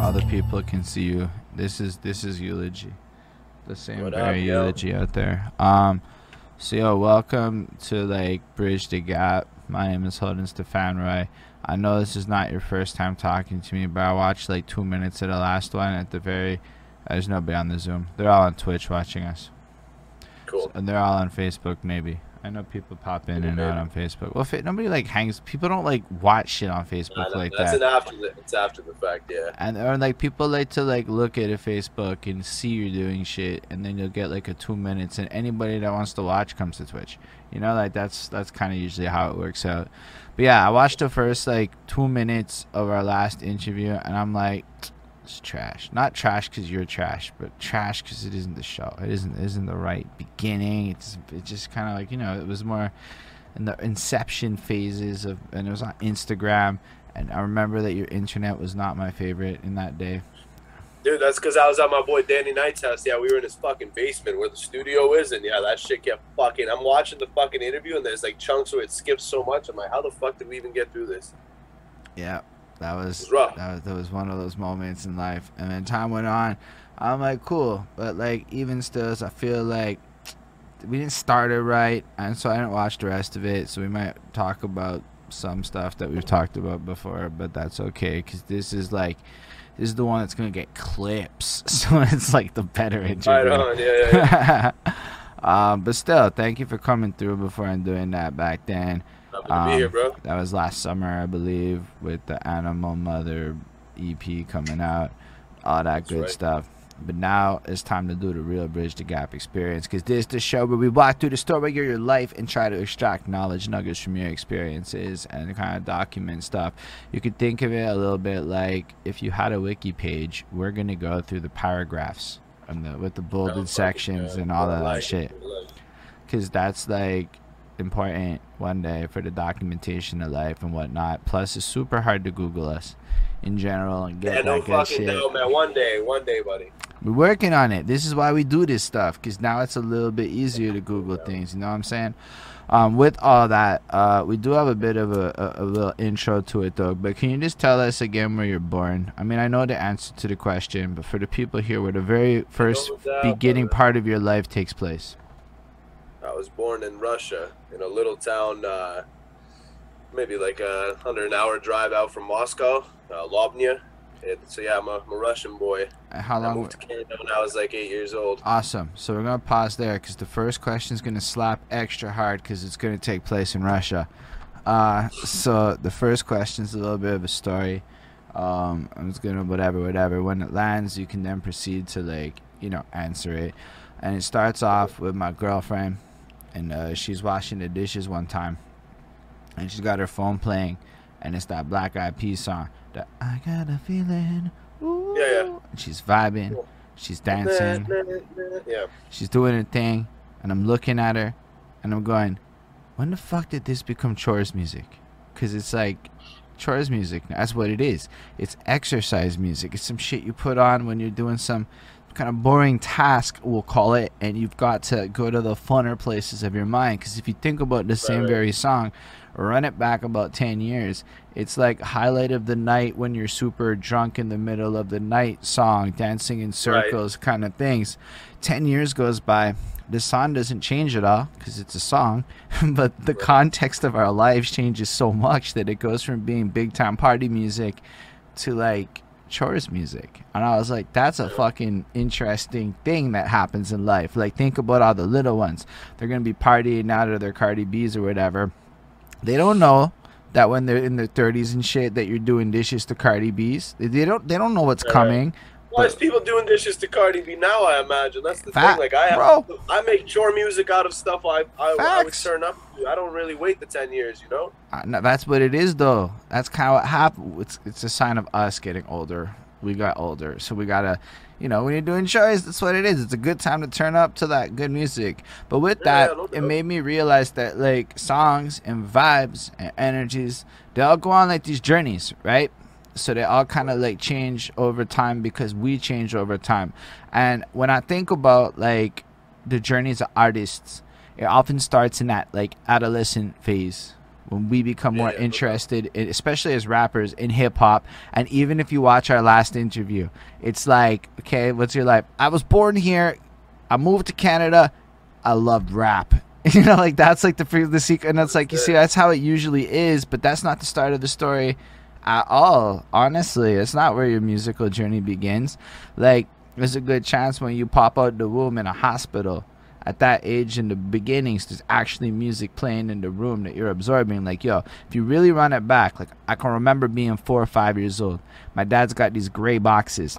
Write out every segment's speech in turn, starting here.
Other people can see you. This is this is eulogy. The same What up, yo? eulogy out there. Um so yo, welcome to like Bridge the Gap. My name is Holden Stefan Roy. I know this is not your first time talking to me, but I watched like two minutes of the last one at the very there's nobody on the Zoom. They're all on Twitch watching us. Cool. And they're all on Facebook, maybe. I know people pop in and out on Facebook. Well, fa- nobody like hangs. People don't like watch shit on Facebook like that's that. an after the it's after the fact, yeah. And or like people like to like look at a Facebook and see you're doing shit, and then you'll get like a two minutes, and anybody that wants to watch comes to Twitch. You know, like that's that's kind of usually how it works out. But yeah, I watched the first like two minutes of our last interview, and I'm like, it's trash. Not trash because you're trash, but trash because it isn't the show. It isn't it isn't the right beginning. It's it just kind of like you know it was more in the inception phases of, and it was on Instagram. And I remember that your internet was not my favorite in that day. Dude, that's because I was at my boy Danny Knight's house. Yeah, we were in his fucking basement where the studio is, and yeah, that shit kept fucking. I'm watching the fucking interview, and there's like chunks where it skips so much. I'm like, how the fuck did we even get through this? Yeah, that was that was, that was one of those moments in life. And then time went on. I'm like, cool, but like even still, I feel like we didn't start it right, and so I didn't watch the rest of it. So we might talk about some stuff that we've talked about before, but that's okay because this is like this is the one that's gonna get clips, so it's like the better interview. Right on, yeah, yeah. yeah. um, but still, thank you for coming through before and doing that back then. Happy to be here, Um, bro. That was last summer, I believe, with the Animal Mother EP coming out, all that That's good right. stuff. But now it's time to do the real Bridge the Gap experience because this is the show where we walk through the story of your life and try to extract knowledge nuggets from your experiences and kind of document stuff. You could think of it a little bit like if you had a wiki page, we're going to go through the paragraphs and the, with the bolded sections yeah. and all that like shit it. Like because that's like important one day for the documentation of life and whatnot. Plus, it's super hard to Google us in general and get Yeah, no good fucking doubt, man. One day, one day, buddy. We're working on it. This is why we do this stuff because now it's a little bit easier to Google things. You know what I'm saying? Um, with all that, uh, we do have a bit of a, a, a little intro to it though. But can you just tell us again where you're born? I mean, I know the answer to the question, but for the people here, where the very first beginning part of your life takes place. I was born in Russia in a little town, uh, maybe like a hundred an hour drive out from Moscow, uh, Lobnya. And so yeah, I'm a, I'm a Russian boy. How I long? moved to Canada when I was like eight years old. Awesome. So we're gonna pause there because the first question is gonna slap extra hard because it's gonna take place in Russia. Uh, so the first question is a little bit of a story. Um, I'm just gonna whatever, whatever. When it lands, you can then proceed to like you know answer it, and it starts off with my girlfriend, and uh, she's washing the dishes one time, and she's got her phone playing, and it's that Black Eyed Peas song. That I got a feeling. Ooh. Yeah, yeah. And she's vibing, she's dancing. Yeah. She's doing her thing, and I'm looking at her, and I'm going, when the fuck did this become chores music? Because it's like chores music. That's what it is. It's exercise music. It's some shit you put on when you're doing some kind of boring task, we'll call it, and you've got to go to the funner places of your mind. Because if you think about the same right. very song, run it back about 10 years, it's like highlight of the night when you're super drunk in the middle of the night song, dancing in circles kind of things. 10 years goes by, the song doesn't change at all because it's a song, but the context of our lives changes so much that it goes from being big time party music to like chores music. And I was like, that's a fucking interesting thing that happens in life. Like, think about all the little ones. They're going to be partying out of their Cardi B's or whatever. They don't know that when they're in their 30s and shit that you're doing dishes to Cardi B's. They, they don't they don't know what's coming. Why is people doing dishes to Cardi B now? I imagine that's the Fact, thing. Like I have, bro. I make chore music out of stuff I I, I would turn up to. I don't really wait the ten years, you know. Uh, no, that's what it is, though. That's kind of what happened. It's it's a sign of us getting older. We got older, so we gotta, you know, when you're doing shows, that's what it is. It's a good time to turn up to that good music. But with Yeah, that, no it made me realize that like songs and vibes and energies, they all go on like these journeys, right? So they all kind of like change over time because we change over time. And when I think about like the journeys of artists, it often starts in that like adolescent phase when we become more Yeah, yeah, interested, in, especially as rappers, in hip hop. And even if you watch our last interview, it's like, okay, what's your life? I was born here. I moved to Canada. I love rap. You know, like that's like the the secret, and that's like you see, that's how it usually is. But that's not the start of the story at all. Honestly, it's not where your musical journey begins. Like, there's a good chance when you pop out the womb in a hospital at that age in the beginnings there's actually music playing in the room that you're absorbing like yo if you really run it back like i can remember being four or five years old my dad's got these gray boxes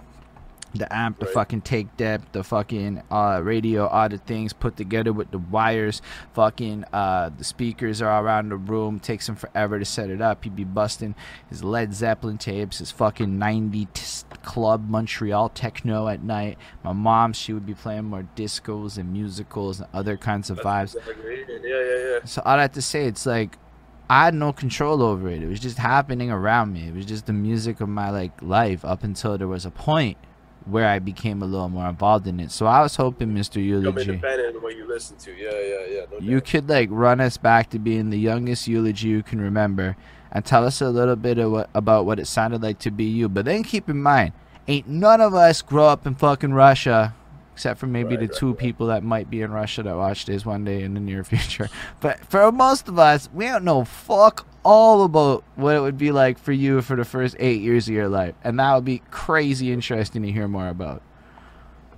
the amp, the Right. fucking tape deck, the fucking uh, radio, all the things put together with the wires. Fucking uh, the speakers are around the room. Takes him forever to set it up. He'd be busting his Led Zeppelin tapes, his fucking 90 t- club Montreal techno at night. My mom, she would be playing more discos and musicals and other kinds of vibes. Exactly. Yeah, yeah, yeah. So all I have to say, it's like I had no control over it. It was just happening around me. It was just the music of my like life up until there was a point where I became a little more involved in it. So I was hoping, Mr. Eulogy, independent in what you listen to. Yeah, yeah, yeah. No you doubt. could like run us back to being the youngest eulogy you can remember and tell us a little bit of what, about what it sounded like to be you. But then keep in mind, ain't none of us grow up in fucking Russia. Except for maybe Right, the right, two right. people that might be in Russia that watch this one day in the near future. But for most of us, we don't know fuck all about what it would be like for you for the first eight years of your life. And that would be crazy interesting to hear more about.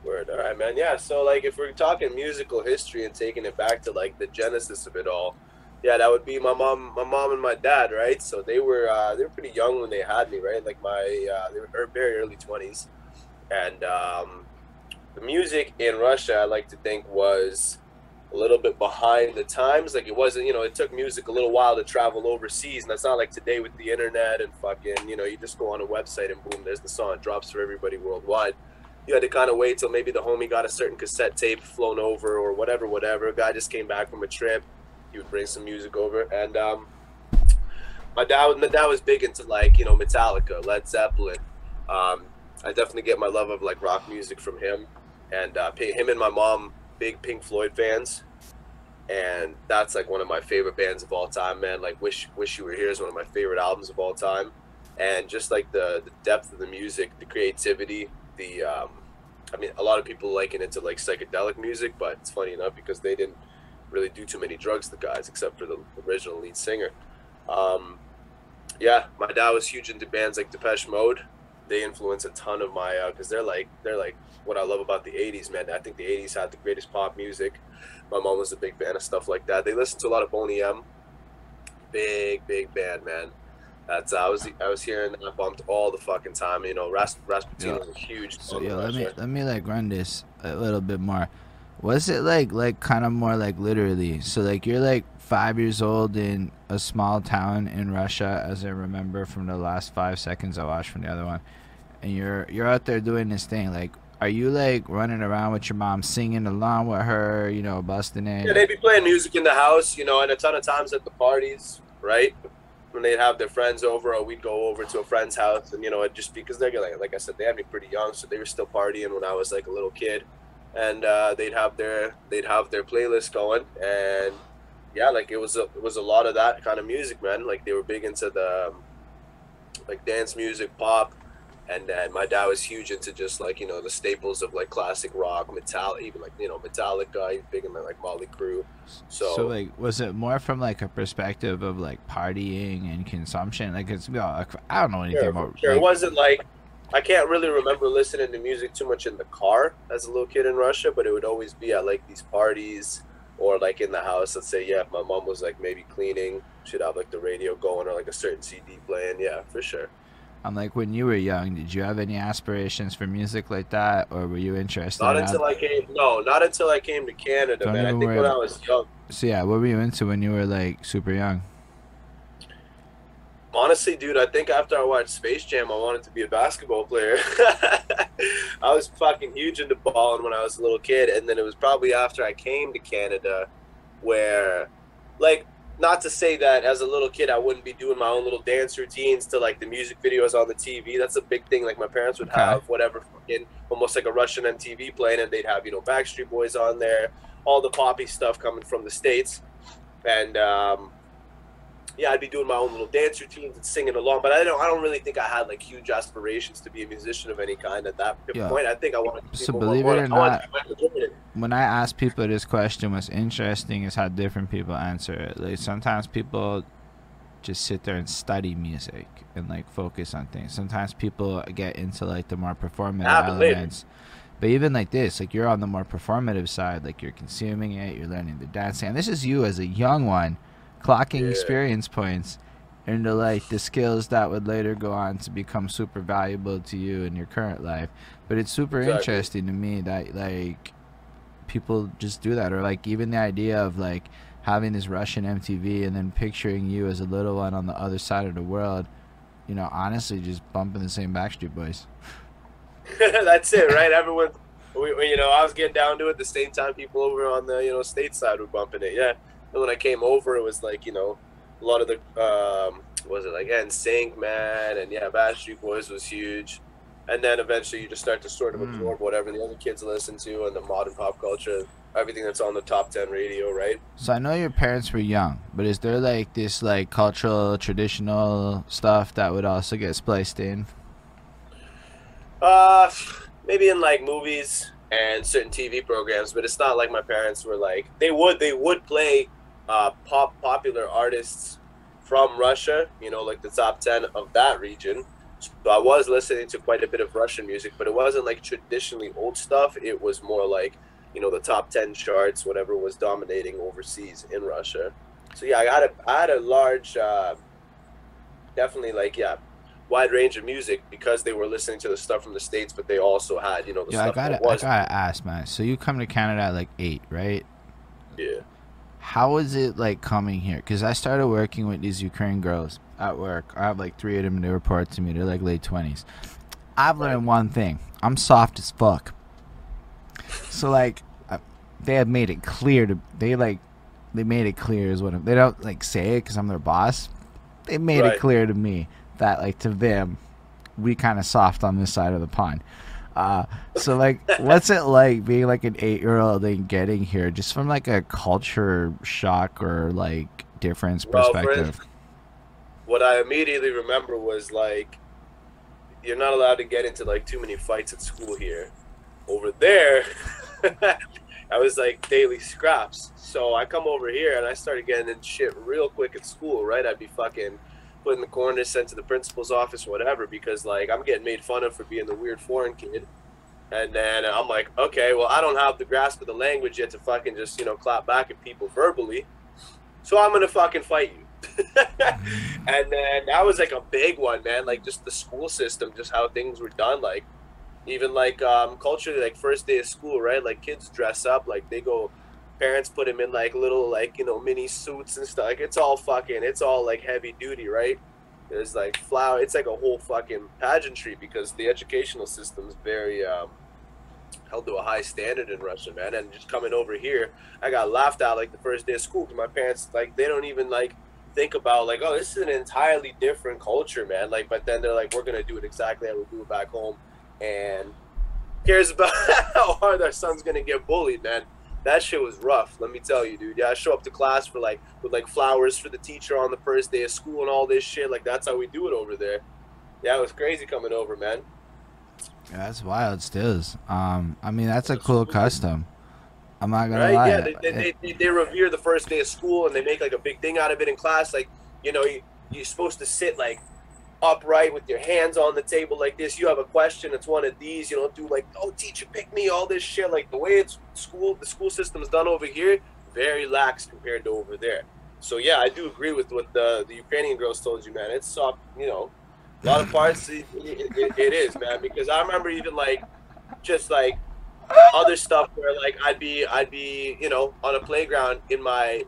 Word. All right, man. Yeah. So, like, if we're talking musical history and taking it back to like the genesis of it all, yeah, that would be my mom, my mom and my dad, right? So they were uh, they were pretty young when they had me, right? Like my uh, they were er- very early twenties, and um, the music in Russia, I like to think, was a little bit behind the times. Like it wasn't, you know, it took music a little while to travel overseas, and that's not like today with the internet and fucking, you know, you just go on a website and boom, there's the song, drops for everybody worldwide you had to kind of wait till maybe the homie got a certain cassette tape flown over or whatever, whatever. A guy just came back from a trip. He would bring some music over, and um, my dad, my dad was big into like you know Metallica, Led Zeppelin. Um, I definitely get my love of like rock music from him, and uh, him and my mom big Pink Floyd fans, and that's like one of my favorite bands of all time, man. Like Wish Wish You Were Here is one of my favorite albums of all time, and just like the the depth of the music, the creativity, the um, I mean, a lot of people liken it to like psychedelic music, but it's funny enough because they didn't really do too many drugs, the guys, except for the original lead singer. Um, yeah, my dad was huge into bands like Depeche Mode. They influence a ton of my uh, because they're like they're like what I love about the '80s, man. I think the '80s had the greatest pop music. My mom was a big fan of stuff like that. They listened to a lot of Boney M. Big, big band, man. That's I was I was hearing that bumped all the fucking time. You know, Ras- Rasputin Yeah. was a huge. So yeah, let me Russia. let me like run this a little bit more. What's it like? Like kind of more like literally. So like you're like five years old in a small town in Russia, as I remember from the last five seconds I watched from the other one, and you're you're out there doing this thing. Like, are you like running around with your mom, singing along with her? You know, busting it. Yeah, they'd be playing music in the house, you know, and a ton of times at the parties, right? When they'd have their friends over, or we'd go over to a friend's house, and you know, it just because they're like, like I said, they had me pretty young, so they were still partying when I was like a little kid, and uh, they'd have their they'd have their playlist going, and yeah, like it was a, it was a lot of that kind of music, man. Like they were big into the um, like dance music, pop, and then my dad was huge into just like you know the staples of like classic rock, metal, even like you know Metallica, he's big into like Mötley Crüe. So, So like, was it more from like a perspective of like partying and consumption? Like it's you know, I don't know anything sure, about. sure. like- it wasn't like I can't really remember listening to music too much in the car as a little kid in Russia, but it would always be at like these parties or like in the house. Let's say, yeah, if my mom was like maybe cleaning, she'd have like the radio going or like a certain CD playing. Yeah, for sure. I'm like, when you were young, did you have any aspirations for music like that, or were you interested? Not in until I came. No, not until I came to Canada, Don't man. I think when I was young. So yeah, what were you into when you were like super young? Honestly, dude, I think after I watched Space Jam, I wanted to be a basketball player. I was fucking huge into balling when I was a little kid, and then it was probably after I came to Canada where, like, not to say that as a little kid I wouldn't be doing my own little dance routines to like the music videos on the TV. That's a big thing. Like my parents would Okay. have whatever fucking almost like a Russian MTV playing, and they'd have you know Backstreet Boys on there, all the poppy stuff coming from the states, and um, yeah, I'd be doing my own little dance routines and singing along. But I don't, I don't really think I had like huge aspirations to be a musician of any kind at that yeah. point. I think I wanted. To so believe it or not, when I ask people this question, what's interesting is how different people answer it. Like sometimes people just sit there and study music and like focus on things. Sometimes people get into like the more performative elements. But even like this, like you're on the more performative side, like you're consuming it, you're learning the dancing. And this is you as a young one clocking yeah. experience points into like the skills that would later go on to become super valuable to you in your current life. But it's super exactly. interesting to me that like people just do that or like even the idea of like having this Russian MTV and then picturing you as a little one on the other side of the world, you know, honestly just bumping the same Backstreet Boys. That's it, right? Everyone we, you know, I was getting down to it the same time people over on the, you know, state side were bumping it. Yeah. And when I came over, it was like you know, a lot of the um, was it like NSYNC man, and yeah, Backstreet Boys was huge. And then eventually you just start to sort of mm. absorb whatever the other kids listen to and the modern pop culture, everything that's on the top ten radio, right? So I know your parents were young, but is there like this like cultural traditional stuff that would also get spliced in? Uh, maybe in like movies and certain TV programs, but it's not like my parents were like they would they would play uh, pop popular artists from Russia, you know, like the top 10 of that region. So I was listening to quite a bit of Russian music, but it wasn't like traditionally old stuff. It was more like, you know, the top 10 charts, whatever was dominating overseas in Russia. So yeah, I had a, I had a large, uh, definitely like, yeah, wide range of music because they were listening to the stuff from the States, but they also had, you know, the yeah, I gotta, I gotta ask, man. So you come to Canada at like eight, right? Yeah how is it like coming here? Because I started working with these Ukraine girls at work. I have like three of them. They report to me. They're like late twenties. I've learned one thing. I'm soft as fuck. So like, uh, they have made it clear to they like, they made it clear as what they don't like say it because I'm their boss. They made right. it clear to me that like to them, we kind of soft on this side of the pond. Uh, so like, what's it like being like an eight year old and getting here, just from like a culture shock or like difference perspective? Well, what I immediately remember was like, you're not allowed to get into like too many fights at school here. Over there, I was like daily scraps. So I come over here and I started getting in shit real quick at school. Right, I'd be fucking put in the corner, sent to the principal's office, whatever, because like I'm getting made fun of for being the weird foreign kid. And then I'm like, okay, well, I don't have the grasp of the language yet to fucking just, you know, clap back at people verbally. So I'm going to fucking fight you. and then that was like a big one, man. Like just the school system, just how things were done. Like even like um, culturally, like first day of school, right? Like kids dress up, like they go parents put him in like little like you know mini suits and stuff. Like it's all fucking, it's all like heavy duty, right? There's like flower. It's like a whole fucking pageantry because the educational system is very um, held to a high standard in Russia, man. And just coming over here, I got laughed at like the first day of school because my parents like they don't even like think about like oh this is an entirely different culture, man. Like but then they're like we're gonna do it exactly how we do it back home, and cares about how hard our son's gonna get bullied, man that shit was rough. Let me tell you, dude. Yeah, I show up to class for like with like flowers for the teacher on the first day of school and all this shit. Like that's how we do it over there. Yeah, it was crazy coming over, man. Yeah, that's wild. Still, um, I mean that's a cool custom. I'm not gonna right? lie. Yeah, they, they, they, they, revere the first day of school and they make like a big thing out of it in class. Like, you know, you, you're supposed to sit like upright with your hands on the table like this. You have a question, it's one of these. You don't do like, oh, teacher, pick me, all this shit. Like the way it's school, the school system is done over here, very lax compared to over there. So yeah, I do agree with what the the Ukrainian girls told you, man. It's soft, you know, a lot of parts. it, it, it is, man. Because I remember even like, just like other stuff where like I'd be I'd be you know on a playground in my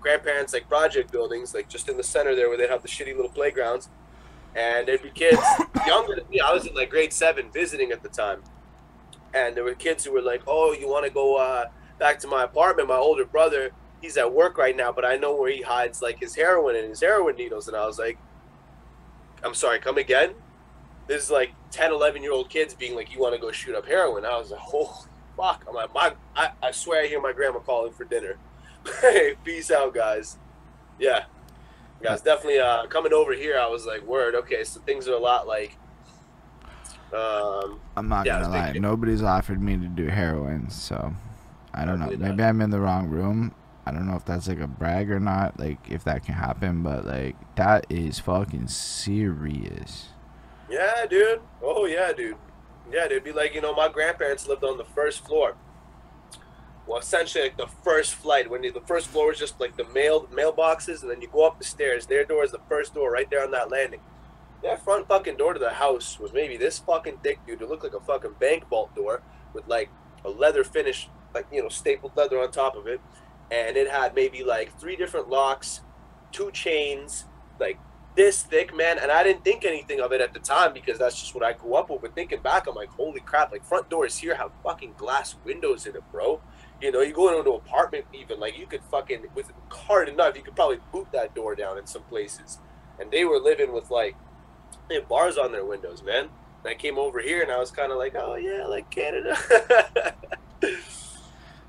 grandparents like project buildings like just in the center there where they have the shitty little playgrounds and there'd be kids younger than me. I was in like grade seven visiting at the time, and there were kids who were like, "Oh, you want to go uh, back to my apartment?" My older brother, he's at work right now, but I know where he hides like his heroin and his heroin needles. And I was like, "I'm sorry, come again." This is like 10, 11 year old kids being like, "You want to go shoot up heroin?" I was like, "Holy fuck!" I'm like, "My, I, I swear I hear my grandma calling for dinner." hey, peace out, guys. Yeah, Yeah, it's definitely uh, coming over here. I was like, word, okay, so things are a lot like. Um, I'm not Yeah, gonna lie. Nobody's offered me to do heroin, so I don't know. Not. Maybe I'm in the wrong room. I don't know if that's like a brag or not. Like if that can happen, but like that is fucking serious. yeah, dude. Oh yeah, dude. Yeah, it'd be like you know, my grandparents lived on the first floor. Well, essentially, like the first flight. When you, the first floor was just like the mail mailboxes, and then you go up the stairs. Their door is the first door, right there on that landing. That front fucking door to the house was maybe this fucking thick, dude. It looked like a fucking bank vault door with like a leather finish, like you know, stapled leather on top of it, and it had maybe like three different locks, two chains, like this thick, man. And I didn't think anything of it at the time because that's just what I grew up with. But thinking back, I'm like, holy crap! Like front doors here have fucking glass windows in it, bro. You know, you go into an apartment, even like you could fucking with hard enough, you could probably boot that door down in some places. And they were living with like they had bars on their windows, man. And I came over here and I was kind of like, oh yeah, like Canada.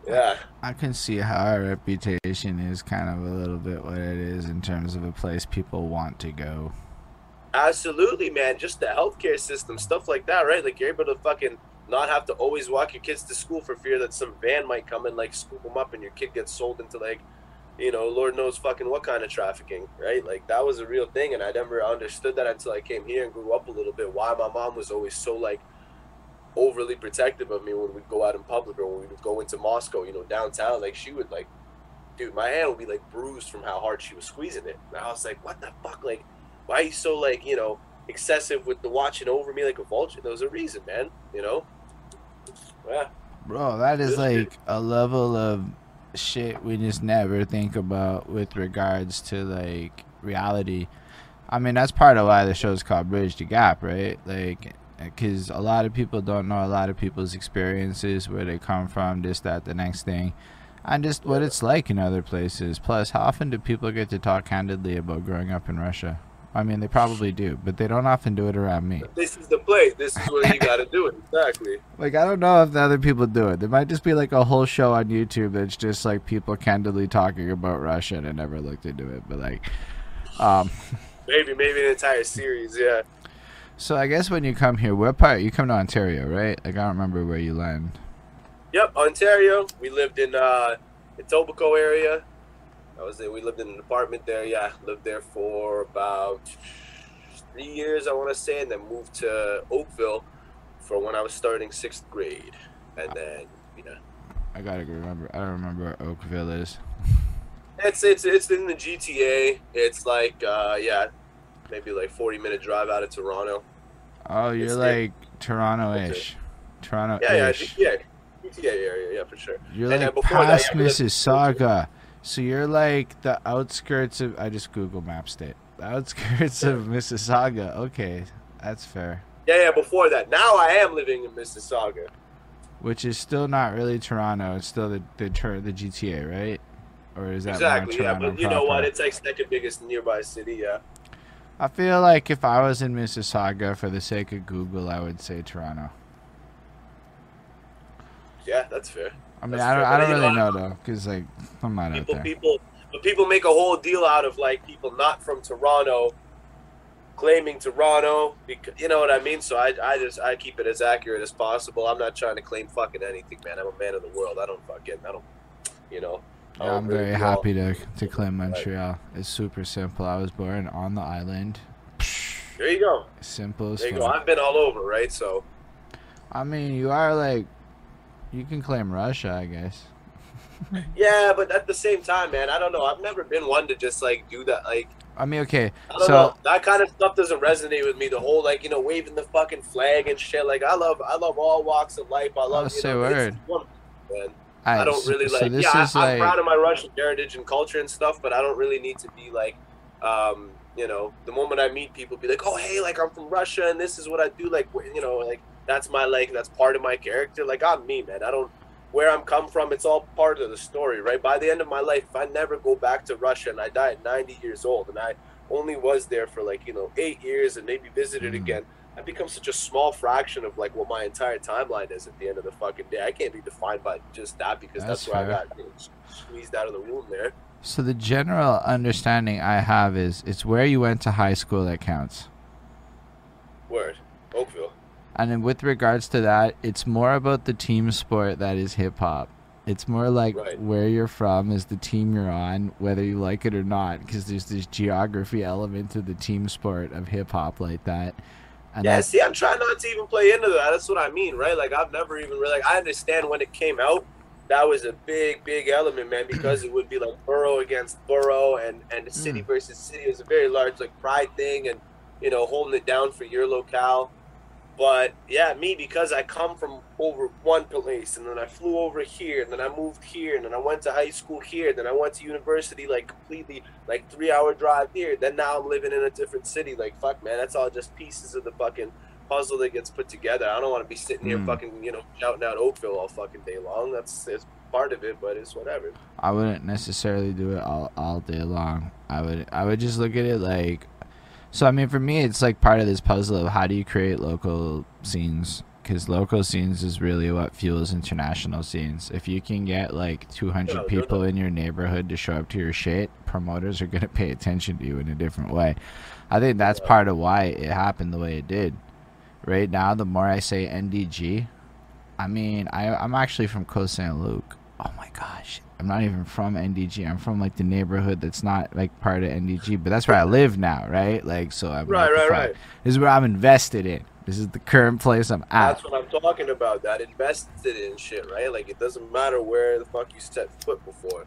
yeah, I can see how our reputation is kind of a little bit what it is in terms of a place people want to go. absolutely, man. Just the healthcare system, stuff like that, right? Like you're able to fucking not have to always walk your kids to school for fear that some van might come and like scoop them up and your kid gets sold into like, you know, Lord knows fucking what kind of trafficking, right? Like that was a real thing, and I never understood that until I came here and grew up a little bit. Why my mom was always so like overly protective of me when we'd go out in public or when we would go into Moscow, you know, downtown. Like she would like, dude, my hand would be like bruised from how hard she was squeezing it. And I was like, what the fuck? Like, why are you so like, you know, excessive with the watching over me like a vulture? There was a reason, man. You know. Yeah. Bro, that is like a level of shit we just never think about with regards to like reality. I mean, that's part of why the show is called Bridge the Gap, right? Like, because a lot of people don't know a lot of people's experiences, where they come from, this, that, the next thing, and just what it's like in other places. Plus, how often do people get to talk candidly about growing up in Russia? I mean, they probably do, but they don't often do it around me. This is the place. This is where you got to do it. Exactly. Like I don't know if the other people do it. There might just be like a whole show on YouTube that's just like people candidly talking about Russia, and I never looked into it. But like, um, Maybe, maybe an entire series. Yeah. so I guess when you come here, what part? You come to Ontario, right? Like I don't remember where you land. Yep, Ontario. We lived in uh, Etobicoke area. I was there. We lived in an apartment there. Yeah, lived there for about three years, I want to say, and then moved to Oakville for when I was starting sixth grade, and then you know, I gotta remember. I don't remember where Oakville is. it's it's it's in the GTA. It's like uh, yeah, maybe like forty minute drive out of Toronto. Oh, you're It's like Toronto-ish. Toronto-ish. yeah, yeah, yeah, GTA area. Yeah, for sure. You're And like that, past yeah, we Mississauga. So you're like the outskirts of. I just Google Maps it. The outskirts of Mississauga. Okay, that's fair. Yeah, yeah. Before that, now I am living in Mississauga. Which is still not really Toronto. It's still the the, the GTA, right? Or is that Exactly. Yeah, but you know what? It's like second biggest nearby city. Yeah. I feel like if I was in Mississauga, for the sake of Google, I would say Toronto. Yeah, that's fair. I mean, I don't, I don't really know, though, because like I'm not out People, there. people, but people make a whole deal out of like people not from Toronto claiming Toronto. Because you know what I mean. So I, I just I keep it as accurate as possible. I'm not trying to claim fucking anything, man. I'm a man of the world. I don't fucking I don't, you know. Yeah, I'm really very happy to to claim Montreal. It's super simple. I was born on the island. There you go. Simple as There you fuck. go. I've been all over, right? So I mean, you are like, you can claim Russia, I guess. yeah, but at the same time, man, I don't know. I've never been one to just like do that. Like I mean, okay, I don't so know. That kind of stuff doesn't resonate with me. The whole like you know waving the fucking flag and shit. Like I love I love all walks of life. I love Oh, you know, word. I, I don't really so, like. So this yeah, is I, I'm like, proud of my Russian heritage and culture and stuff, but I don't really need to be like, um, you know, the moment I meet people, be like, oh hey, like I'm from Russia and this is what I do. Like you know, like that's my like that's part of my character. Like I'm me, man. I don't where I'm come from. It's all part of the story, right? By the end of my life, if I never go back to Russia and I die at 90 years old and I only was there for like you know eight years and maybe visited Mhm. again. I become such a small fraction of like what my entire timeline is at the end of the fucking day. I can't be defined by just that because that's, That's where fair. I got you know, squeezed out of the womb there. So the general understanding I have is it's where you went to high school that counts. Word. Oakville. And then with regards to that, it's more about the team sport that is hip hop. It's more like Right. where you're from is the team you're on, whether you like it or not, because there's this geography element to the team sport of hip hop like that. And Yeah, see, I'm trying not to even play into that. That's what I mean, right? Like, I've never even really, like, I understand when it came out, that was a big, big element, man, because it would be like borough against borough and, and the city Mm. versus city. It was a very large, like, pride thing and, you know, holding it down for your locale. But yeah, me, because I come from over one place and then I flew over here and then I moved here and then I went to high school here, then I went to university, like, completely, like, three hour drive here. Then now I'm living in a different city. Like, fuck, man, that's all just pieces of the fucking puzzle that gets put together. I don't want to be sitting here Mm. fucking, you know, shouting out Oakville all fucking day long. That's it's part of it, but it's whatever. I wouldn't necessarily do it all, all day long. I would I would just look at it like so I mean for me it's like part of this puzzle of how do you create local scenes cuz local scenes is really what fuels international scenes. If you can get like 200 Yeah, people in your neighborhood to show up to your shit, promoters are going to pay attention to you in a different way. I think that's part of why it happened the way it did. Right now the more I say NDG, I mean, I I'm actually from Côte Saint-Luc. Oh my gosh. I'm not even from NDG. I'm from like the neighborhood that's not like part of NDG, but that's where I live now, right? Like so I'm Right, right, right. This is where I'm invested in. This is the current place I'm at. That's what I'm talking about. That invested in shit, right? Like it doesn't matter where the fuck you set foot before.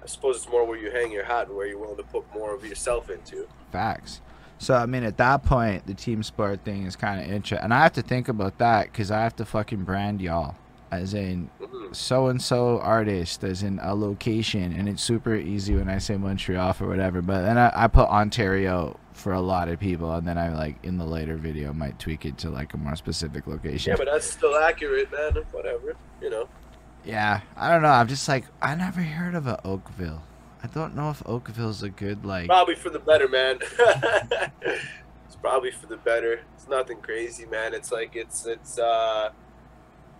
I suppose it's more where you hang your hat and where you're willing to put more of yourself into. Facts. So I mean, at that point, the team sport thing is kind of interesting, and I have to think about that because I have to fucking brand y'all, as in so and so artist, as in a location, and it's super easy when I say Montreal or whatever. But then I, I put Ontario for a lot of people, and then I like in the later video might tweak it to like a more specific location. Yeah, but that's still accurate, man. Whatever, you know. Yeah, I don't know. I'm just like I never heard of a Oakville. I don't know if Oakville's a good like. Probably for the better, man. it's probably for the better. It's nothing crazy, man. It's like it's it's uh,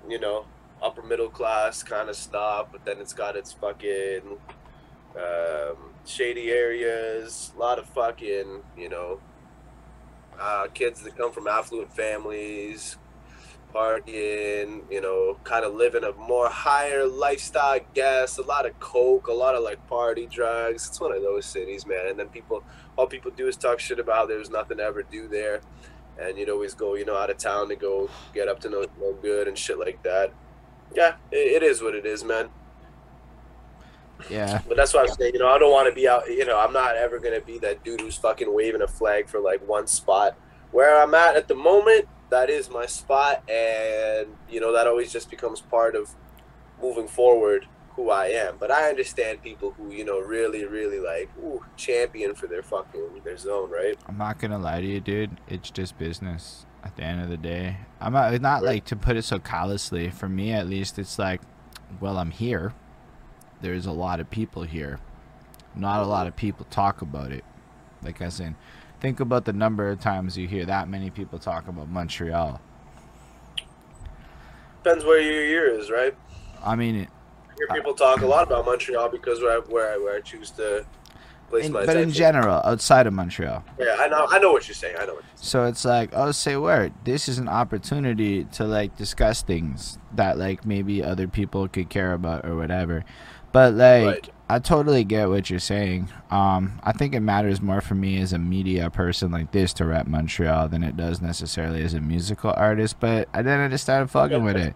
you know, upper middle class kind of stuff, but then it's got its fucking um, shady areas. A lot of fucking, you know, uh, kids that come from affluent families, partying, you know, kind of living a more higher lifestyle, guess. A lot of coke, a lot of like party drugs. It's one of those cities, man. And then people, all people do is talk shit about there's nothing to ever do there. And you'd always go, you know, out of town to go get up to no, no good and shit like that. Yeah, it, it is what it is, man. Yeah, But that's why I'm saying, you know, I don't want to be out. You know, I'm not ever gonna be that dude who's fucking waving a flag for like one spot. Where I'm at at the moment, that is my spot, and you know that always just becomes part of moving forward who I am. But I understand people who you know really, really like ooh, champion for their fucking their zone, right? I'm not gonna lie to you, dude. It's just business. At the end of the day, I'm not, not like to put it so callously. For me, at least, it's like, well, I'm here. There's a lot of people here. Not a lot of people talk about it. Like as in, think about the number of times you hear that many people talk about Montreal. Depends where your ear is, right? I mean, I hear people talk a lot about Montreal because where I, where I, where I choose to but in general, outside of Montreal. yeah, I know, I know what you're saying. I know. What you're saying. So it's like, oh, say word. This is an opportunity to like discuss things that like maybe other people could care about or whatever. But like, Right. I totally get what you're saying. Um, I think it matters more for me as a media person like this to rap Montreal than it does necessarily as a musical artist. But I then I just started fucking with it.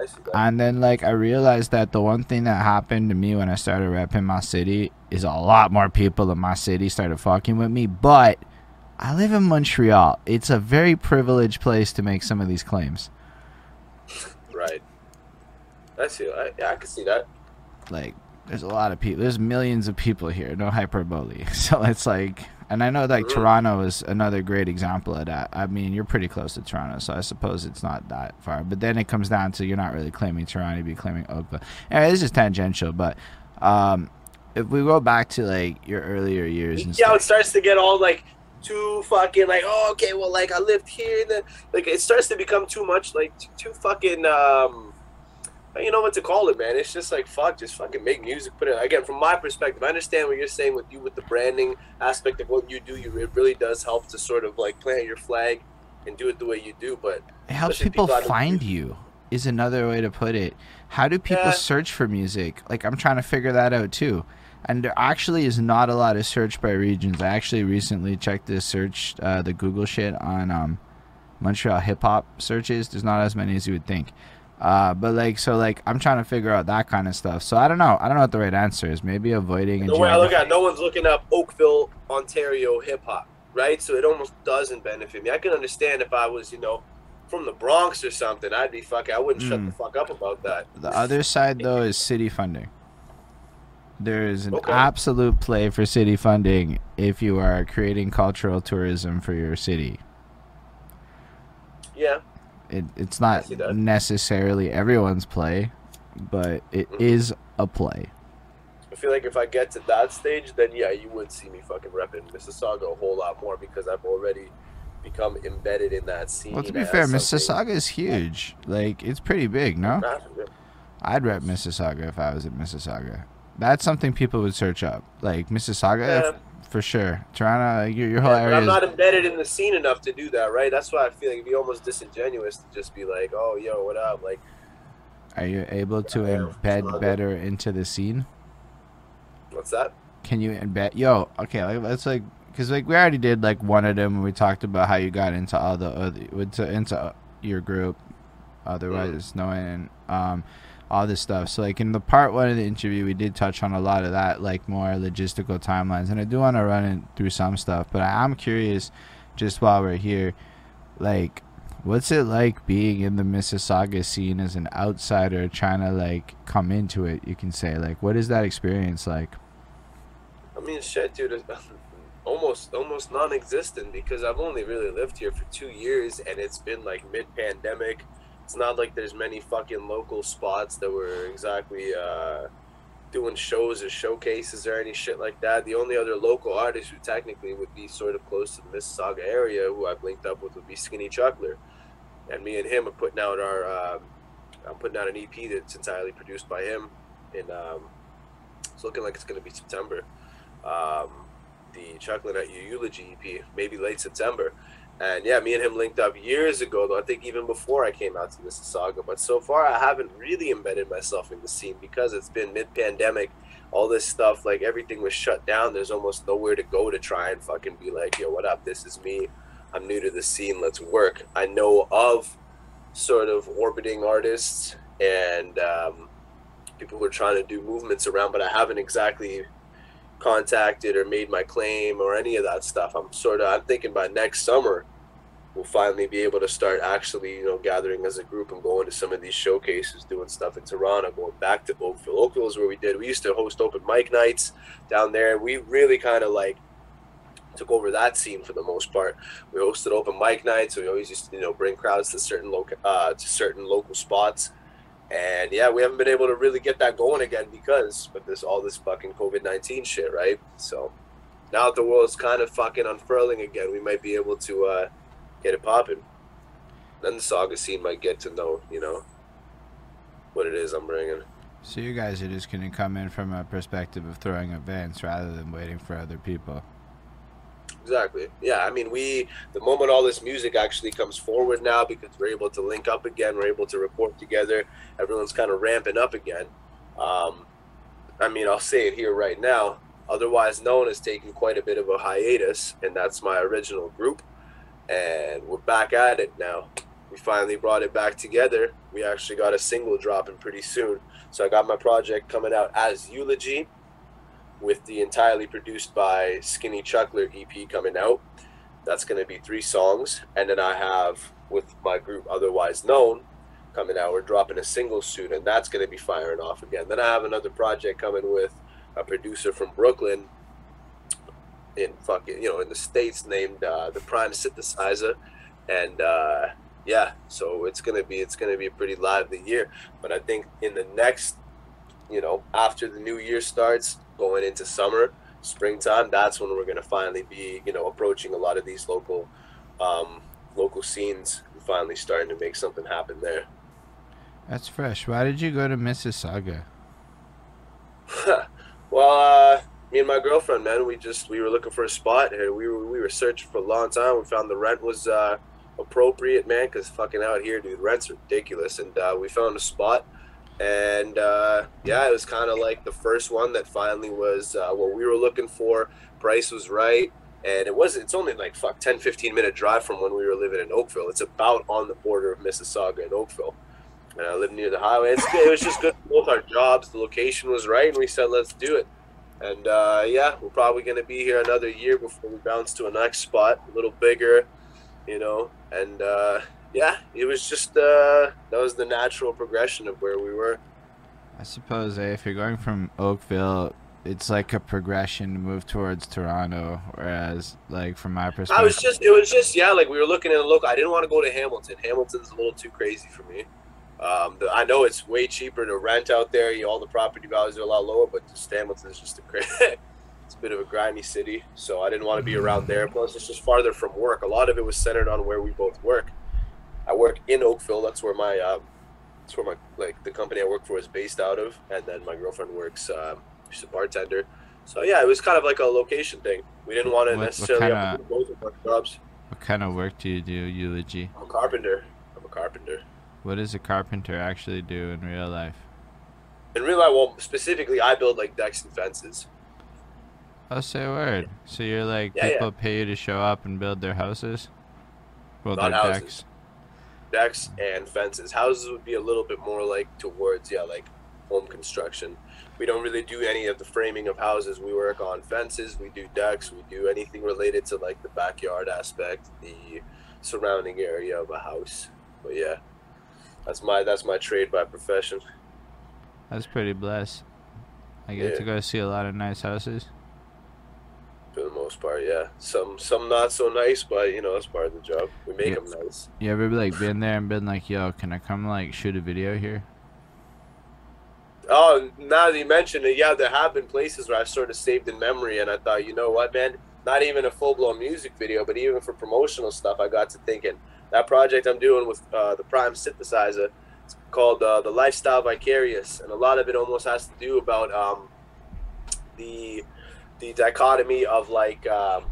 I see that. I see that. And then like I realized that the one thing that happened to me when I started repping my city is a lot more people in my city started fucking with me. But I live in Montreal. It's a very privileged place to make some of these claims. Right. I see. I, yeah, I can see that. Like there's a lot of people. There's millions of people here. No hyperbole. So it's like, and I know like. Toronto is another great example of that. I mean, you're pretty close to Toronto, so I suppose it's not that far. But then it comes down to you're not really claiming Toronto, you'd be claiming Oakville. Anyway, this is tangential, but um, if we go back to like your earlier years and Yeah, stuff, it starts to get all like too fucking like oh okay well like I lived here and then like it starts to become too much like too, too fucking um you know what to call it, man. It's just like fuck, just fucking make music. Put it again from my perspective. I understand what you're saying with you with the branding aspect of what you do. You it really does help to sort of like plant your flag and do it the way you do. But it helps people, people find you. Is another way to put it. How do people yeah. search for music? Like I'm trying to figure that out too. And there actually is not a lot of search by regions. I actually recently checked this search, uh, the Google shit on um, Montreal hip hop searches. There's not as many as you would think. Uh, but like, so like, I'm trying to figure out that kind of stuff. So I don't know. I don't know what the right answer is. Maybe avoiding. The way I look at, no one's looking up Oakville, Ontario hip hop, right? So it almost doesn't benefit me. I can understand if I was, you know, from the Bronx or something. I'd be fucking. I wouldn't mm. shut the hmm. fuck up about that. The other side though is city funding. There is an okay. absolute play for city funding if you are creating cultural tourism for your city. Yeah. It, it's not necessarily everyone's play, but it mm-hmm. is a play. I feel like if I get to that stage, then yeah, you would see me fucking repping Mississauga a whole lot more because I've already become embedded in that scene. Well, to be fair, Mississauga is huge. Like, it's pretty big, no? I'd rep Mississauga if I was at Mississauga. That's something people would search up. Like Mississauga, yeah. For sure. Toronto, your, your whole yeah, area. I'm not embedded in the scene enough to do that, right? That's why I feel like it'd be almost disingenuous to just be like, "Oh, yo, what up?" Like, are you able to embed better into the scene? What's that? Can you embed? Yo, okay, like, let's like, cause like we already did like one of them. And we talked about how you got into all the other into into your group, otherwise mm. knowing um all this stuff. So like in the part one of the interview, we did touch on a lot of that, like more logistical timelines, and I do want to run it through some stuff. But I'm curious, just while we're here, like, what's it like being in the Mississauga scene as an outsider trying to like come into it? You can say like, what is that experience like? I mean, shit, dude. almost almost non-existent because I've only really lived here for two years and it's been like mid-pandemic it's not like there's many fucking local spots that were exactly uh, doing shows or showcases or any shit like that. The only other local artist who technically would be sort of close to the Mississauga area, who I've linked up with, would be Skinny Chuckler, and me and him are putting out our. Um, I'm putting out an EP that's entirely produced by him, and um, it's looking like it's going to be September. Um, the Chuckling at Your Eulogy EP, maybe late September. And yeah, me and him linked up years ago, though I think even before I came out to Mississauga. But so far, I haven't really embedded myself in the scene because it's been mid-pandemic. All this stuff, like everything was shut down. There's almost nowhere to go to try and fucking be like, yo, what up? This is me. I'm new to the scene. Let's work. I know of sort of orbiting artists and um, people who are trying to do movements around, but I haven't exactly contacted or made my claim or any of that stuff. I'm sort of I'm thinking by next summer we'll finally be able to start actually you know gathering as a group and going to some of these showcases, doing stuff in Toronto, going back to Oakville. Oakville is where we did. We used to host open mic nights down there. We really kind of like took over that scene for the most part. We hosted open mic nights. We always used to you know bring crowds to certain local uh, to certain local spots and yeah, we haven't been able to really get that going again because with this all this fucking COVID nineteen shit, right? So now that the world's kind of fucking unfurling again, we might be able to uh, get it popping. Then the Sauga scene might get to know, you know, what it is I'm bringing. So you guys are just gonna come in from a perspective of throwing events rather than waiting for other people. Exactly. Yeah. I mean, we the moment all this music actually comes forward now because we're able to link up again, we're able to record together. Everyone's kind of ramping up again. Um, I mean, I'll say it here right now. Otherwise known as taking quite a bit of a hiatus, and that's my original group. And we're back at it now. We finally brought it back together. We actually got a single dropping pretty soon. So I got my project coming out as Eulogy with the entirely produced by Skinny Chuckler EP coming out. That's going to be three songs. And then I have with my group Otherwise Known coming out. We're dropping a single soon, and that's going to be firing off again. Then I have another project coming with a producer from Brooklyn in fucking, you know, in the States named uh, The Prime Synthesizer. And, uh, yeah, so it's gonna be it's gonna be a pretty lively year. But I think in the next, you know, after the new year starts, going into summer, springtime, that's when we're going to finally be, you know, approaching a lot of these local, um, local scenes and finally starting to make something happen there. That's fresh. Why did you go to Mississauga? well, uh, me and my girlfriend, man, we just we were looking for a spot here. We were we were searching for a long time. We found the rent was uh, appropriate, man, because fucking out here, dude, rent's ridiculous. And uh, we found a spot, and uh, yeah, it was kind of like the first one that finally was uh, what we were looking for. Price was right, and it was it's only like fuck 10, 15 minute drive from when we were living in Oakville. It's about on the border of Mississauga and Oakville. And I live near the highway. It's, it was just good both our jobs. The location was right, and we said, let's do it. And uh, yeah, we're probably going to be here another year before we bounce to a next spot, a little bigger, you know. And uh, yeah, it was just uh, that was the natural progression of where we were. I suppose eh, if you're going from Oakville, it's like a progression to move towards Toronto. Whereas, like from my perspective, I was just it was just yeah, like we were looking at a look. I didn't want to go to Hamilton. Hamilton's a little too crazy for me. Um, the, I know it's way cheaper to rent out there. You, all the property values are a lot lower, but just Hamilton's just a it's a bit of a grimy city, so I didn't want to be around there. Plus, it's just farther from work. A lot of it was centered on where we both work. I work in Oakville. That's where my uh, that's where my like the company I work for is based out of, and then my girlfriend works. Um, she's a bartender. So yeah, it was kind of like a location thing. We didn't want to What- what necessarily kinda- have to do both of our jobs. what kind of work do you do, Eulogy? I'm a carpenter. I'm a carpenter. What does a carpenter actually do in real life? In real life, well, specifically, I build like decks and fences. Oh, say a word. So you're like Yeah, yeah. people pay you to show up and build their houses? Well, Not their houses. decks. Decks and fences. Houses would be a little bit more like towards yeah, like home construction. We don't really do any of the framing of houses. We work on fences. We do decks. We do anything related to like the backyard aspect, the surrounding area of a house. But yeah, that's my that's my trade by profession. That's pretty blessed. I get Yeah. to go see a lot of nice houses. For the most part, yeah. Some some not so nice, but you know that's part of the job. We make Yeah. them nice. You ever like been there and been like, "Yo, can I come like shoot a video here?" Oh, now that you mention it, yeah, there have been places where I've sort of saved in memory, and I thought, you know what, man, not even a full blown music video, but even for promotional stuff, I got to thinking that project I'm doing with uh, the Prime Synthesizer, it's called uh, the Lifestyle Vicarious, and a lot of it almost has to do about um, the the dichotomy of like um,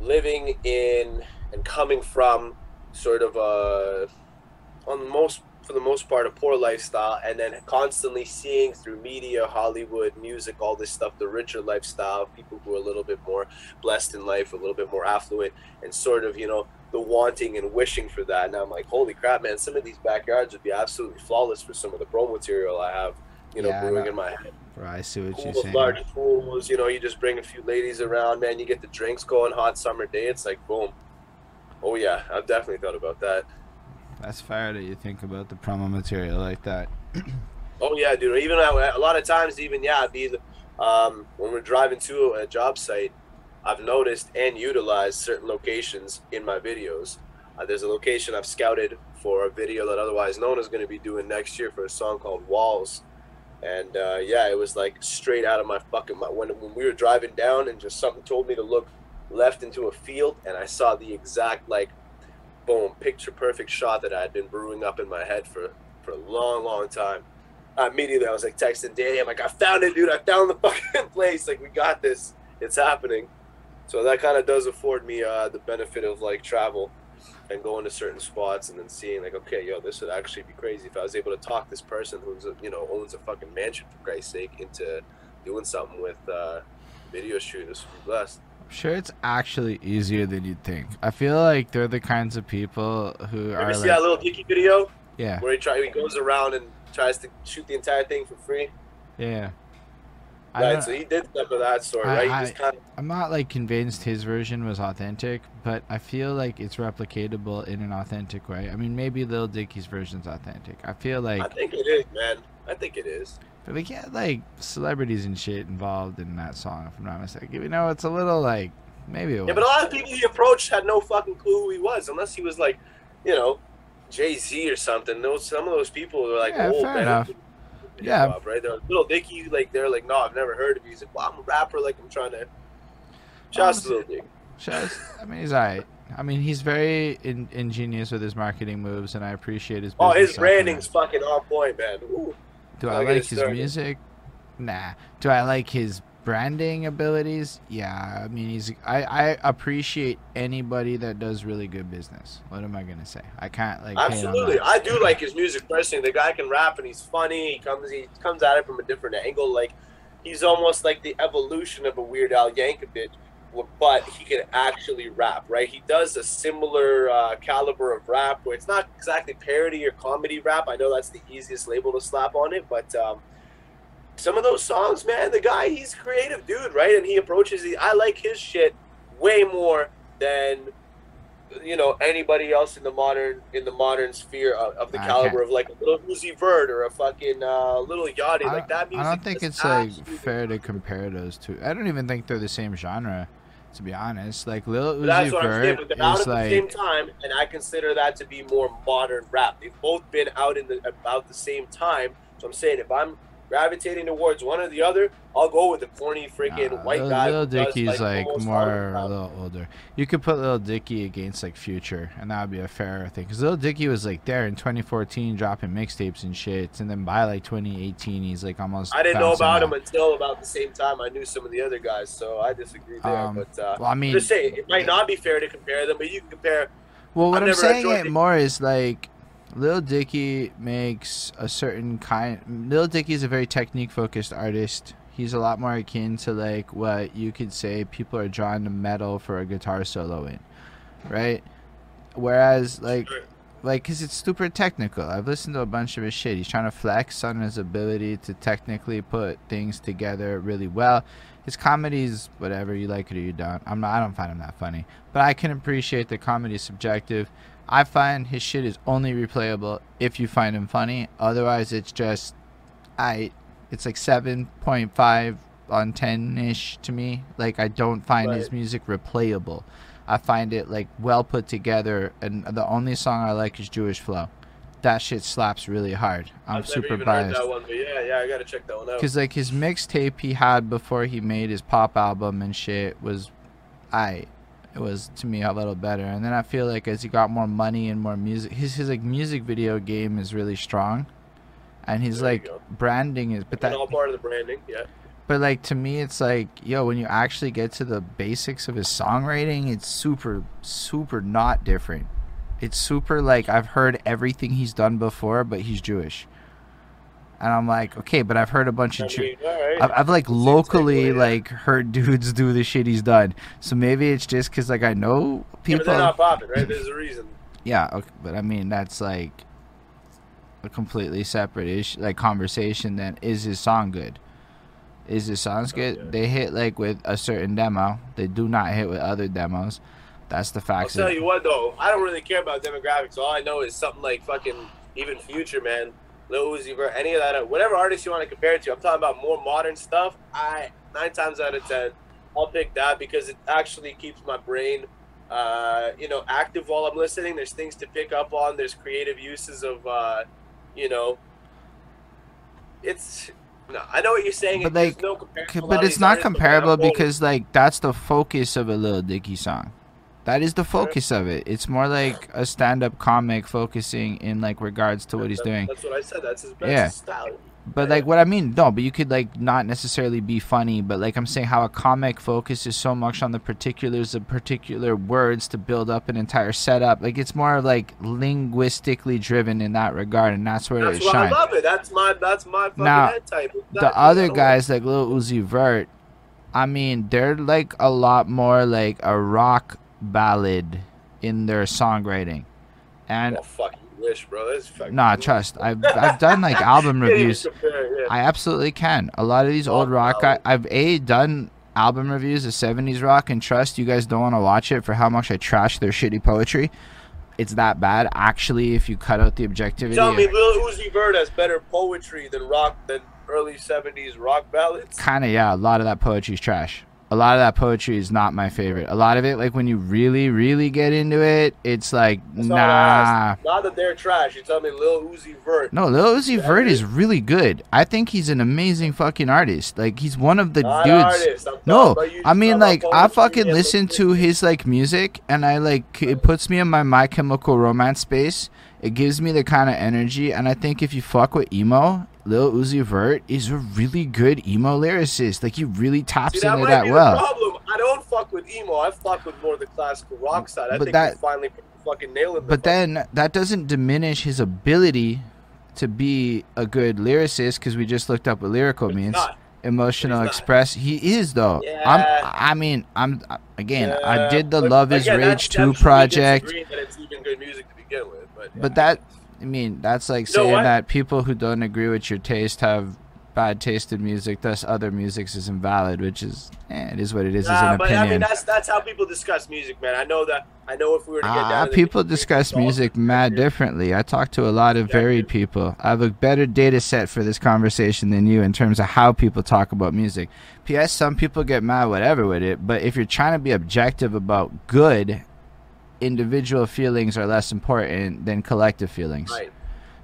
living in and coming from sort of a on most for the most part a poor lifestyle and then constantly seeing through media hollywood music all this stuff the richer lifestyle people who are a little bit more blessed in life a little bit more affluent and sort of you know the wanting and wishing for that. And i'm like holy crap man some of these backyards would be absolutely flawless for some of the pro material i have you know Yeah, brewing in my head Bro, I see what you're saying. large pools. You know, you just bring a few ladies around, man. You get the drinks going. Hot summer day. It's like boom. Oh yeah, I've definitely thought about that. That's fire that you think about the promo material like that. Oh yeah, dude. Even a lot of times, even yeah, be um, when we're driving to a job site, I've noticed and utilized certain locations in my videos. Uh, there's a location I've scouted for a video that otherwise no one is going to be doing next year for a song called Walls. And uh, yeah, it was like straight out of my fucking mind. When, when we were driving down and just something told me to look left into a field, and I saw the exact like, boom, picture perfect shot that I had been brewing up in my head for for a long, long time. Immediately, I was like texting Danny. I'm like, I found it, dude. I found the fucking place. Like, we got this. It's happening. So that kind of does afford me uh, the benefit of like travel and going to certain spots and then seeing like, okay, yo, this would actually be crazy if I was able to talk this person who's you know owns a fucking mansion for Christ's sake into doing something with uh, video shoot. This would be blessed. I'm sure it's actually easier than you'd think. I feel like they're the kinds of people who You are ever see like, that little Dicky video yeah, where he try he goes around and tries to shoot the entire thing for free? yeah. I Right, so he did stuff of that sort, I- right? I- kind of I'm not like convinced his version was authentic, but I feel like it's replicatable in an authentic way. I mean, maybe Lil Dicky's version's authentic. I feel like I think it is, man. I think it is. but we get like celebrities and shit involved in that song, if I'm not mistaken. You know, it's a little like maybe it was. Yeah, but a lot of people he approached had no fucking clue who he was, unless he was like, you know, Jay Z or something. Those some of those people were like Yeah, oh, man. Yeah. hop, right. They're little Dicky, like they're like, no, I've never heard of you. He's like, well, I'm a rapper. Like I'm trying to. Shouts to Lil Dicky. Shouts- I mean, he's alright. I mean, he's very in, ingenious with his marketing moves, and I appreciate his. Oh, his branding's fucking on point, man. Ooh. Do I'll I like his started. music? Nah. Do I like his branding abilities? Yeah. I mean, he's. I I appreciate anybody that does really good business. What am I gonna say? I can't like. Absolutely. I do like his music personally. The guy can rap and he's funny. He comes he comes at it from a different angle. Like he's almost like the evolution of a Weird Al Yankovic, but he can actually rap. Right? He does a similar uh, caliber of rap where it's not exactly parody or comedy rap. I know that's the easiest label to slap on it, but. Um, some of those songs, man, the guy, he's a creative dude, right? And he approaches the. I like his shit way more than you know anybody else in the modern in the modern sphere of, of the I caliber can't- of like a little Uzi Vert or a fucking uh, little Yachty. Like that means I don't think it's like fair to compare those two. I don't even think they're the same genre, to be honest. Like Lil But Uzi I'm saying. Vert But out is at the same like time, and I consider that to be more modern rap. They've both been out in the about the same time. So I'm saying if I'm gravitating towards one or the other, I'll go with the corny freaking Nah, white Lil, guy. Does, Dicky's like, almost more a little older. You could put Lil Dicky against like Future, and that would be a fair thing. Because Lil Dicky was like there in 2014 dropping mixtapes and shit, and then by like 2018 he's like almost. I didn't know about back. him until about the same time I knew some of the other guys, so I disagree there. Um, but uh, Well, I mean, just say it might not be fair to compare them, but you can compare. Well, what I've I'm saying it. more is like Lil Dicky makes a certain kind. Lil Dicky is a very technique focused artist. He's a lot more akin to like what you could say people are drawn to metal for a guitar solo in, right? Whereas like Sure. like because it's super technical. I've listened to a bunch of his shit. He's trying to flex on his ability to technically put things together really well. His comedy's whatever you like it or you don't. I'm not. I don't find him that funny, but I can appreciate the comedy subjective. I find his shit is only replayable if you find him funny. Otherwise, it's just, I. It's like seven point five on ten ish to me. Like I don't find his music replayable. I find it like well put together, and the only song I like is Jewish Flow. That shit slaps really hard. I'm I've super biased. heard that one, but yeah, yeah, I gotta check that one out. Cause like his mixtape he had before he made his pop album and shit was, I, it was to me a little better. And then I feel like as he got more money and more music, his his like music video game is really strong, and he's There like branding is. But But that, all part of the branding, yeah. but like to me, it's like yo, when you actually get to the basics of his songwriting, it's super super not different. It's super like I've heard everything he's done before, but he's Jewish. And I'm like, okay, but I've heard a bunch I of Jew- mean, all right. I've, I've like locally like, yeah. Uh, like heard dudes do the shit he's done. So maybe it's just because like I know Yeah, but people. they're not popping, right? There's a reason. Yeah, okay, but I mean that's like a completely separate issue, like conversation. Then is his song good? Is his songs Oh, good? yeah. They hit like with a certain demo. They do not hit with other demos. That's the I'll facts. tell of you what, though, I don't really care about demographics. All I know is something like fucking even Future, man, Lil Uzi Vert, any of that, whatever artist you want to compare it to. I'm talking about more modern stuff. I nine times out of ten, I'll pick that because it actually keeps my brain, uh, you know, active while I'm listening. There's things to pick up on. There's creative uses of, uh, you know, it's. No, I know what you're saying. But, like, no comparison. C- to a lot but it's not artists, but man, comparable because like that's the focus of a Lil Dicky song. That is the focus of it. It's more like a stand-up comic focusing in like regards to what he's doing. That's what I said. That's his best Yeah. style. But like what I mean, no, but you could like not necessarily be funny, but like I'm saying how a comic focuses so much on the particulars of particular words to build up an entire setup. Like it's more like linguistically driven in that regard, and that's where That's it shines. I love it. That's my that's my fucking Now, head type. the other guys like Lil Uzi Vert, I mean, they're like a lot more like a rock ballad in their songwriting. And Oh fuck, wish, bro. Nah, trust, I've I've done like album reviews. compare, yeah. I absolutely can. A lot of these old Rock I. I've a done album reviews of '70s rock, and trust you guys don't want to watch it for how much I trash their shitty poetry. It's that bad, actually. If you cut out the objectivity, Tell me, Lil Uzi Vert has better poetry than rock than early '70s rock ballads. kind of yeah, a lot of that poetry's trash. A lot of that poetry is not my favorite. A lot of it, like when you really, really get into it, it's like That's all I asked. nah. Not that they're trash. You tell me Lil Uzi Vert. No, Lil Uzi Yeah, Vert is really good. I think he's an amazing fucking artist. Like he's one of the Not dudes. No, I mean like I fucking listen to his like music and I like it puts me in my My Chemical Romance space. It gives me the kind of energy and I think if you fuck with emo, Lil Uzi Vert is a really good emo lyricist. Like he really taps See, that into that well. problem. I don't fuck with emo. I fuck with more the classical rock side. I But think that- finally fucking nailing the But fucking- then that doesn't diminish his ability to be a good lyricist because we just looked up what lyrical But means. Emotional express. He is though. Yeah. I'm. I mean, I'm. Again, I did the but Love Is again, Rage two project, disagreeing That it's even good music to begin with, but, but that. I mean, that's like saying that people who don't agree with your taste have bad taste in music. Thus, other music is invalid, which is. Eh, it is what it is. Nah, is an but I mean that's that's how people discuss music, man. I know that. I know if we were to get down Ah, to people nitty-gritty, discuss music mad differently. I talk to a lot of varied people. I have a better data set for this conversation than you in terms of how people talk about music. P.S. Some people get mad, whatever, with it. But if you're trying to be objective about good, individual feelings are less important than collective feelings. Right.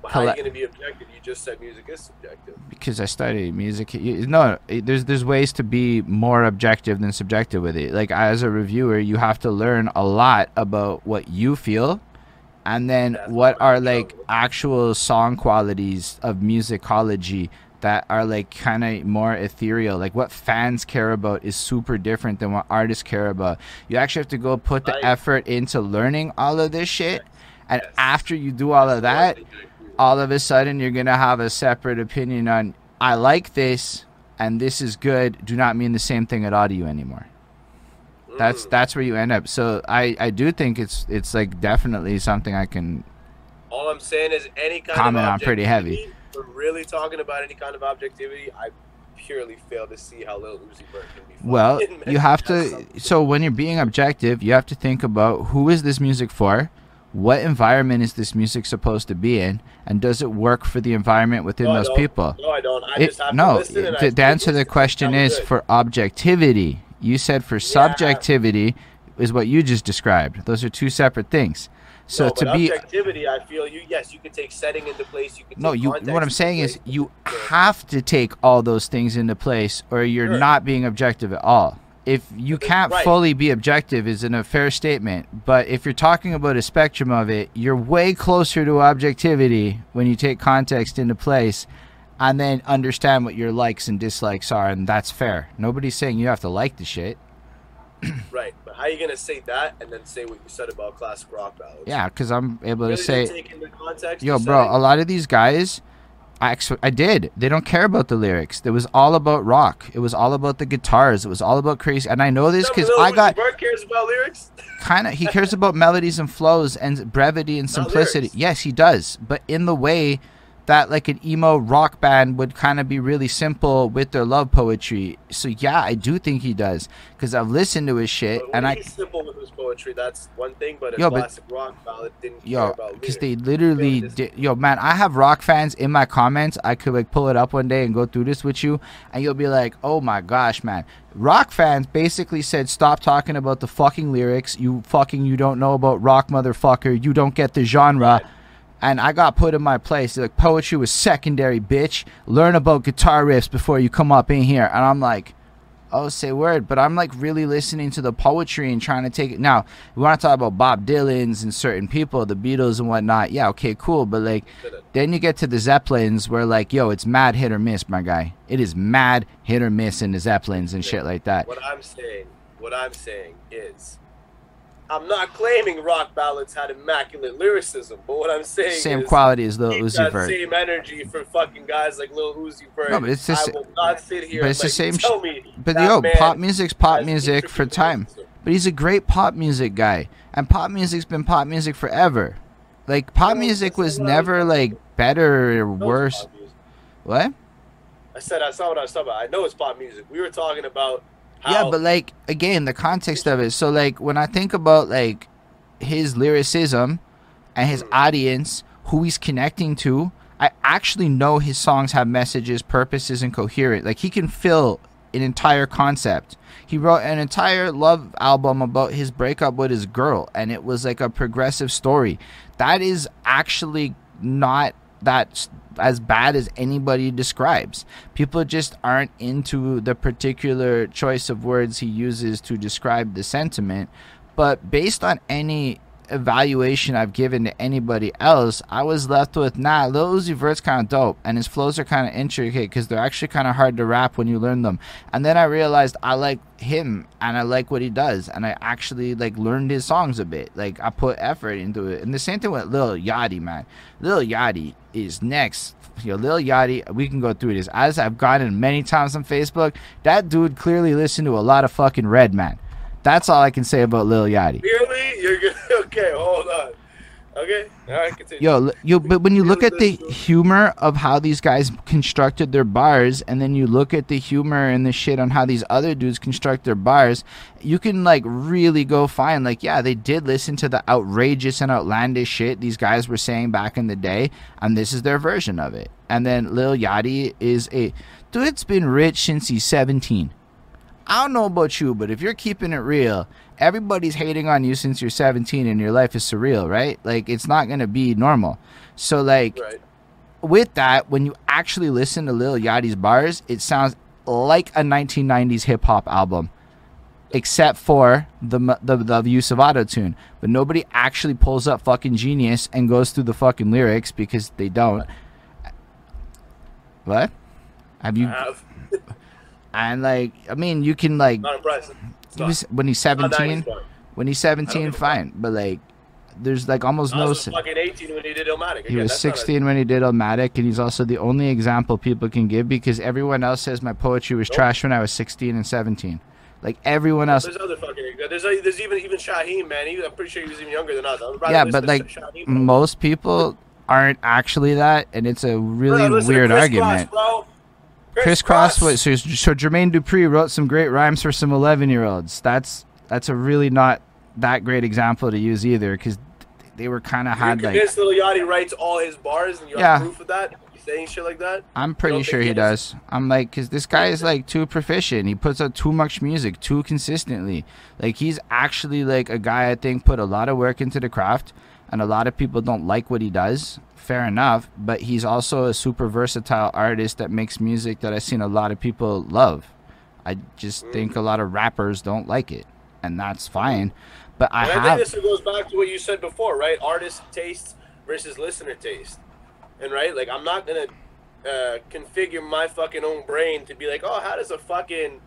But how are you going to be objective? You just said music is subjective. Because I study music, you- no, there's there's ways to be more objective than subjective with it. Like as a reviewer, you have to learn a lot about what you feel, and then That's what are like actual song qualities of musicology that are like kind of more ethereal. Like what fans care about is super different than what artists care about. You actually have to go put the effort into learning all of this shit, and after you do all of that, all of a sudden you're gonna have a separate opinion on I like this and this is good do not mean the same thing at audio anymore. That's Mm. that's where you end up. So I I do think it's it's like definitely something I can All I'm saying is any kind Comment of on pretty heavy. We're really talking about any kind of objectivity, I purely fail to see how Lil Uzi Vert can be. well you have to so when you're being objective you have to think about who is this music for what environment is this music supposed to be in and does it work for the environment within No, those people No, I don't. I It- just have to no, listen and the, the answer to the question is good. for objectivity. You said for subjectivity is what you just described. Those are two separate things. So no, to be objectivity, I feel you. Yes, you can take setting into place. You can no, you. What I'm saying is you Yeah. have to take all those things into place, or you're Sure. not being objective at all. If you But can't right. fully be objective, is in a fair statement. But if you're talking about a spectrum of it, you're way closer to objectivity when you take context into place, and then understand what your likes and dislikes are, and that's fair. Nobody's saying you have to like the shit. right. But how are you gonna say that and then say what you said about classic rock ballads? Yeah, because I'm able Really to say, didn't take into context. yo, bro, setting? a lot of these guys, I actually, I did. They don't care about the lyrics. It was all about rock. It was all about the guitars. It was all about crazy. And I know this because I got Vert cares about lyrics. kind of. He cares about melodies and flows and brevity and simplicity. Yes, he does, but in the way that like an emo rock band would kind of be really simple with their love poetry. So yeah, I do think he does because I've listened to his shit and I he's simple with his poetry, that's one thing. But a Yo, but- classic rock ballad didn't care Yo, about because they literally did. Yo, man, I have rock fans in my comments. I could like pull it up one day and go through this with you, and you'll be like, "Oh my gosh, man!" Rock fans basically said, "Stop talking about the fucking lyrics. You fucking you don't know about rock, motherfucker. You don't get the genre." And I got put in my place. They're like poetry was secondary, bitch. Learn about guitar riffs before you come up in here. And I'm like, Oh, say word, but I'm like really listening to the poetry and trying to take it. Now, we want to talk about Bob Dylan's and certain people, the Beatles and whatnot. Yeah, okay, cool. But like, then you get to the Zeppelins where like, yo, it's mad hit or miss, my guy. It is mad hit or miss in the Zeppelins and shit like that. What I'm saying, what I'm saying is, I'm not claiming rock ballads had immaculate lyricism, but what I'm saying Same is quality as Lil Uzi Vert. same energy for fucking guys like Lil Uzi Vert. No, but it's the I will not sit here. but and it's the same Tell me But yo, pop music's pop music for time. But he's a great pop music guy, and pop music's been pop music forever. Like pop music was not what I was never like better or I know it's worse. What? I said I saw what I was talking about. I know it's pop music. We were talking about how Yeah, but like again, the context of it. So like when I think about like his lyricism and his Mm. audience, who he's connecting to, I actually know his songs have messages, purposes, and coherent. Like he can fill an entire concept. He wrote an entire love album about his breakup with his girl, and it was like a progressive story. That is actually not that as bad as anybody describes. People just aren't into the particular choice of words he uses to describe the sentiment. But based on any evaluation I've given to anybody else, I was left with nah, Lil Uzi Vert's kind of dope, and his flows are kind of intricate because they're actually kind of hard to rap when you learn them. And then I realized I like him and I like what he does, and I actually like learned his songs a bit. Like I put effort into it, and the same thing with Lil Yachty, man. Lil Yachty is next. Know, Lil Yachty, we can go through this. As I've gotten many times on Facebook, that dude clearly listened to a lot of fucking Redman. That's all I can say about Lil Yachty. Really? You're good? Okay, hold on. Okay, all right, continue. Yo, you but when you look at the humor of how these guys constructed their bars, and then you look at the humor and the shit on how these other dudes construct their bars, you can like really go find like, yeah, they did listen to the outrageous and outlandish shit these guys were saying back in the day, and this is their version of it. And then Lil Yachty is a dude. It's been rich since he's seventeen. I don't know about you, but if you're keeping it real, everybody's hating on you since you're 17 and your life is surreal, right? Like it's not gonna be normal. So like, Right. with that, when you actually listen to Lil Yachty's bars, it sounds like a 1990s hip hop album, except for the, the the use of auto tune. But nobody actually pulls up fucking Genius and goes through the fucking lyrics because they don't. What? Have you? And like, I mean, you can like. He was, when he's 17 when he's 17 fine but like there's like almost no was fucking 18 when he did Illmatic. he was that's not a- 16 when he did Illmatic and he's also the only example people can give because everyone else says my poetry was Nope. trash when I was 16 and 17 like everyone else There's other fucking. There's uh, there's even even Shyheim, man. He, I'm pretty sure he was even younger than us. Yeah but like Shyheim, most people aren't actually that and it's a really Bro, weird argument Cross, bro. Kris Kross so, so Jermaine Dupri wrote some great rhymes for some 11 year olds that's that's a really not that great example to use either because they were kind of You're had like convinced Lil Yachty writes all his bars and you Yeah. have proof of that? You saying shit like that? I'm pretty sure he he does. I'm like, cause this guy is like too proficient. He puts out too much music too consistently. Like he's actually like a guy I think put a lot of work into the craft, and a lot of people don't like what he does. Fair enough, but he's also a super versatile artist that makes music that I've seen a lot of people love. I just Mm. think a lot of rappers don't like it, and that's fine. But I And I have think this goes back to what you said before, right? Artist taste versus listener taste. And right, like I'm not gonna uh, configure my fucking own brain to be like, oh, how does a fucking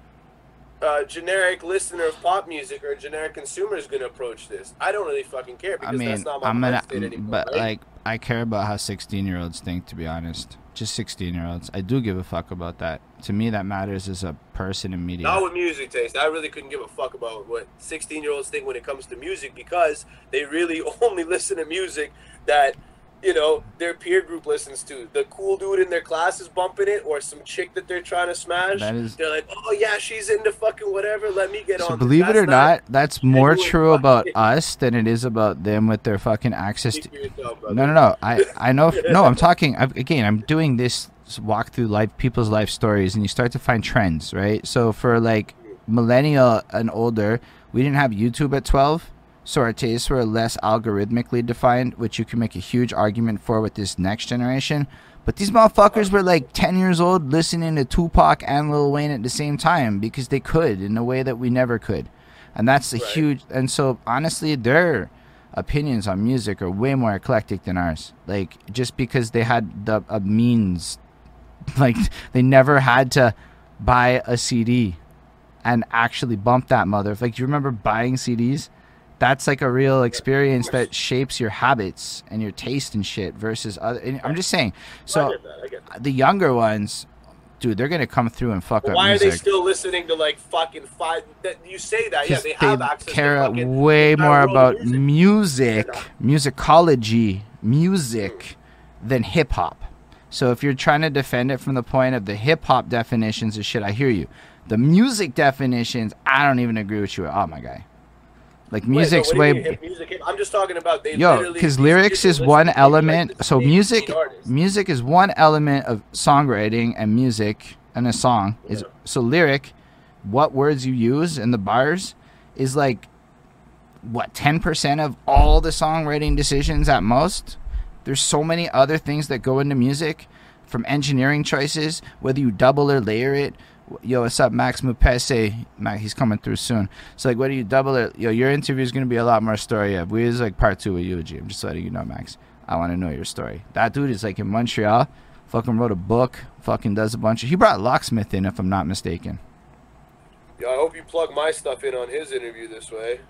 uh, generic listener of pop music or a generic consumer is gonna approach this? I don't really fucking care I because mean, that's not my I'm gonna, anymore. but right? like, I care about how 16 year olds think. To be honest, just 16 year olds. I do give a fuck about that. To me, that matters as a person in media. Not with music taste. I really couldn't give a fuck about what 16 year olds think when it comes to music because they really only listen to music that, you know, their peer group listens to. The cool dude in their class is bumping it or some chick that they're trying to smash. That is- They're like, oh, yeah, she's into fucking whatever. Let me get so on. believe it or not, that's more true about fucking- us than it is about them with their fucking access to. Yourself. No, no, no. I, I know. No, I'm talking i again. I'm doing this walk through life, people's life stories, and you start to find trends, right? So for like millennial and older, we didn't have YouTube at 12, so our tastes were less algorithmically defined, which you can make a huge argument for with this next generation. But these motherfuckers were like 10 years old listening to Tupac and Lil Wayne at the same time because they could in a way that we never could. And that's a Right. huge. And so, honestly, their opinions on music are way more eclectic than ours. Like, just because they had the a means, like, they never had to buy a CD and actually bump that mother. Like, do you remember buying CDs? That's like a real experience that shapes your habits and your taste and shit versus other. And I'm just saying. So get that. I get that. the younger ones, dude, they're gonna come through and fuck up why are music. they still listening to like fucking five? That, you say that, yeah, they have they access care way more about music. music, musicology, music hmm. than hip hop. So if you're trying to defend it from the point of the hip hop definitions of shit, I hear you. The music definitions, I don't even agree with you at all, my guy. Like music's what way music, I'm just talking about they Yo, because lyrics is one to, like, element. So music, music is one element of songwriting, and music and a song is Yeah. so lyric, what words you use in the bars is like what 10% of all the songwriting decisions at most. There's so many other things that go into music from engineering choices, whether you double or layer it. Yo, what's up, Max Mupese? Max, he's coming through soon. So, like, what do you double it, yo, your interview is going to be a lot more story. Yeah, we is like part two of Eulogy. I'm just letting you know, Max. I want to know your story. That dude is like in Montreal, fucking wrote a book, fucking does a bunch of. He brought Locksmith in, if I'm not mistaken. Yo, I hope you plug my stuff in on his interview this way.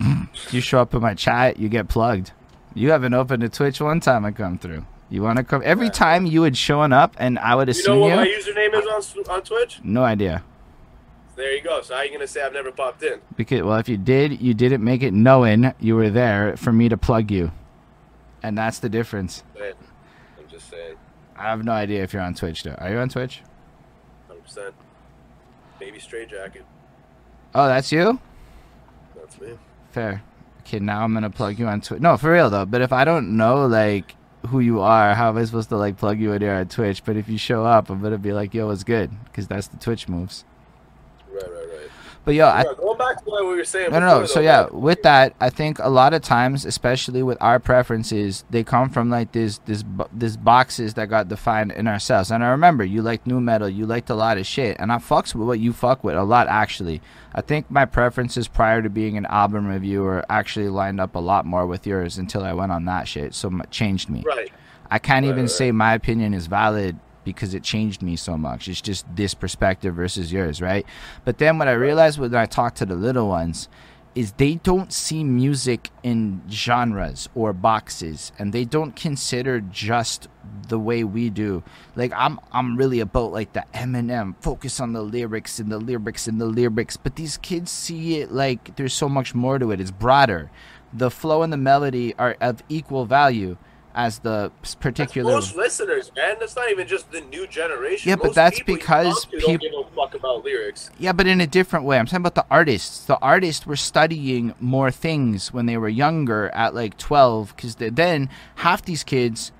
You show up in my chat, you get plugged. You haven't opened a Twitch one time I come through. You want to come every time you would showing up, and I would assume You know you. what my username is on on Twitch? no idea. There you go. So how you gonna say I've never popped in? Because well, if you did, you didn't make it knowing you were there for me to plug you, and that's the difference. Man, I'm just saying, I have no idea if you're on Twitch though. Are you on Twitch? 100. percent Baby straight jacket. Oh, that's you. That's me. Fair. Okay, now I'm gonna plug you on Twitch. No, for real though. But if I don't know like who you are, how am I supposed to like plug you in here on Twitch? But if you show up, I'm gonna be like, "Yo, what's good?" Because that's the Twitch moves. But yo, I, Yeah, going back to what we were saying. No, no, no. So yeah, with that, I think a lot of times, especially with our preferences, they come from like this, this, this boxes that got defined in ourselves. And I remember you liked new metal, you liked a lot of shit, and I fucks with what you fuck with a lot. Actually, I think my preferences prior to being an album reviewer actually lined up a lot more with yours until I went on that shit. So it changed me. Right. I can't Right, even right. say my opinion is valid because it changed me so much. It's just this perspective versus yours, right? But then what I realized when I talked to the little ones is they don't see music in genres or boxes and they don't consider just the way we do. Like I'm I'm really about like the Eminem, focus on the lyrics and the lyrics and the lyrics, but these kids see it like there's so much more to it. It's broader. The flow and the melody are of equal value as the s- That's particular most listeners, man. That's not even just the new generation. Yeah, but Most that's people because people don't give a fuck about lyrics. Yeah, but in a different way. I'm talking about the artists. The artists were studying more things when they were younger at like 12 because then half these kids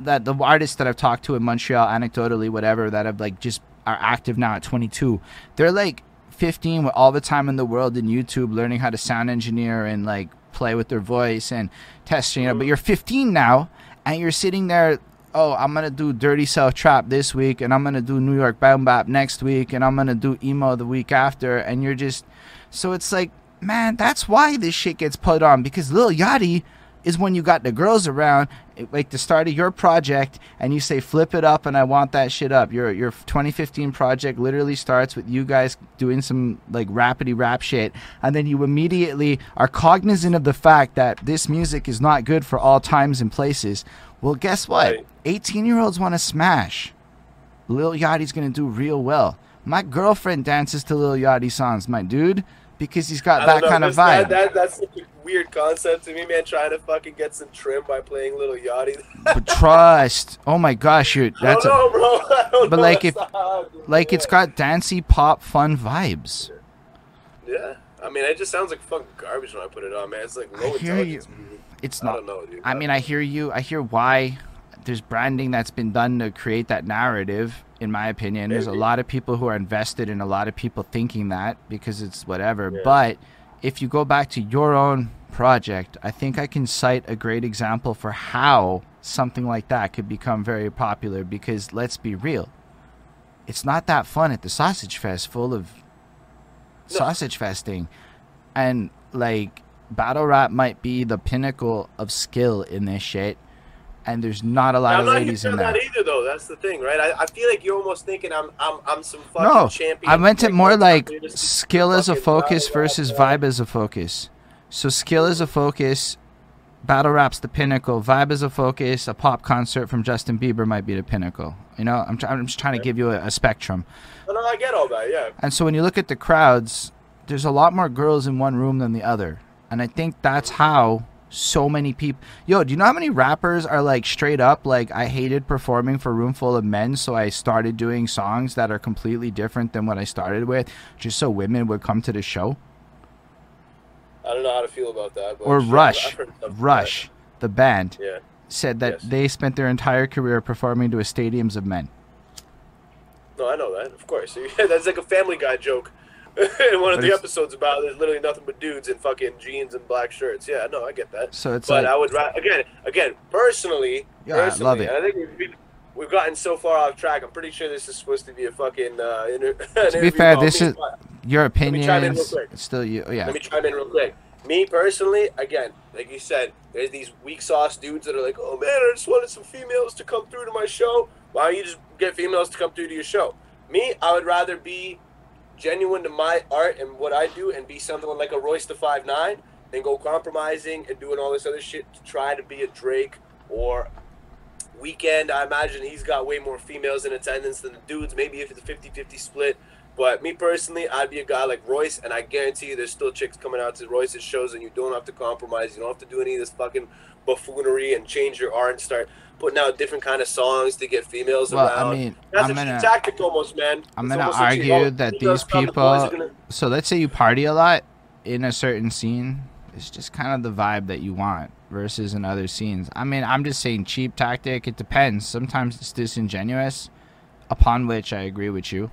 that the artists that I've talked to in Montreal anecdotally whatever that have like just are active now at 22 they're like 15 with all the time in the world in YouTube learning how to sound engineer and like play with their voice and testing it but you're 15 now and you're sitting there oh I'm gonna do Dirty South Trap this week and I'm gonna do New York Boom Bap next week and I'm gonna do emo the week after and you're just so it's like man that's why this shit gets put on because Lil Yachty is when you got the girls around, like the start of your project, and you say flip it up, and I want that shit up. Your your 2015 project literally starts with you guys doing some like rapidy rap shit, and then you immediately are cognizant of the fact that this music is not good for all times and places. Well, guess what? Right. 18 year olds want to smash. Lil Yachty's gonna do real well. My girlfriend dances to Lil Yachty songs, my dude, because he's got that know, kind of this- that- vibe. That, that's weird concept to me, man. Trying to fucking get some trim by playing Little Yachty. but trust. Oh my gosh, you I that's don't a, know, bro. I don't But know. like if- I do like it. it's got dancey pop fun vibes. Yeah, I mean, it just sounds like fucking garbage when I put it on, man. It's like low I hear you. music. It's I not. don't know, dude. I mean, I hear you. I hear why there's branding that's been done to create that narrative. In my opinion, there's a lot of people who are invested in a lot of people thinking that because it's whatever. Yeah. But if you go back to your own project, I think I can cite a great example for how something like that could become very popular. Because let's be real, it's not that fun at the sausage fest full of No. sausage festing and like battle rap might be the pinnacle of skill in this shit and there's not a lot I'm of ladies in that that either, though. That's the thing, right? I, I feel like you're almost thinking I'm I'm I'm some fucking no champion. i meant it more like here to see skill as a focus battle rap, versus vibe as a focus so skill as a focus battle rap's the pinnacle vibe as a focus a pop concert from justin bieber might be the pinnacle you know i'm, I'm just trying to give you a, a spectrum No, no, I get all that. Yeah. And so when you look at the crowds, there's a lot more girls in one room than the other. And I think that's how so many people. Yo, do you know how many rappers are like straight up like I hated performing for a room full of men, so I started doing songs that are completely different than what I started with, just so women would come to the show? I don't know how to feel about that. But Or sure, Rush, I've heard stuff like Rush, the band. Yeah. said that Yes. they spent their entire career performing to a stadiums of men. No, I know that. Of course, that's like a Family Guy joke. in one of the episodes about there's literally nothing but dudes in fucking jeans and black shirts. Yeah, no, I get that. So it's but like, I would ra- again, again, personally, Yeah, I love it. I think we've, we've gotten so far off track. I'm pretty sure this is supposed to be a fucking. Uh, inter- to be fair, this is your me chime in real quick. Still, you. Yeah. Let me chime in real quick. Me personally, again, like you said, there's these weak sauce dudes that are like, "Oh man, I just wanted some females to come through to my show." Why don't you just get females to come through to your show? Me, I would rather be genuine to my art and what I do, and be something like a Royce the Five Nine, than go compromising and doing all this other shit to try to be a Drake or Weeknd. I imagine he's got way more females in attendance than the dudes. Maybe if it's a 50-50 split. But me personally, I'd be a guy like Royce, and I guarantee you there's still chicks coming out to Royce's shows, and you don't have to compromise. You don't have to do any of this fucking buffoonery and change your art and start putting out different kind of songs to get females Well, around. I mean, That's I'm a gonna. cheap tactic almost, man. I'm It's gonna almost like, argue oh, that these come, the people. gonna- So let's say you party a lot in a certain scene. It's just kind of the vibe that you want versus in other scenes. I mean, I'm just saying cheap tactic. It depends. Sometimes it's disingenuous, upon which I agree with you.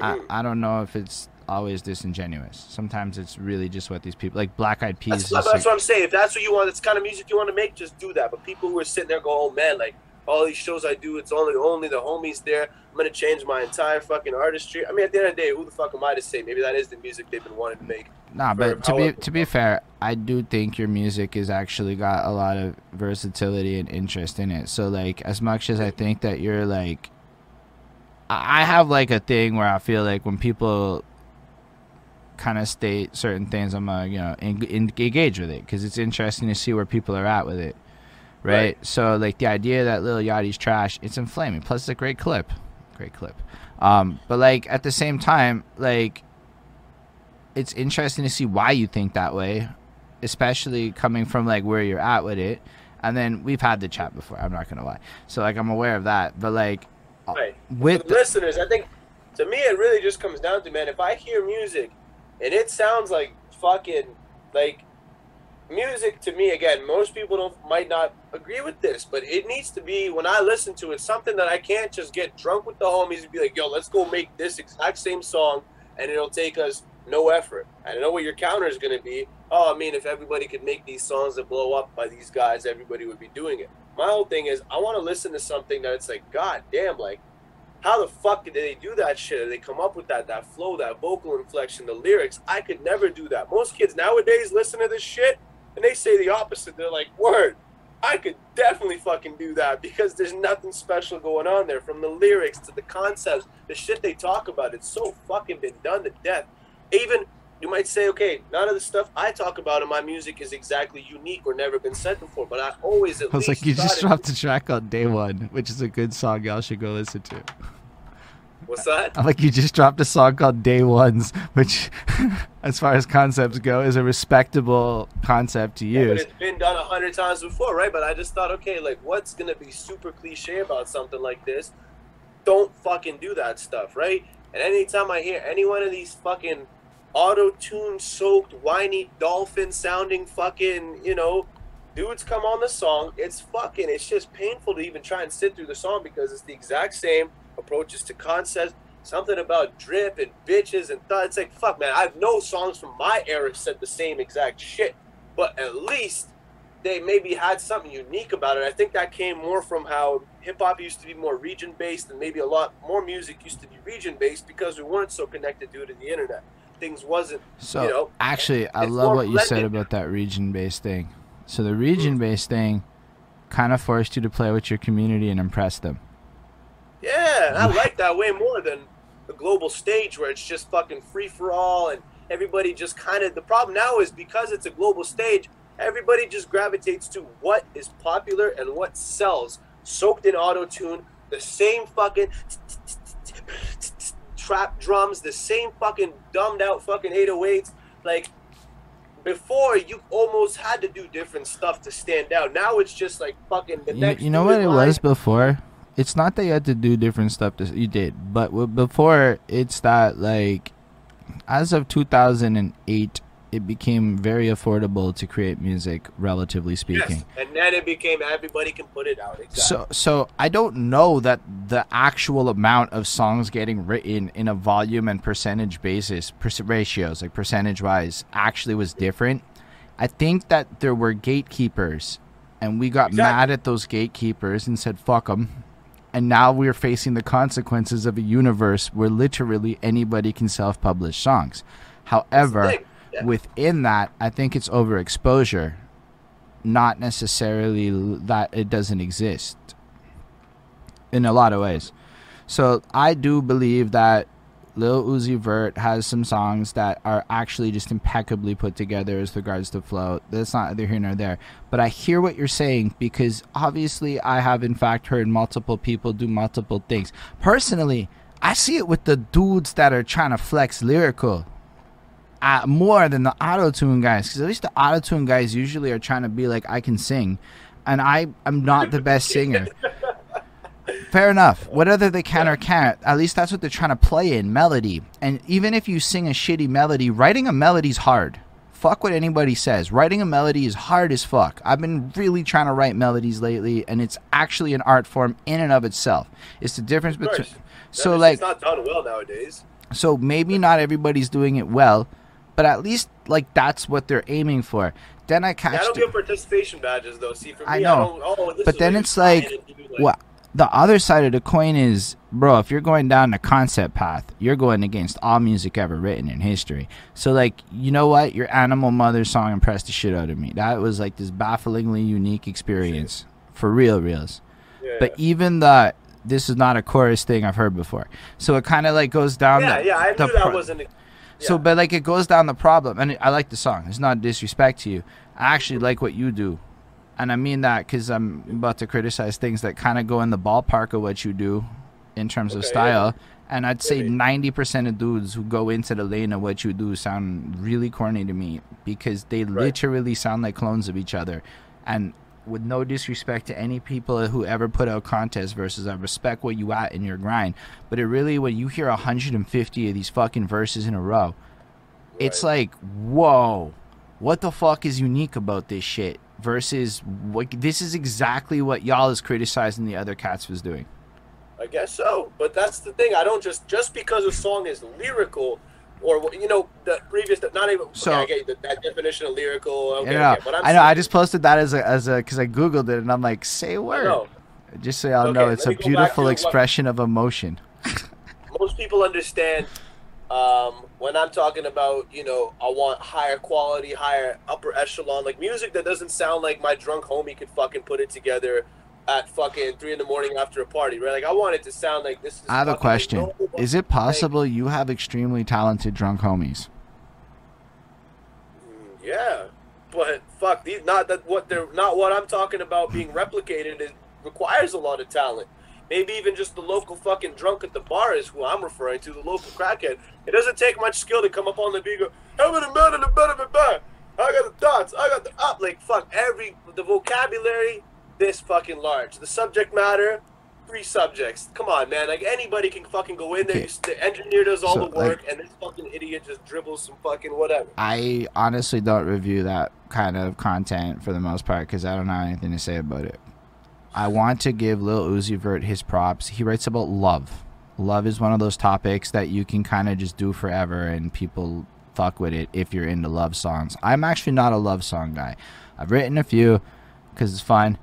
I, Mhm. I don't know if it's always disingenuous. Sometimes it's really just what these people like Black Eyed Peas. That's, that's like- what I'm saying. If that's what you want, that's the kind of music you want to make, just do that. But people who are sitting there go, oh man, like all these shows I do, it's only only the homies there. I'm gonna change my entire fucking artistry. I mean, at the end of the day, who the fuck am I to say? Maybe that is the music they've been wanting to make. Nah, but to be to be fair, I do think your music has actually got a lot of versatility and interest in it. So like, as much as I think that you're like, I have like a thing where I feel like when people kind of state certain things, I'm uh, you know en- en- engage with it because it's interesting to see where people are at with it, right? Right. So like the idea that Lil Yachty's trash, it's inflaming. Plus, it's a great clip, great clip. Um, but like at the same time, like it's interesting to see why you think that way, especially coming from like where you're at with it. And then we've had the chat before. I'm not gonna lie. So like I'm aware of that. But like uh, Right. with the listeners, I think to me it really just comes down to man, if I hear music and it sounds like fucking like music to me again, most people don't might not agree with this, but it needs to be when I listen to it something that I can't just get drunk with the homies and be like, yo, let's go make this exact same song and it'll take us no effort. I know what your counter is gonna be. Oh, I mean, if everybody could make these songs that blow up by these guys, everybody would be doing it. My whole thing is, I want to listen to something that it's like, god damn, like how the fuck did they do that shit? They come up with that, that flow, that vocal inflection, the lyrics? I could never do that. Most kids nowadays listen to this shit and they say the opposite. They're like, word, I could definitely fucking do that because there's nothing special going on there. From the lyrics to the concepts, the shit they talk about, it's so fucking been done to death. Even you might say, okay, none of the stuff I talk about in my music is exactly unique or never been said before, but I always at I was least like, you just dropped a track on day one, which is a good song. Y'all should go listen to. What's that? I'm like, you just dropped a song called Day Ones, which, as far as concepts go, is a respectable concept to Yeah, use. it's been done a hundred times before, right? But I just thought, okay, like, what's gonna be super cliche about something like this? Don't fucking do that stuff, right? And anytime I hear any one of these fucking auto-tune soaked, whiny dolphin sounding fucking, you know, dudes come on the song, it's fucking, it's just painful to even try and sit through the song because it's the exact same approaches to concepts. Something about drip and bitches and th- it's like fuck, man. I've no songs from my era said the same exact shit, but at least they maybe had something unique about it. I think that came more from how hip hop used to be more region based, and maybe a lot more music used to be region based because we weren't so connected due to the internet. Things wasn't, So you know, actually, I love what you said about that region-based thing. So the region-based thing kind of forced you to play with your community and impress them. Yeah, I like that way more than the global stage where it's just fucking free for all and everybody just kind of. The problem now is because it's a global stage, everybody just gravitates to what is popular and what sells, soaked in auto tune, the same fucking trap drums, the same fucking dumbed out fucking 808s. Like before, you almost had to do different stuff to stand out. Now it's just like fucking the You, next. you know what it line- was before? It's not that you had to do different stuff. To, you did, but before it's that like, as of 2008, it became very affordable to create music, relatively speaking. Yes, and then it became everybody can put it out. Exactly. So, so I don't know that the actual amount of songs getting written in a volume and percentage basis, per- ratios, like percentage wise, actually was different. I think that there were gatekeepers, and we got Exactly. mad at those gatekeepers and said "fuck them." And now we're facing the consequences of a universe where literally anybody can self-publish songs. However. Within that, I think it's overexposure, not necessarily that it doesn't exist in a lot of ways. So I do believe that Lil Uzi Vert has some songs that are actually just impeccably put together as regards to flow. That's not either here nor there. But I hear what you're saying because obviously I have in fact heard multiple people do multiple things. Personally, I see it with the dudes that are trying to flex lyrical uh, more than the auto tune guys because at least the auto tune guys usually are trying to be like I can sing, and I am not the best singer. Fair enough. Whether they can or can't, at least that's what they're trying to play in melody. And even if you sing a shitty melody, writing a melody's hard. Fuck what anybody says. Writing a melody is hard as fuck. I've been really trying to write melodies lately, and it's actually an art form in and of itself. It's the difference between. So like, it's not done well nowadays. so maybe not everybody's doing it well, but at least like that's what they're aiming for. Then I Yeah, I catch don't give participation badges though. See, for me, I I know. don't. Oh, this but then it's like, like- what the other side of the coin is, bro. If you're going down the concept path, you're going against all music ever written in history. So like, you know what? Your Animal Mother song impressed the shit out of me. That was like this bafflingly unique experience for real, reals. Yeah. But even the this is not a chorus thing I've heard before. So it kind of like goes down. yeah, the, yeah, I knew that pro- wasn't. Yeah. but like it goes down the problem, and I like the song. It's not disrespect to you. I actually like what you do, and I mean that because I'm about to criticize things that kind of go in the ballpark of what you do, in terms of Okay, style. And I'd say ninety percent of dudes who go into the lane of what you do sound really corny to me because they literally sound like clones of each other, and with no disrespect to any people who ever put out contests versus I respect what you at in your grind. But it really when you hear 150 of these fucking verses in a row, it's like, whoa, what the fuck is unique about this shit? Versus what this is exactly what y'all is criticizing the other cats was doing. I guess so, but that's the thing. I don't just just because a song is lyrical, or you know, the previous not even. So- okay, I get that, that definition of lyrical. Okay, I know, okay, but I'm I know. I just posted that as a as a because I googled it and I'm like, say word. know. Just so y'all know, it's a me go back beautiful to what- expression of emotion. most people understand um, when I'm talking about, you know, I want higher quality, higher upper echelon, like music that doesn't sound like my drunk homie could fucking put it together at fucking three in the morning after a party, right? Like I want it to sound like this. Is I have a question. Is it possible you have extremely talented drunk homies? Mm, Yeah, but fuck these. Not that what they're not what I'm talking about being replicated. It requires a lot of talent. Maybe even just the local fucking drunk at the bar is who I'm referring to. The local crackhead. It doesn't take much skill to come up on the beat. and Go, how many men in the bed of it back? I got the dots. I got the up. Like fuck every the vocabulary. This fucking large. The subject matter. Three subjects. Come on, man. Like anybody can fucking go in there. Okay. You The engineer does all So, the work, and this fucking idiot just dribbles some fucking whatever. I honestly don't review that kind of content for the most part because I don't have anything to say about it. I want to give Lil Uzi Vert his props. He writes about love. Love is one of those topics that you can kind of just do forever and people fuck with it if you're into love songs. I'm actually not a love song guy. I've written a few because it's fun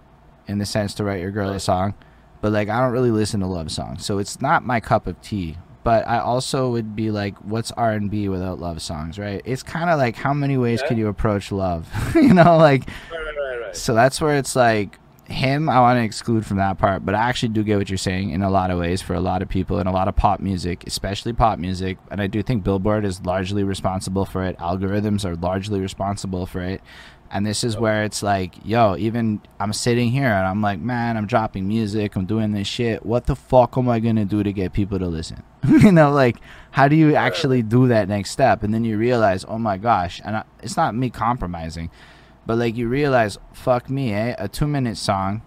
in the sense to write your girl a song, but like I don't really listen to love songs, so it's not my cup of tea. But I also would be like, what's R and B without love songs, right? It's kind of like how many ways Yeah. can you approach love, you know? Like, Right, right, right, right. so that's where it's like him. I want to exclude from that part, but I actually do get what you're saying in a lot of ways for a lot of people in a lot of pop music, especially pop music. And I do think Billboard is largely responsible for it. Algorithms are largely responsible for it. And this is where it's like, yo, even I'm sitting here and I'm like, man, I'm dropping music, I'm doing this shit. What the fuck am I gonna do to get people to listen? you know, like, how do you actually do that next step? And then you realize, oh my gosh, and I, it's not me compromising, but like you realize, fuck me, eh? A two minute song,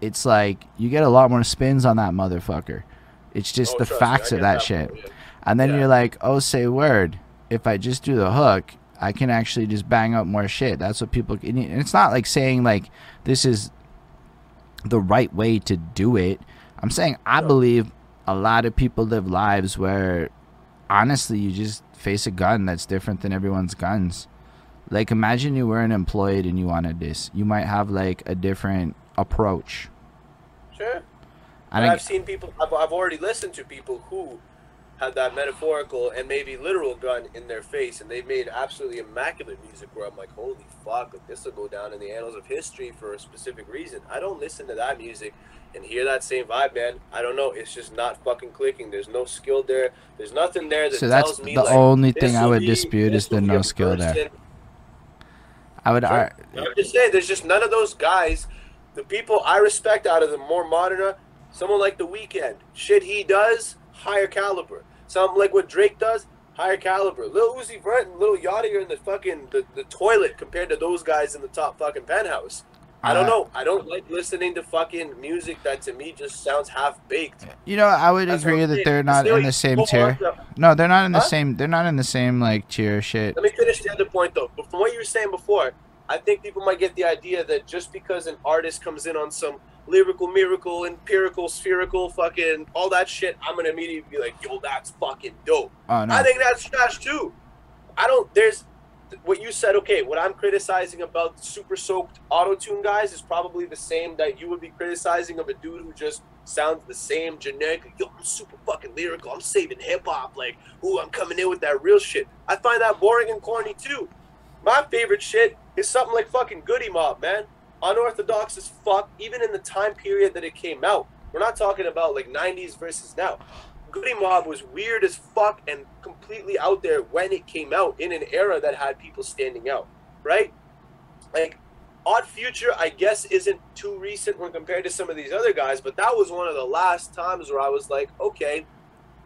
it's like you get a lot more spins on that motherfucker. It's just Oh, the trust me, facts of get that shit. yeah. And then Yeah. you're like, oh, say word. If I just do the hook, I can actually just bang out more shit. That's what people. And it's not like saying like this is the right way to do it. I'm saying I believe a lot of people live lives where honestly you just face a gun that's different than everyone's guns. Like imagine you weren't employed and you wanted this. You might have like a different approach. Sure. And I've seen people. I've, I've already listened to people who had that metaphorical and maybe literal gun in their face, and they've made absolutely immaculate music. Where I'm like, holy fuck, like, this will go down in the annals of history for a specific reason. I don't listen to that music and hear that same vibe, man. I don't know. It's just not fucking clicking. There's no skill there. There's nothing there that so that's tells me the like, only thing I would be, dispute is the no skill person. there. I would. Sure. I, am just saying, there's just none of those guys. The people I respect out of the more modern, uh, someone like The Weeknd, shit he does, higher caliber. Something like what Drake does, higher caliber. Lil Uzi Vert and Lil Yachty are in the fucking the, the toilet compared to those guys in the top fucking penthouse. I don't uh, know. I don't like listening to fucking music that to me just sounds half baked. You know, I would That's agree that they're not in the same tier. No, they're not in the huh? same. They're not in the same like tier shit. Let me finish the other point though. But from what you were saying before, I think people might get the idea that just because an artist comes in on some lyrical, miracle, empirical, spherical, fucking all that shit, I'm gonna immediately be like, yo, that's fucking dope. Oh, no. I think that's trash too. I don't. There's what you said, okay, what I'm criticizing about super soaked auto tune guys is probably the same that you would be criticizing of a dude who just sounds the same generic. Yo, I'm super fucking lyrical. I'm saving hip hop. Like, ooh, I'm coming in with that real shit. I find that boring and corny too. My favorite shit is something like fucking Goodie Mob, man. Unorthodox as fuck, even in the time period that it came out. We're not talking about like 90s versus now. Goodie Mob was weird as fuck and completely out there when it came out in an era that had people standing out, right? Like Odd Future, I guess, isn't too recent when compared to some of these other guys, but that was one of the last times where I was like, okay,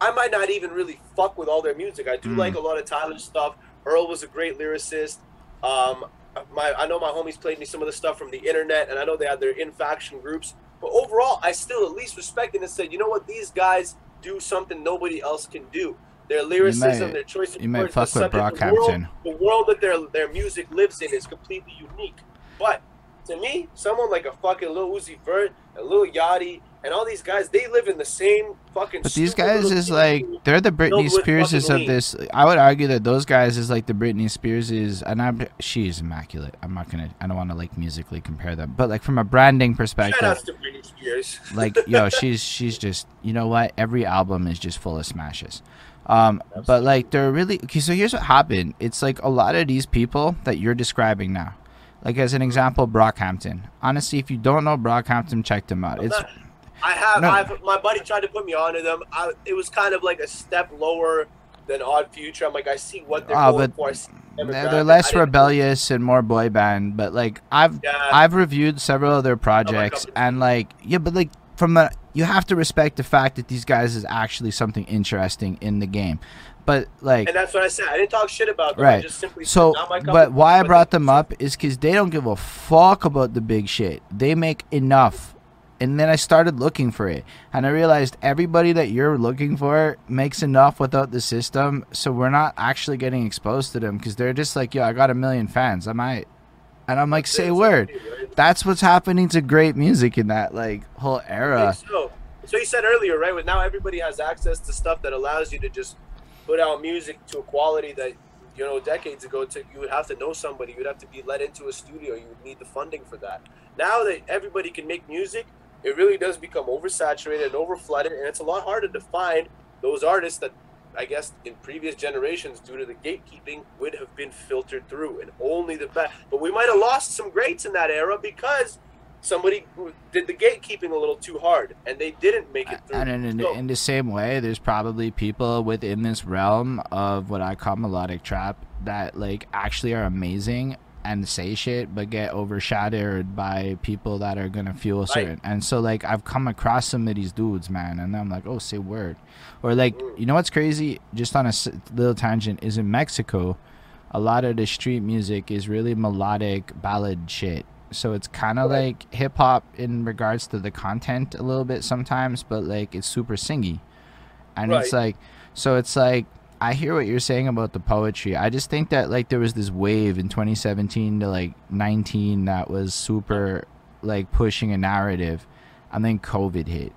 I might not even really fuck with all their music. I do mm. like a lot of Tyler's stuff. Earl was a great lyricist. Um, my I know my homies played me some of the stuff from the internet, and I know they had their in faction groups. But overall, I still at least respected and said, you know what, these guys do something nobody else can do. Their lyricism, their choice of you words, fuck with Brockhampton. The world, the world that their their music lives in is completely unique. But to me, someone like a fucking Lil Uzi Vert, a Lil Yachty, and all these guys, they live in the same fucking. But these guys is like they're the Britney Spearses of this. I would argue that those guys is like the Britney Spearses, and I'm she's immaculate. I'm not gonna. I don't want to like musically compare them, but like from a branding perspective, Shout out to Britney Spears. like yo, she's she's just you know what? Every album is just full of smashes. Um, but like they're really okay. So here's what happened. It's like a lot of these people that you're describing now. Like as an example, Brockhampton. Honestly, if you don't know Brockhampton, check them out. It's I have. No. I've, my buddy tried to put me onto them. I, it was kind of like a step lower than Odd Future. I'm like, I see what they're oh, going for. They're, they're less rebellious and more boy band. But like, I've yeah. I've reviewed several of their projects, and like, yeah, but like from the you have to respect the fact that these guys is actually something interesting in the game. But like, and that's what I said. I didn't talk shit about them. Right. so, but why I brought them up is because they don't give a fuck about the big shit. They make enough and then I started looking for it, and I realized everybody that you're looking for makes enough without the system, so we're not actually getting exposed to them because they're just like, yo, I got a million fans, I might, and I'm like, say word. That's what's happening to great music in that like whole era. So, so you said earlier, right? With now everybody has access to stuff that allows you to just put out music to a quality that you know decades ago to you would have to know somebody you would have to be let into a studio you would need the funding for that now that everybody can make music it really does become oversaturated and overflooded, and it's a lot harder to find those artists that I guess in previous generations, due to the gatekeeping, would have been filtered through, and only the best. But we might have lost some greats in that era because somebody did the gatekeeping a little too hard, and they didn't make it through. And in, so, in the same way, there's probably people within this realm of what I call melodic trap that like actually are amazing and say shit but get overshadowed by people that are gonna feel certain right. and so like i've come across some of these dudes man and i'm like oh say word or like mm. you know what's crazy just on a little tangent is in mexico a lot of the street music is really melodic ballad shit so it's kind of right. like hip hop in regards to the content a little bit sometimes but like it's super singy and right. it's like so it's like I hear what you're saying about the poetry. I just think that like there was this wave in 2017 to like 19 that was super like pushing a narrative, and then COVID hit,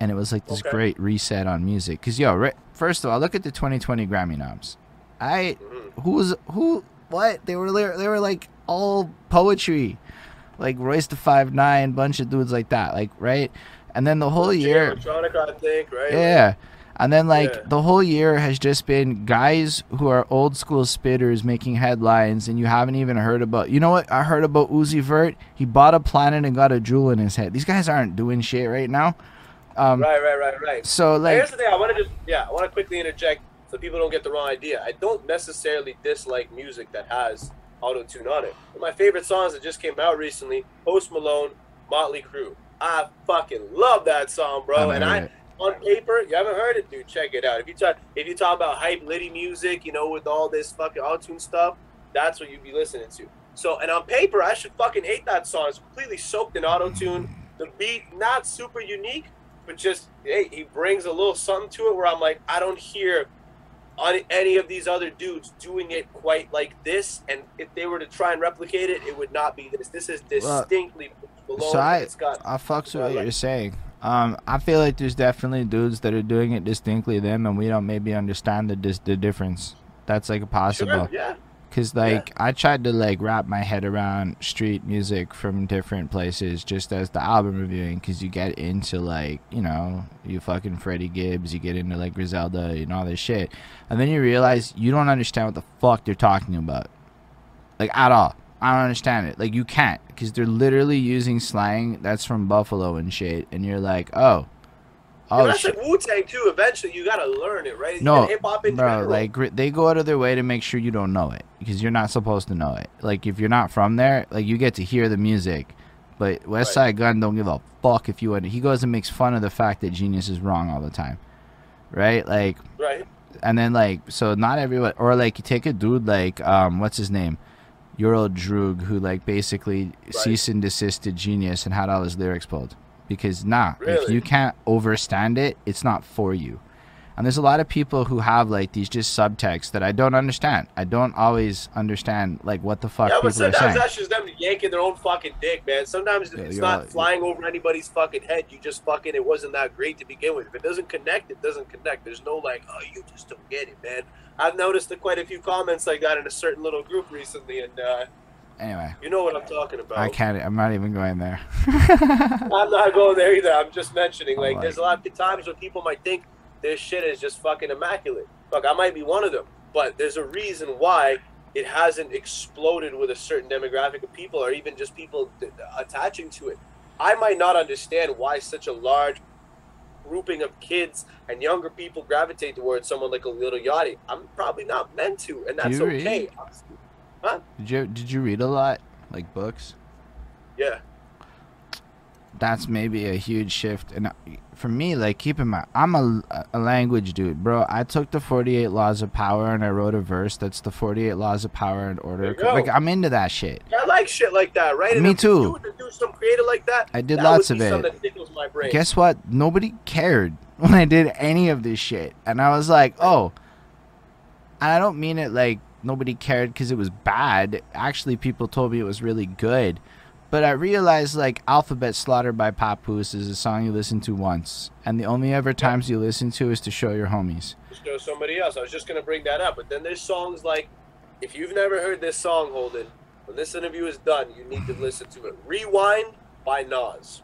and it was like this Okay. great reset on music. Cause yo, right, first of all, look at the 2020 Grammy noms. I Mhm. who was who what they were they were like all poetry, like Royce the Five Nine, bunch of dudes like that, like right, and then the whole year. I think, right? Yeah. And then like Yeah. the whole year has just been guys who are old school spitters making headlines and you haven't even heard about you know what I heard about Uzi Vert? He bought a planet and got a jewel in his head. These guys aren't doing shit right now. Um Right, right, right, right. so Like, Here's the thing. I want to just yeah, I want to quickly interject so people don't get the wrong idea. I don't necessarily dislike music that has auto tune on it. One of my favorite songs that just came out recently, Post Malone, Mötley Crüe. I fucking love that song, bro. Haven't and I it. On paper, you haven't heard it, dude. Check it out. If you talk if you talk about hype litty music, you know, with all this fucking auto tune stuff, that's what you'd be listening to. So and on paper, I should fucking hate that song. It's completely soaked in auto tune. The beat not super unique, but just hey, he brings a little something to it where I'm like, I don't hear on any of these other dudes doing it quite like this. And if they were to try and replicate it, it would not be this. This is distinctly below. so I- it's got I fucks with what like- you're saying. Um I feel like there's definitely dudes that are doing it distinctly them and we don't maybe understand the dis- the difference. That's like possible. sure, yeah. Cause like I tried to like wrap my head around street music from different places just as the album reviewing cause you get into like, you know, you fucking Freddie Gibbs, you get into like Griselda and all this shit. And then you realize you don't understand what the fuck they're talking about. Like at all. I don't understand it. Like you can't because they're literally using slang that's from Buffalo and shit and you're like, "Oh. Yeah, Oh that's shit." like Wu Tang too. Eventually, you gotta learn it, right? No, hip hop in bro, general. like they go out of their way to make sure you don't know it because you're not supposed to know it. Like if you're not from there, like you get to hear the music, but West Right. Side Gun don't give a fuck if you. He goes and makes fun of the fact that Genius is wrong all the time, right? Like, right? and then like so not everyone or like you take a dude like um what's his name, Your Old Droog who like basically cease and desisted Genius and had all his lyrics pulled. Because nah, if you can't overstand it, it's not for you. And there's a lot of people who have like these just subtexts that I don't understand. I don't always understand like what the fuck Yeah, people are saying. sometimes that's just them yanking their own fucking dick, man. Sometimes Yeah, it's not right. flying over anybody's fucking head. You just fucking it wasn't that great to begin with. If it doesn't connect, it doesn't connect. There's no like, oh, you just don't get it, man. I've noticed that quite a few comments like that in a certain little group recently, and uh, Anyway, you know what I'm talking about. I can't. I'm not even going there. I'm not going there either. I'm just mentioning, Oh like, there's a lot of times when people might think this shit is just fucking immaculate. Look, I might be one of them, but there's a reason why it hasn't exploded with a certain demographic of people, or even just people attaching to it. I might not understand why such a large grouping of kids and younger people gravitate towards someone like a Little Yachty. I'm probably not meant to, and that's okay. Did you Did you read a lot, like books? Yeah, that's maybe a huge shift. And uh, for me, like, keep in mind, I'm a, a language dude, bro. I took the 48 Laws of Power and I wrote a verse that's the 48 Laws of Power and Order. There you go. Like, I'm into that shit. I like shit like that, right? Me if too. you Do, some creative like that. I did that lots of it. Something that tickles my brain. Guess what? Nobody cared when I did any of this shit. And I was like, oh. And I don't mean it like nobody cared because it was bad. Actually, people told me it was really good. But I realized like Alphabet Slaughtered by Papoose is a song you listen to once. And the only ever times you listen to is to show your homies. Go somebody else. I was just gonna bring that up, but then there's songs like, if you've never heard this song, Holden, when this interview is done, you need to listen to it. Rewind by Nas.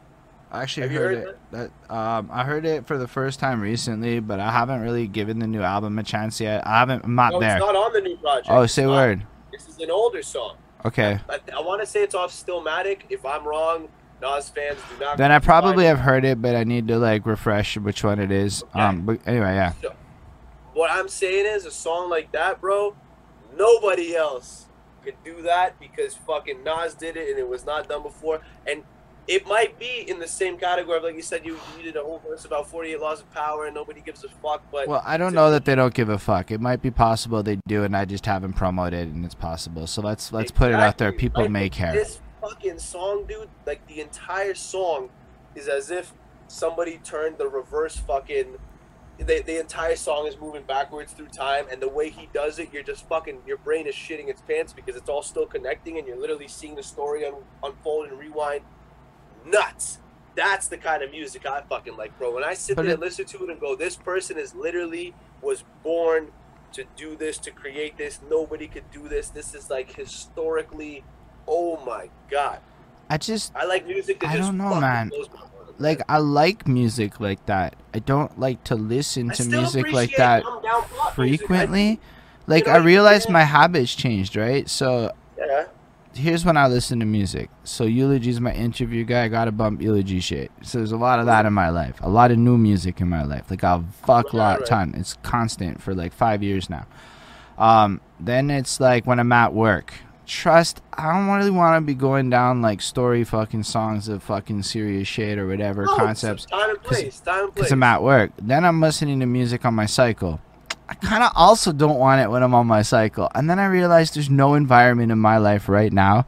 I actually Have you heard, heard it. That um, I heard it for the first time recently, but I haven't really given the new album a chance yet. I haven't. I'm not No, there. it's not on the new project. oh, It's say not. word. This is an older song. Okay. I, I want to say it's off Stillmatic. If I'm wrong, Nas fans do not. Then I probably have heard it, but I need to like refresh which one it is. Okay. Um, but anyway, yeah. What I'm saying is, a song like that, bro, nobody else could do that because fucking Nas did it and it was not done before. And it might be in the same category of, like you said, you you did a whole verse about 48 laws of power and nobody gives a fuck. But Well, I don't know that they don't give a fuck. It might be possible they do, and I just haven't promoted, it and it's possible. So let's let's put it out there. People may care. This fucking song, dude, like the entire song is as if somebody turned the reverse fucking the, the entire song is moving backwards through time, and the way he does it, you're just fucking your brain is shitting its pants because it's all still connecting, and you're literally seeing the story un, unfold and rewind. Nuts. That's the kind of music I fucking like, bro. When I sit But there it- and listen to it and go, this person is literally was born to do this, to create this. Nobody could do this. This is like historically, oh my god. I just I like music that I just don't know, man. blows my mind. like I like music like that. I don't like to listen I to music like that calm down pop music. I- frequently. Like know, I you realized can- my habits changed, right? So yeah. Here's when I listen to music. So Eulogy's my interview guy. I gotta bump Eulogy shit. So there's a lot of that in my life. A lot of new music in my life. Like a fuck lot right. ton. It's constant for like five years now. Um, then it's like when I'm at work. Trust, I don't really want to be going down like story fucking songs of fucking serious shit or whatever No, concepts Time and place. Time and place. because I'm at work. Then I'm listening to music on my cycle. I kind of also don't want it when I'm on my cycle. And then I realize there's no environment in my life right now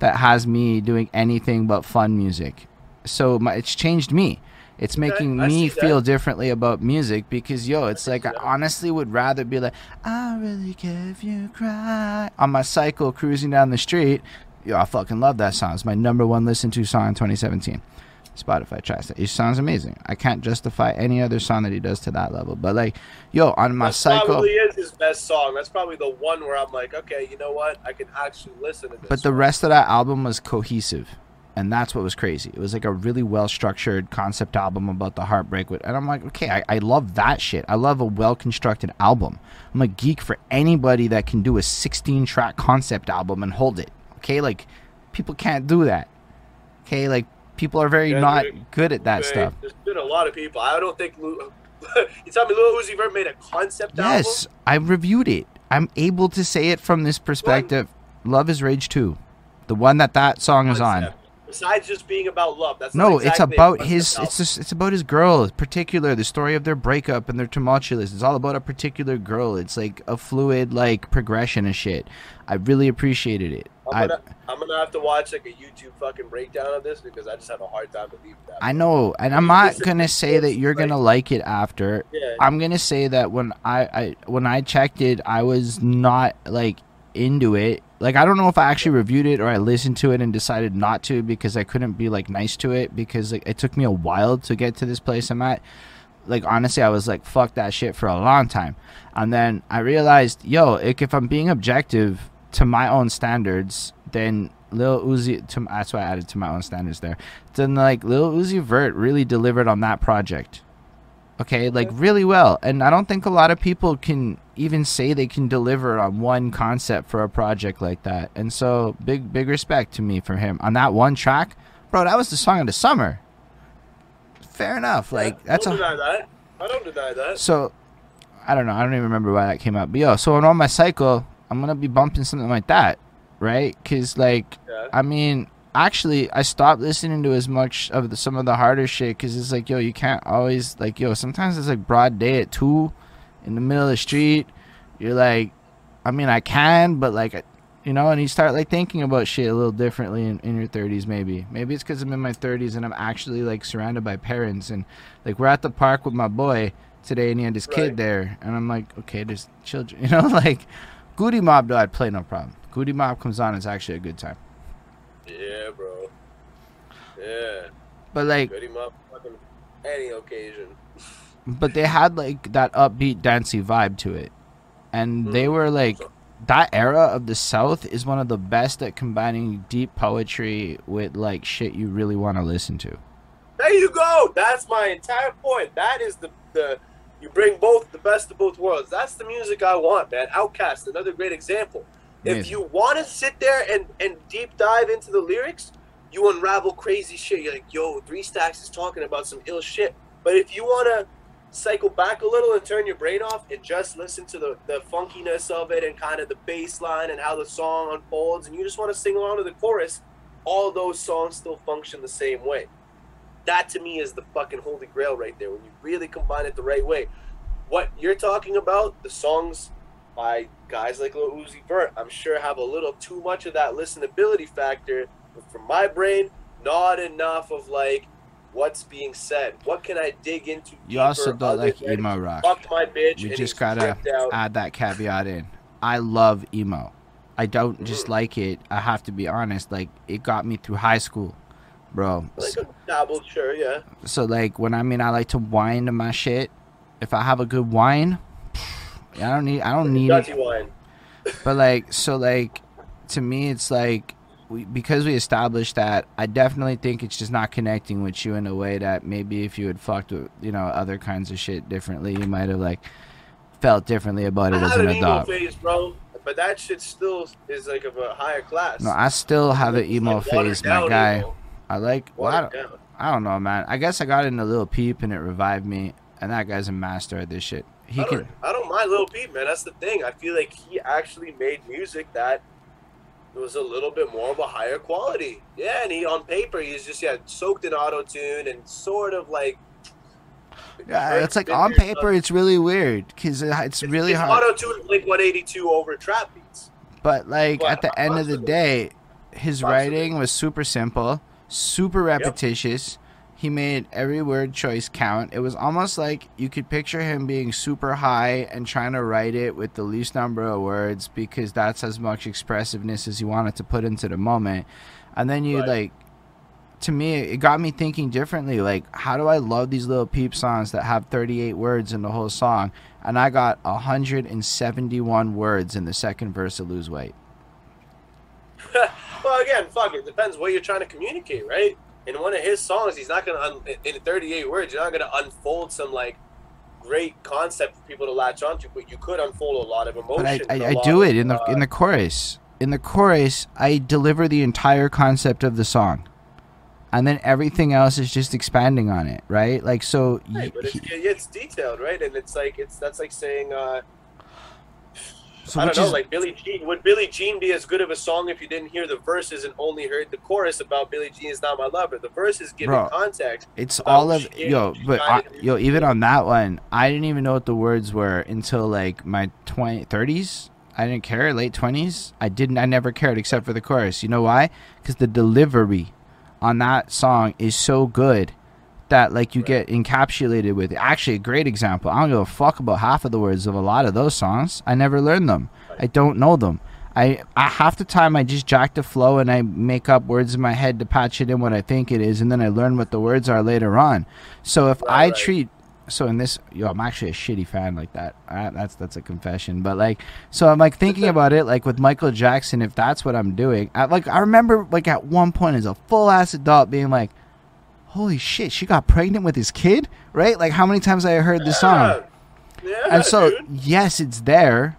that has me doing anything but fun music. So my, it's changed me. It's Okay, making I me that. feel differently about music because yo, it's can like I honestly would rather be like, I really care if you cry on my cycle cruising down the street. Yo, I fucking love that song. It's my number one listened to song in 2017. Spotify tracks it. Sounds amazing. I can't justify any other song that he does to that level. But like, yo, on my that cycle. probably is his best song. That's probably the one where I'm like, okay, you know what? I can actually listen to this. But the rest of that album was cohesive. And that's what was crazy. It was like a really well structured concept album about the heartbreak. With, and I'm like, okay, I, I love that shit. I love a well constructed album. I'm a geek for anybody that can do a 16 track concept album and hold it. Okay, like people can't do that. Okay, like people are very Yeah, not good at that stuff. There's been a lot of people. I don't think. Lil, you tell me Lil Uzi Vert made a concept Yes, I reviewed it. I'm able to say it from this perspective. Luv Is Rage 2. The one that that song album? is on. Besides just being about love, that's No, not it's about his. album. It's just, it's about his girl, in particular the story of their breakup and their tumultuous. It's all about a particular girl. It's like a fluid like progression of shit. I really appreciated it. I'm gonna, I'm gonna have to watch like a YouTube fucking breakdown of this because I just have a hard time believing that. I know, and I'm not gonna say that you're gonna like it after. Yeah. I'm gonna say that when I, I when I checked it, I was not like into it. Like I don't know if I actually reviewed it or I listened to it and decided not to because I couldn't be like nice to it because like it took me a while to get to this place I'm at. Like honestly, I was like fuck that shit for a long time, and then I realized, yo, like, if I'm being objective to my own standards, then Lil Uzi, to, that's why I added to my own standards there. Then like Lil Uzi Vert really delivered on that project. Okay like really well. And i don't think a lot of people can even say they can deliver on one concept for a project like that. And so big big respect to me for him. On that one track bro that was the song of the summer. Fair enough. Like I that's don't a deny that. I don't deny that. so i don't know. I don't even remember why that came up. But yo so on my cycle i'm gonna be bumping something like that right because like Yeah. I mean, actually, I stopped listening to as much of the, some of the harder shit because it's like, yo, you can't always like, yo. Sometimes it's like broad day at two, in the middle of the street. You're like, I mean, I can, but like, you know, and you start like thinking about shit a little differently in, in your 30s. Maybe, maybe it's because I'm in my 30s and I'm actually like surrounded by parents and like we're at the park with my boy today and he had his Right. kid there and I'm like, okay, there's children, you know, like Goodie Mob though, I'd play no problem. Goodie Mob comes on, it's actually a good time. Yeah, bro. Yeah. But like, Good him up. Fucking any occasion. but they had like that upbeat dancey vibe to it and they Mm. were like that era of the south is one of the best at combining deep poetry with like shit you really want to listen to There you go. That's my entire point. That is the the you bring both the best of both worlds. That's the music I want, man. OutKast, another great example. If you want to sit there and and deep dive into the lyrics, you unravel crazy shit. You're like, yo, Three Stacks is talking about some ill shit. But if you want to cycle back a little and turn your brain off and just listen to the, the funkiness of it and kind of the bass line and how the song unfolds and you just want to sing along to the chorus, all those songs still function the same way. That to me is the fucking holy grail right there when you really combine it the right way. What you're talking about, the songs by guys like Lil Uzi Vert, I'm sure have a little too much of that listenability factor, but for my brain, not enough of like what's being said. What can I dig into? You also don't like emo rock. Fuck my bitch. You just gotta add that caveat in. I love emo. I don't just Mhm. like it. I have to be honest. Like it got me through high school, bro. Like a dabble, sure, yeah. So like when I mean I like to wine to my shit. If I have a good wine, I don't need I don't need it. Dirty wine. But like so like to me it's like we, because we established that I definitely think it's just not connecting with you in a way that maybe if you had fucked with you know other kinds of shit differently you might have like felt differently about I it as had an an emo adult. phase, bro. But that shit still is like of a higher class. No, I still have an emo phase, my guy. emo. I like well, I, don't. I don't know, man. I guess I got in a little Peep and it revived me, and that guy's a master at this shit. He I can. I don't mind Lil Peep, man. That's the thing. I feel like he actually made music that was a little bit more of a higher quality. Yeah, and he on paper he's just yeah soaked in auto tune and sort of like. Yeah, it's like on paper, it's really weird because uh, it's really hard. Auto tune Blink 182 over trap beats. But like But at the end of the day, his writing was super simple, super repetitious. He made every word choice count. It was almost like you could picture him being super high and trying to write it with the least number of words because that's as much expressiveness as he wanted to put into the moment. And then you Right. like to me it got me thinking differently like how do I love these Lil Peep songs that have 38 words in the whole song and I got 171 words in the second verse of Lose Weight. well, again, fuck it. Depends what you're trying to communicate, right? In one of his songs, he's not gonna un- in 38 words. You're not gonna unfold some like great concept for people to latch onto, but you could unfold a lot of emotion. But I, I, I do it in the uh, in the chorus. In the chorus, I deliver the entire concept of the song, and then everything else is just expanding on it, right? Like so. Right, but it's, he- it's detailed, right? And it's like it's that's like saying, uh, so I don't know, is- like Billie Jean. Would Billie Jean be as good of a song if you didn't hear the verses and only heard the chorus about Billie Jean is not my lover? The verses give Bro, context. It's all of yo, but I, yo, even on that one, I didn't even know what the words were until like my 20, 30s. I didn't care. Late twenties, I didn't. I never cared except for the chorus. You know why? Because the delivery on that song is so good that like you get encapsulated with. Actually, a great example. I don't give a fuck about half of the words of a lot of those songs. I never learned them. I don't know them. I, I half the time I just jack the flow and I make up words in my head to patch it in what I think it is, and then I learn what the words are later on. So if I right. treat so in this, yo, I'm actually a shitty fan like that. I, that's that's a confession, but like, so I'm like thinking about it, like with Michael Jackson, if that's what I'm doing, I, like I remember like at one point as a full ass adult being like, holy shit, she got pregnant with his kid, right? Like how many times I heard this song. Yeah, And so, dude. yes, it's there,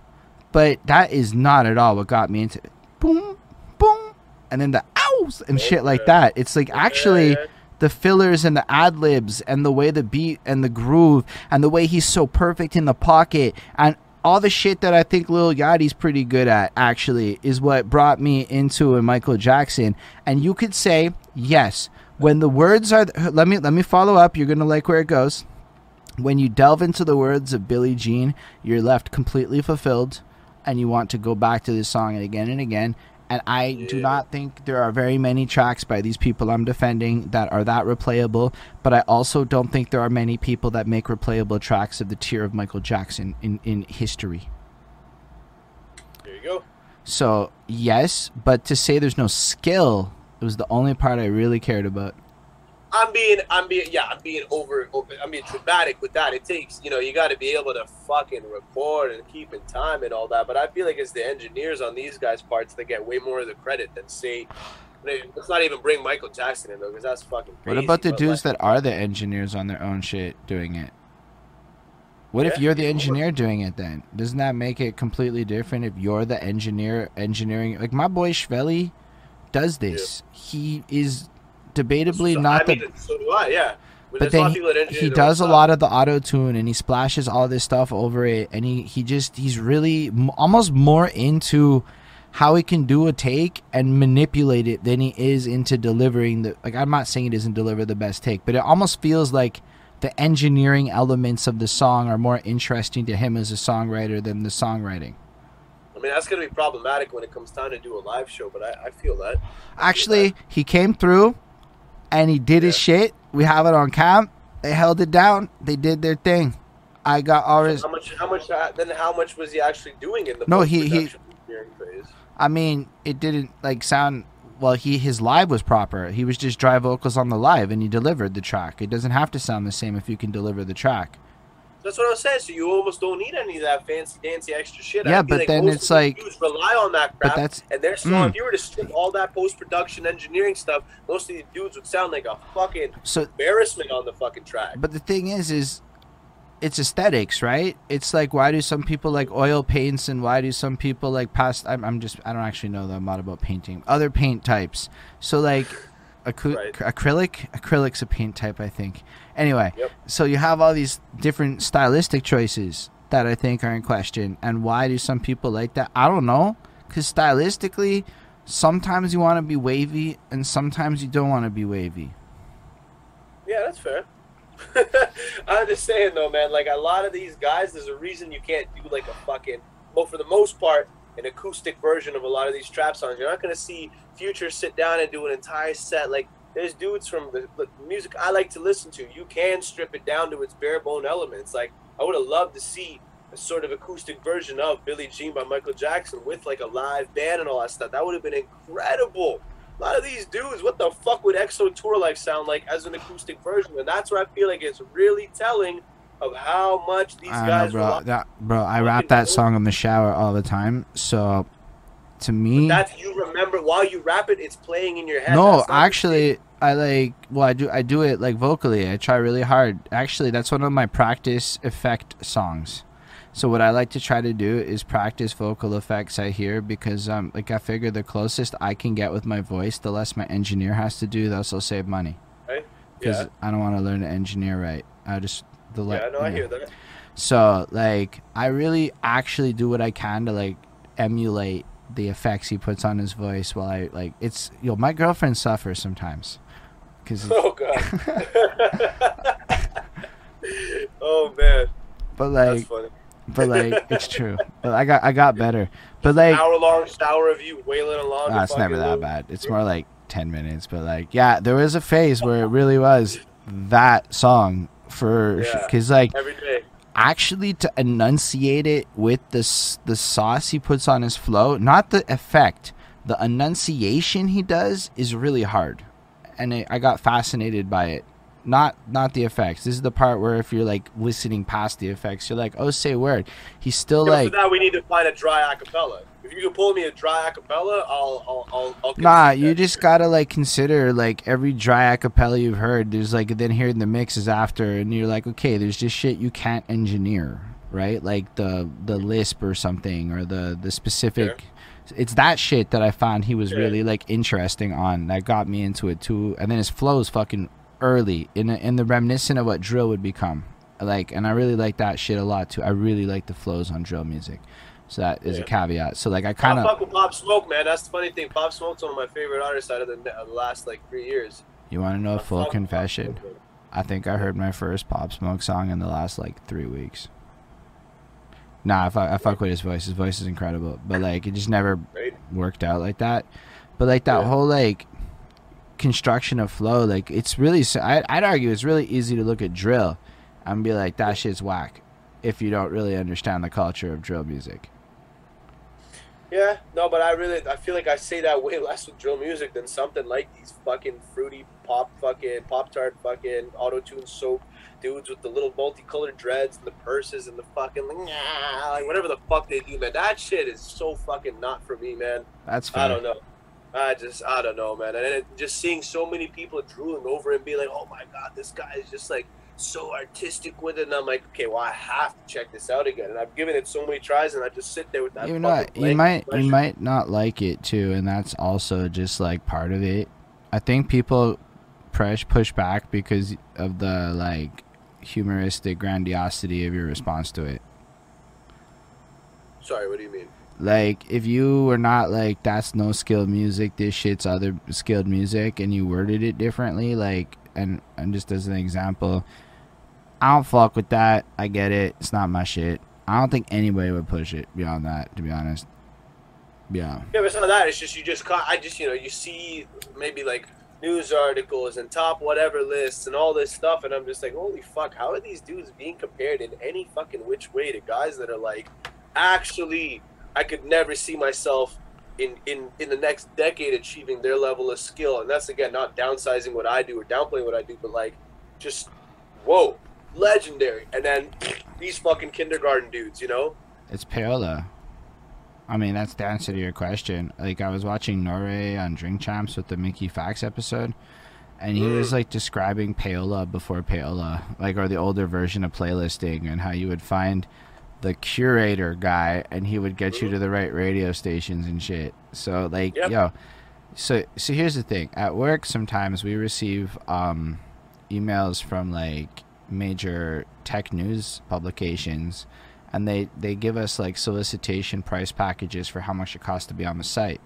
but that is not at all what got me into it. Boom, boom, and then the ows and oh, shit like that. It's like actually Yeah, yeah. the fillers and the ad libs and the way the beat and the groove and the way he's so perfect in the pocket and all the shit that I think Lil Yachty's pretty good at actually is what brought me into a Michael Jackson. And you could say yes when the words are. Let me let me follow up. You're gonna like where it goes when you delve into the words of Billie Jean, you're left completely fulfilled and you want to go back to this song again and again. And I do not think there are very many tracks by these people I'm defending that are that replayable, but I also don't think there are many people that make replayable tracks of the tier of Michael Jackson in, in history. There you go. So, yes, but to say there's no skill, it was the only part I really cared about. I'm being, I'm being, yeah, I'm being over, over I'm being dramatic with that. It takes, you know, you got to be able to fucking record and keep in time and all that. But I feel like it's the engineers on these guys' parts that get way more of the credit than say. Let's not even bring Michael Jackson in though, because that's fucking crazy. What about the but, dudes like, that are the engineers on their own shit doing it? What if you're the engineer doing it then? Doesn't that make it completely different if you're the engineer engineering? Like my boy Shvelly does this. He is debatably so- not I the mean, so do I, yeah. but then he, people that engineer he does a lot of the auto tune and he splashes all this stuff over it and he he just he's really m- almost more into how he can do a take and manipulate it than he is into delivering the like I'm not saying he doesn't deliver the best take but it almost feels like the engineering elements of the song are more interesting to him as a songwriter than the songwriting. I mean, that's gonna be problematic when it comes time to do a live show. But I, I feel that. Actually, he came through and he did his shit. We have it on cam. They held it down. They did their thing. I got all his. How much? How much? uh, Then how much was he actually doing in the No, he- he- phase? I mean, it didn't like sound. Well, he his live was proper. He was just dry vocals on the live, and he delivered the track. It doesn't have to sound the same if you can deliver the track. That's what I was saying. So you almost don't need any of that fancy dancy extra shit. Yeah, but then it's like- dudes rely on that But crap. that's and their song, Mm. if you were to strip all that post production engineering stuff, most of these dudes would sound like a fucking so. embarrassment on the fucking track. But the thing is, is it's aesthetics, right? It's like why do some people like oil paints and why do some people like past? I'm, I'm just I don't actually know that lot about painting. Other paint types. So like acry- Right. acrylic, acrylic's a paint type, I think. Anyway, Yep. so you have all these different stylistic choices that I think are in question, and why do some people like that? I don't know, because stylistically, sometimes you want to be wavy and sometimes you don't want to be wavy. Yeah, that's fair. I'm just saying though, man. Like a lot of these guys, there's a reason you can't do like a fucking. Well, for the most part, an acoustic version of a lot of these trap songs. You're not gonna see Future sit down and do an entire set. Like there's dudes from the, the music I like to listen to. You can strip it down to its bare bone elements. Like I would have loved to see a sort of acoustic version of Billie Jean by Michael Jackson with like a live band and all that stuff. That would have been incredible. A lot of these dudes, what the fuck would XO Tour Llif3 sound like as an acoustic version? And that's where I feel like it's really telling of how much these guys know, bro. That, bro, I rap that song in the shower all the time. So, to me, That's you remember while you rap it, it's playing in your head. no, That's not the actually, I like. Well, I do. I do it like vocally. I try really hard. Actually, that's one of my practice effect songs. So what I like to try to do is practice vocal effects I hear because um like I figure the closest I can get with my voice, the less my engineer has to do. Thus, I'll save money Right? because Yeah, I don't want to learn to engineer right. I just the le- yeah, no, I know. hear that. So like I really actually do what I can to like emulate the effects he puts on his voice while I like it's yo my girlfriend suffers sometimes cuz Oh god. oh man, but like but like it's true. But I got I got better. But like Hour long shower of you wailing along. ah, it's never that bad. It's more like 10 minutes but like yeah, there was a phase where it really was that song for Yeah. cuz like every day. Actually to enunciate it with the s- the sauce he puts on his flow, not the effect, the enunciation he does is really hard, and it, I got fascinated by it. Not not the effects. This is the part where if you're like listening past the effects, you're like, oh, say word. He's still Yeah, like, for that we need to find a dry acapella. If you can pull me a dry acapella, I'll I'll I'll. I'll Nah, you that. just gotta like consider like every dry acapella you've heard. There's like then hearing the mixes after, and you're like, okay, there's just shit you can't engineer, right? Like the the lisp or something, or the the specific. It's that shit that I found he was Yeah. really like interesting on. That got me into it too. And then his flow is fucking early in the, in the reminiscent of what drill would become. Like, and I really like that shit a lot too. I really like the flows on drill music. So that is a caveat. So like I kind of fuck with Pop Smoke, man. That's the funny thing. Pop Smoke's one of my favorite artists out of the, of the last like three years. you want to know a full fuck with Pop confession? Smoke. I think I heard my first Pop Smoke song in the last like three weeks. Nah, I fuck, I fuck with his voice. His voice is incredible, but like it just never Right? worked out like that. But like that Yeah. whole like construction of flow, like it's really. I'd argue it's really easy to look at drill and be like that shit's whack if you don't really understand the culture of drill music. Yeah, no, but I really I feel like I say that way less with drill music than something like these fucking fruity pop fucking pop tart fucking auto tune soap dudes with the little multicolored dreads and the purses and the fucking like, whatever the fuck they do, man. That shit is so fucking not for me, man. That's fair. I don't know. I just I don't know, man. And it, just seeing so many people drooling over and being like, "Oh my god, this guy is just like so artistic with it." And I'm like, "Okay, well, I have to check this out again." And I've given it so many tries, and I just sit there with that. you fucking know you might you might not like it too and that's also just like part of it i think people push push back because of the like humoristic grandiosity of your response to it Sorry, what do you mean? like if you were not like that's no skilled music this shit's other skilled music and you worded it differently like and and just as an example i don't fuck with that i get it it's not my shit i don't think anybody would push it beyond that to be honest yeah Yeah, but it's not that. It's just you just. I just you know you see maybe like news articles and top whatever lists and all this stuff, and I'm just like, holy fuck, how are these dudes being compared in any fucking which way to guys that are like, actually, I could never see myself in in in the next decade achieving their level of skill, and that's again not downsizing what I do or downplaying what I do, but like, just whoa, legendary, and then these fucking kindergarten dudes, you know. It's payola. I mean, that's the answer to your question. Like, I was watching N.O.R.E. on Drink Champs with the Mickey Fax episode, and he was mm. like describing payola before payola, like, or the older version of playlisting, and how you would find the curator guy, and he would get you to the right radio stations and shit. So, like, Yep. yo, so so here's the thing. At work, sometimes we receive um, emails from like major tech news publications and they they give us like solicitation price packages for how much it costs to be on the site.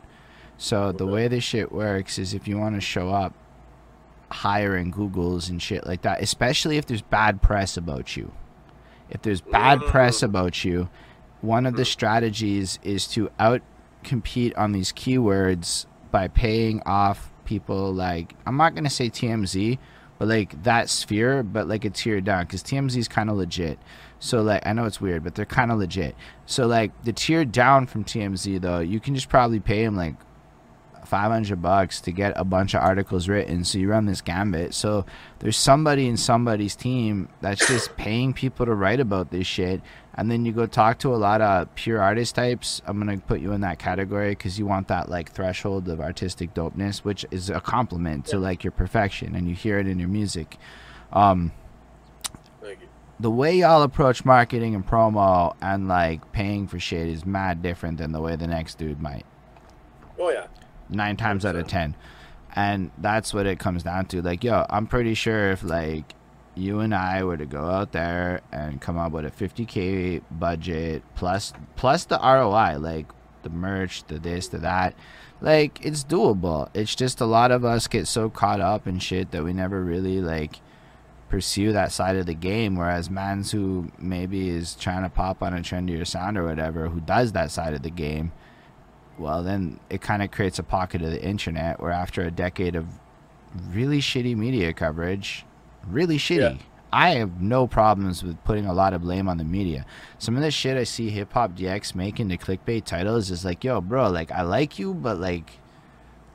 So the way this shit works is if you want to show up higher in Google's and shit like that, especially if there's bad press about you. If there's bad press about you, one of the strategies is to out compete on these keywords by paying off people like I'm not gonna say TMZ, but like that sphere, but like a tier down because TMZ is kind of legit. So like I know it's weird, but they're kind of legit. So like the tier down from TMZ though, you can just probably pay them like 500 bucks to get a bunch of articles written. So you run this gambit. So there's somebody in somebody's team that's just paying people to write about this shit. And then you go talk to a lot of pure artist types. I'm gonna put you in that category because you want that like threshold of artistic dopeness which is a compliment to like your perfection and you hear it in your music. Um the way y'all approach marketing and promo and like paying for shit is mad different than the way the next dude might. Oh yeah. Nine times out of ten. And that's what it comes down to. Like yo i'm pretty sure if like you and i were to go out there and come up with a 50k budget plus plus the roi like the merch the this the that like it's doable. It's just a lot of us get so caught up in shit that we never really like pursue that side of the game. Whereas mans who maybe is trying to pop on a trendier sound or whatever who does that side of the game well then it kind of creates a pocket of the internet where after a decade of really shitty media coverage really shitty Yeah. i have no problems with putting a lot of blame on the media some of the shit i see HipHopDX making the clickbait titles is like yo bro like i like you but like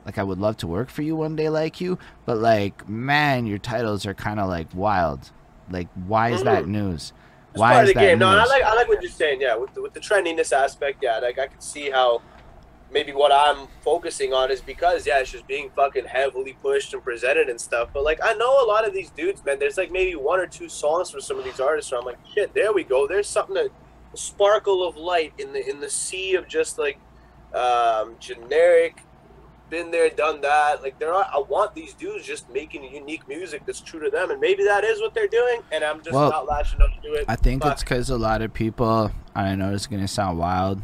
like i would love to work for you one day like you but like man your titles are kind of like wild like why is that Mhm. news It's why is that game. No, I like I like what you're saying. Yeah, with the, with the trendiness aspect, yeah, like I can see how maybe what I'm focusing on is because yeah, it's just being fucking heavily pushed and presented and stuff. But like I know a lot of these dudes, man. There's like maybe one or two songs for some of these artists where I'm like, shit, there we go. There's something that a sparkle of light in the in the sea of just like um, generic. Been there, done that. Like there are, I want these dudes just making unique music that's true to them, and maybe that is what they're doing. And I'm just Well, not latching on to it. I think Fuck. it's because a lot of people, I know it's going to sound wild,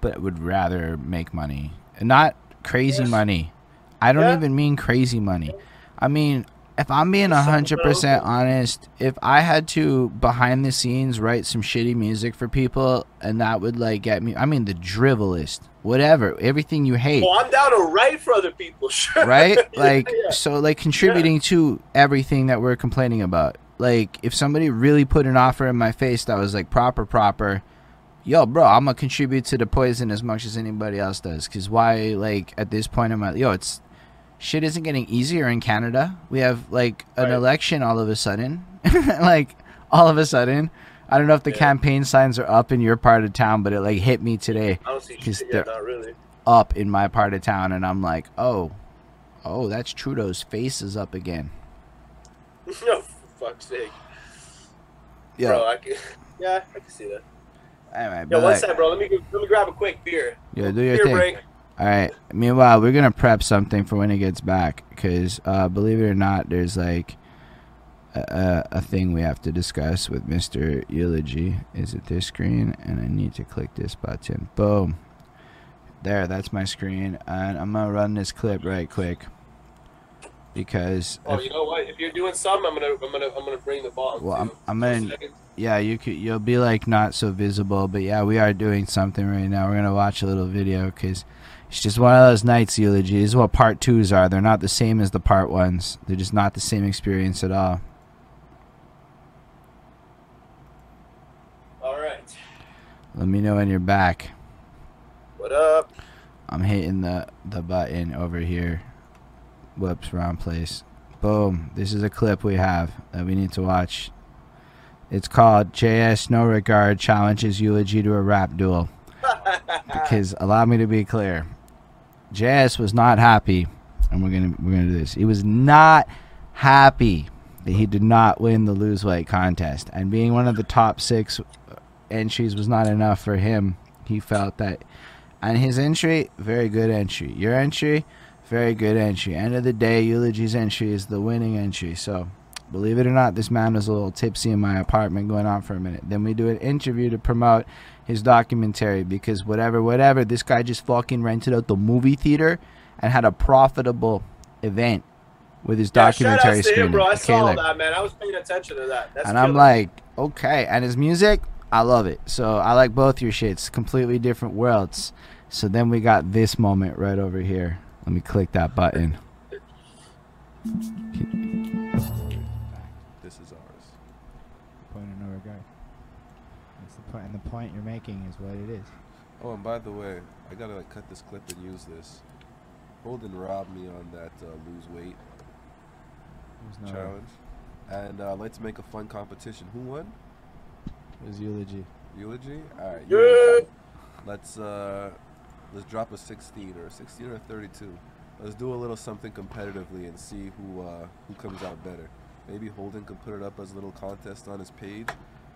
but would rather make money. Not crazy Yes. money. I don't Yeah. even mean crazy money. I mean, if I'm being Just 100% honest, if I had to behind the scenes write some shitty music for people and that would like get me, I mean, the dribblest, whatever, everything you hate Well, I'm down to write for other people, sure. right? Yeah, Like yeah. so like contributing to everything that we're complaining about. Like if somebody really put an offer in my face that was like proper proper, yo bro, I'm gonna contribute to the poison as much as anybody else does. Cause why like at this point in my yo, it's shit isn't getting easier in Canada. We have like an Right. election all of a sudden. like all of a sudden. I don't know if the Yeah. campaign signs are up in your part of town, but it like hit me today I don't see 'Cause shit yet, they're- really. up in my part of town and I'm like, "Oh, oh, that's Trudeau's face is up again." no, for fuck's sake. Bro, I can, yeah, I can see that. Anyway, Yo, but one like, sec, bro. Let me let me grab a quick beer. yeah, do your beer thing. break. All right. Meanwhile, we're gonna prep something for when he gets back, because uh, believe it or not, there's like a, a, a thing we have to discuss with Mister Eulogy. Is it this screen? And I need to click this button. Boom. There, that's my screen, and I'm gonna run this clip right quick because Oh, if- you know what? If you're doing some, I'm gonna I'm gonna I'm gonna bring the bottle. Well, I'm- too. I'm Two gonna- yeah, you could you'll be like not so visible, but yeah, we are doing something right now. We're gonna watch a little video because It's just one of those nights eulogy. This is what part twos are. They're not the same as the part ones. They're just not the same experience at all. All right. Let me know when you're back. What up? I'm hitting the the button over here. Whoops, wrong place. Boom. This is a clip we have that we need to watch. It's called JS No Regard Challenges Eulogy to a Rap Duel. because allow me to be clear. JS was not happy, and we're gonna we're gonna do this. He was not happy that he did not win the lose weight contest, and being one of the top six entries was not enough for him. He felt that, and his entry, very good entry. Your entry, very good entry. End of the day, eulogy's entry is the winning entry. So, believe it or not, this man was a little tipsy in my apartment going on for a minute. Then we do an interview to promote his documentary because whatever, whatever, this guy just fucking rented out the movie theater and had a profitable event with his Yeah, documentary shout to him, screening. bro. I Okay, saw look. that, man. I was paying attention to that. That's and I'm like, okay. And his music, I love it. So I like both your shits. Completely different worlds. So then we got this moment right over here. Let me click that button. This is ours. Point of no regard. That's the point, and the point you're making is what it is. Oh, and by the way, I gotta like, cut this clip and use this. Holden robbed me on that uh, lose weight no challenge, and uh, let's make a fun competition. Who won? It was eulogy. Eulogy. All right. Yeah. Let's uh, let's drop a 16 or a 16 or a 32. Let's do a little something competitively and see who uh, who comes out better. Maybe Holden could put it up as a little contest on his page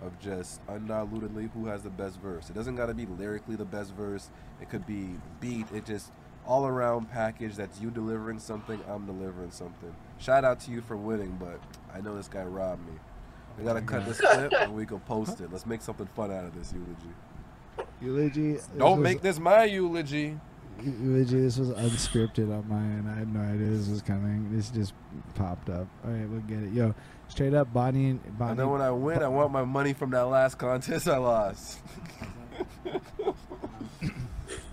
of just undilutedly who has the best verse. It doesn't got to be lyrically the best verse. It could be beat. It just all around package that's you delivering something, I'm delivering something. Shout out to you for winning, but I know this guy robbed me. We gotta cut this clip and we can post it. Let's make something fun out of this eulogy. Eulogy. Don't was- make this my eulogy. Eulogy. This was unscripted on my end. I had no idea this was coming. This just popped up. All right, we'll get it. Yo, straight up, Bonnie and Bonnie. And then when I win, I want my money from that last contest I lost.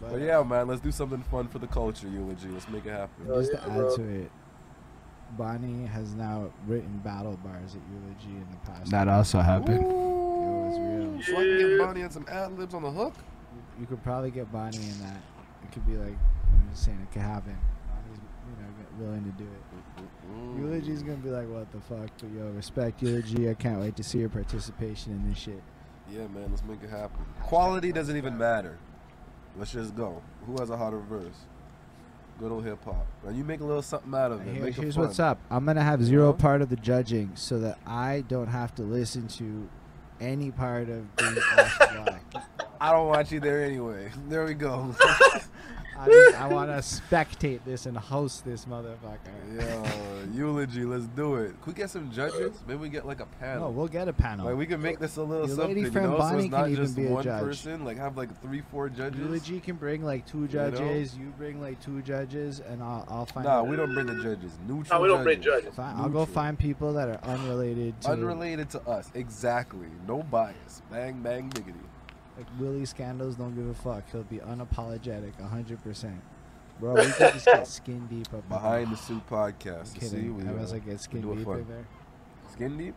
But yeah, man, let's do something fun for the culture eulogy. Let's make it happen. Just to add to it, Bonnie has now written battle bars at eulogy in the past. That also happened. It was real. So I can get Bonnie on some ad libs on the hook. You could probably get Bonnie in that. It could be like I'm just saying it could happen. Bonnie's you know willing to do it. Mm. Eulogy's gonna be like, what the fuck? But yo, respect eulogy. I can't wait to see your participation in this shit. Yeah, man, let's make it happen. Quality doesn't even matter. Let's just go. Who has a hotter verse? Good old hip hop. And you make a little something out of it. Here- make it here's what's up. I'm gonna have zero part of the judging, so that I don't have to listen to any part of being asked why. I don't want you there anyway. There we go. I, just- I want to spectate this and host this motherfucker. Yo, eulogy, let's do it. Could we get some judges? Maybe we get like a panel. No, we'll get a panel. Like we can make this a little Your something, lady you friend know, so Bonnie it's can not even just be a one judge. person. Like have like three, four judges. Eulogy can bring like two judges. You, bring like two judges, and I'll I'll find. Nah, we don't bring the judges. Neutral. No, we don't bring judges. judges. Fine, I'll go find people that are unrelated to Unrelated to us, exactly. No bias. Bang, bang, diggity. Like Willie Scandals don't give a fuck. He'll be unapologetic, hundred percent. Bro, we could just get skin deep up Behind the suit podcast. I'm You See, kidding. we, I was like, get skin deep in there. skin deep.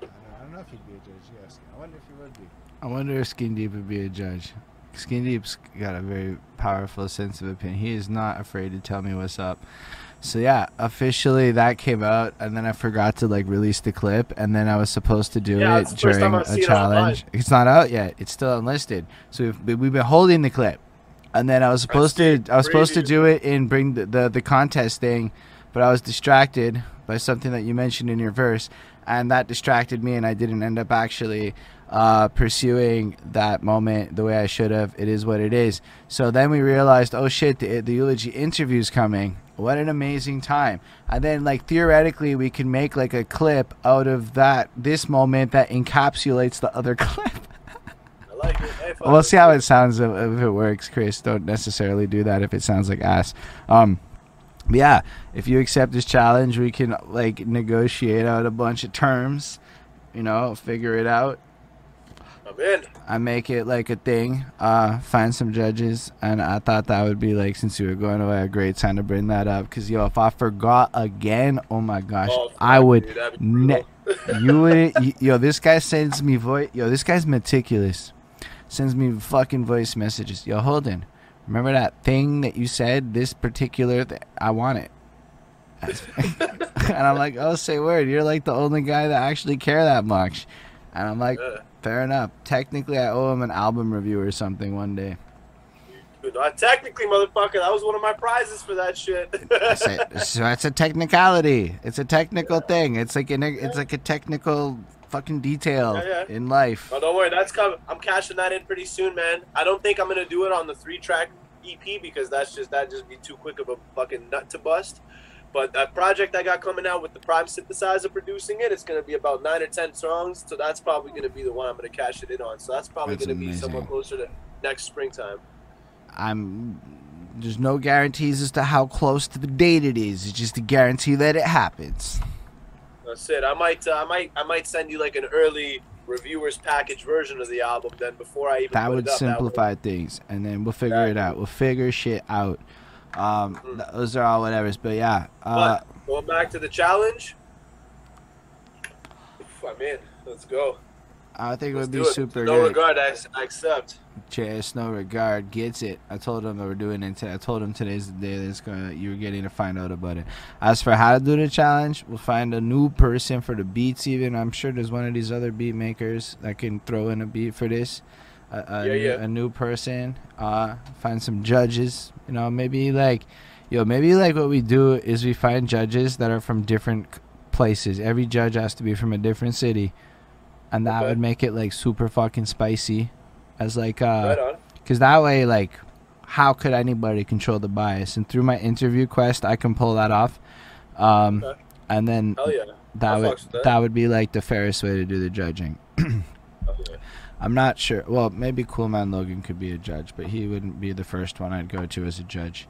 I don't, I don't know if he'd be a judge. Yes, I wonder if he would be. I wonder if Skin Deep would be a judge. Skin Deep's got a very powerful sense of opinion. He is not afraid to tell me what's up. So yeah, officially that came out, and then I forgot to like release the clip, and then I was supposed to do Yeah, it it's the first during a seen it challenge. It's not out yet. It's still unlisted. So we've, we've been holding the clip, and then I was supposed to. I was supposed to do it and bring the, the the contest thing, but I was distracted by something that you mentioned in your verse, and that distracted me, and I didn't end up actually uh, pursuing that moment the way I should have. It is what it is. So then we realized, oh shit, the, the eulogy interview's coming. What an amazing time! And then, like theoretically, we can make like a clip out of that this moment that encapsulates the other clip. I like it. Hey, We'll see how it sounds if, if it works, Chris. Don't necessarily do that if it sounds like ass. Um, yeah, if you accept this challenge, we can like negotiate out a bunch of terms. You know, figure it out. I'm in. I make it like a thing. Uh, find some judges, and I thought that would be like since we were going away, a great time to bring that up. Cause yo, if I forgot again, oh my gosh, Oh, I would. dude, Ne- you wouldn't. Yo, this guy sends me voice. Yo, this guy's meticulous. Sends me fucking voice messages. Yo, hold Holden, remember that thing that you said? This particular, th- I want it. And I'm like, oh, say word. You're like the only guy that actually care that much. And I'm like. Fair enough. Technically, I owe him an album review or something one day. Dude, not technically, motherfucker. That was one of my prizes for that shit. So that's a technicality. It's a technical thing. It's like an, it's like a technical fucking detail Yeah, yeah. in life. Oh, don't worry, that's coming. I'm cashing that in pretty soon, man. I don't think I'm gonna do it on the three track EP because that's just that just be too quick of a fucking nut to bust. But that project I got coming out with the Prime synthesizer producing it, it's gonna be about nine or ten songs. So that's probably gonna be the one I'm gonna cash it in on. So that's probably gonna be somewhere closer to next springtime. I'm there's no guarantees as to how close to the date it is. It's just a guarantee that it happens. That's it. I might, uh, I might, I might send you like an early reviewers package version of the album. Then before I even That would up, simplify things, and then we'll figure it out. We'll figure shit out. Um, Mm. those are all whatever's, but yeah. Uh, But going back to the challenge, I'm in. Let's go. I think it Let's would be it. super no good. regard, I, I accept. Chase, no regard, gets it. I told him that we're doing it. Today. I told him today's the day that's gonna you're getting to find out about it. As for how to do the challenge, we'll find a new person for the beats. Even I'm sure there's one of these other beat makers that can throw in a beat for this. A, a, Yeah, new, yeah. a new person. Uh, find some judges. You know, maybe like, yo, maybe like what we do is we find judges that are from different places. Every judge has to be from a different city, and that Okay. would make it like super fucking spicy. As like uh, right because that way, like, how could anybody control the bias? And through my interview quest, I can pull that off. Um, Okay. and then yeah. that I'll would that. that would be like the fairest way to do the judging. I'm not sure. Well, maybe Cool Man Logan could be a judge, but he wouldn't be the first one I'd go to as a judge.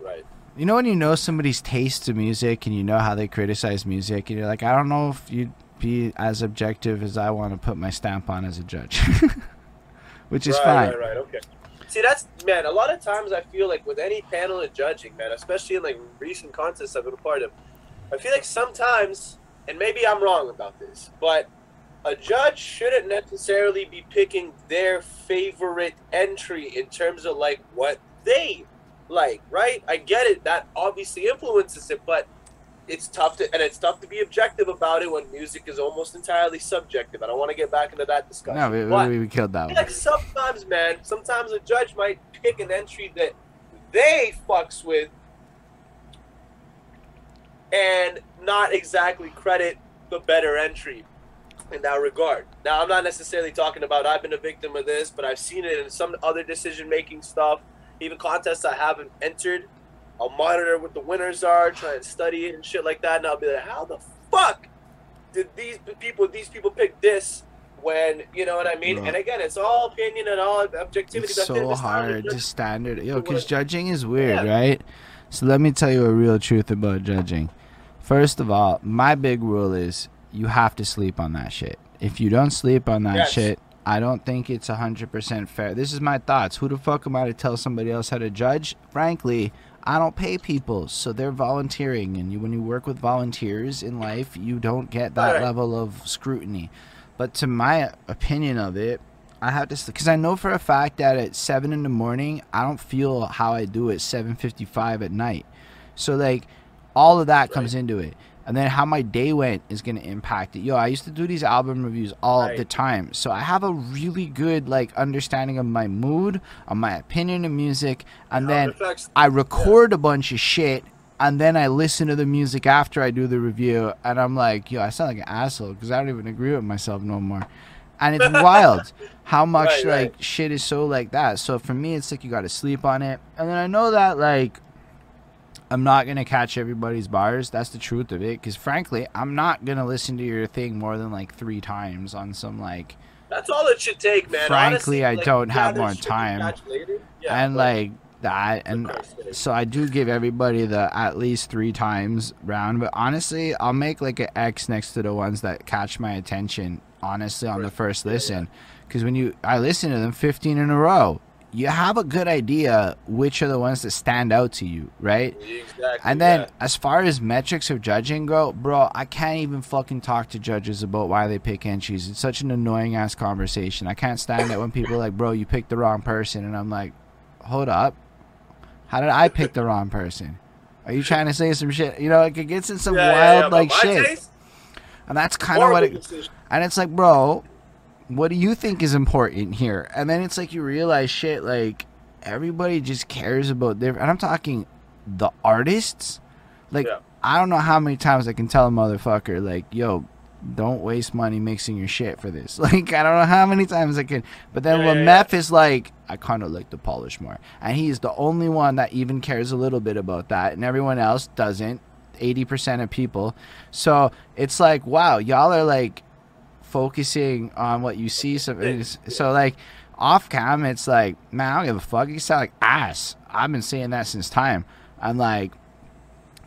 Right. You know when you know somebody's taste to music and you know how they criticize music, and you're like, I don't know if you'd be as objective as I want to put my stamp on as a judge, which is right, fine. Right, right, okay. See, that's man. A lot of times, I feel like with any panel of judging, man, especially in like recent contests I've been a part of, I feel like sometimes, and maybe I'm wrong about this, but a judge shouldn't necessarily be picking their favorite entry in terms of like what they like, right? I get it. That obviously influences it, but it's tough to and it's tough to be objective about it when music is almost entirely subjective. I don't want to get back into that discussion. No, we, but we, killed that one. like sometimes, man, sometimes a judge might pick an entry that they fucks with and not exactly credit the better entry in that regard. Now, I'm not necessarily talking about I've been a victim of this, but I've seen it in some other decision making stuff, even contests I haven't entered. I'll monitor what the winners are, try and study it and shit like that, and I'll be like, how the fuck did these people these people pick this when you know what I mean? Bro. And again, it's all opinion and all objectivity. It's so of the time, hard to standard. Yo, because judging is weird, Yeah. right? So let me tell you a real truth about judging. First of all, my big rule is you have to sleep on that shit. If you don't sleep on that Yes. shit, I don't think it's 100% fair. This is my thoughts. Who the fuck am I to tell somebody else how to judge? Frankly, I don't pay people, so they're volunteering. And you, when you work with volunteers in life, you don't get that Right. level of scrutiny. But to my opinion of it, I have to because I know for a fact that at seven in the morning, I don't feel how I do at seven fifty-five at night. So like, all of that comes into it, and then how my day went is gonna impact it. Yo, I used to do these album reviews all Right. the time, so I have a really good like understanding of my mood, of my opinion of music, and then I record a bunch of shit and then I listen to the music after I do the review and I'm like, yo, I sound like an asshole because I don't even agree with myself no more. And it's wild how much Right, right. like shit is so like that. So for me, it's like you got to sleep on it. And then I know that like I'm not gonna catch everybody's bars. That's the truth of it. Because frankly, I'm not gonna listen to your thing more than like three times on some like That's all it should take, man. Frankly, Honestly, I like, don't have more time. Yeah, and like that, and so I do give everybody the at least three times round. But honestly, I'll make like an X next to the ones that catch my attention. Honestly, on the first listen, because when you I listen to them 15 in a row, you have a good idea which are the ones that stand out to you, right? Exactly. And then yeah. as far as metrics of judging go, bro, I can't even fucking talk to judges about why they pick entries. It's such an annoying ass conversation. I can't stand it when people are like, bro, you picked the wrong person, and I'm like, hold up, how did I pick the wrong person? Are you trying to say some shit? You know, like it gets in some Yeah, wild yeah, like shit, taste, and that's kind of what it. decision. And it's like, bro, what do you think is important here? And then it's like you realize shit like everybody just cares about their and I'm talking the artists. Like Yeah. I don't know how many times I can tell a motherfucker like, yo, don't waste money mixing your shit for this. Like I don't know how many times I can but then Yeah, when yeah, Meth is like, I kinda like the polish more. And he's the only one that even cares a little bit about that and everyone else doesn't. 80% of people. So it's like, wow, y'all are like focusing on what you see. So, so like off cam, it's like, man, I don't give a fuck. You sound like ass. I've been saying that since time. I'm like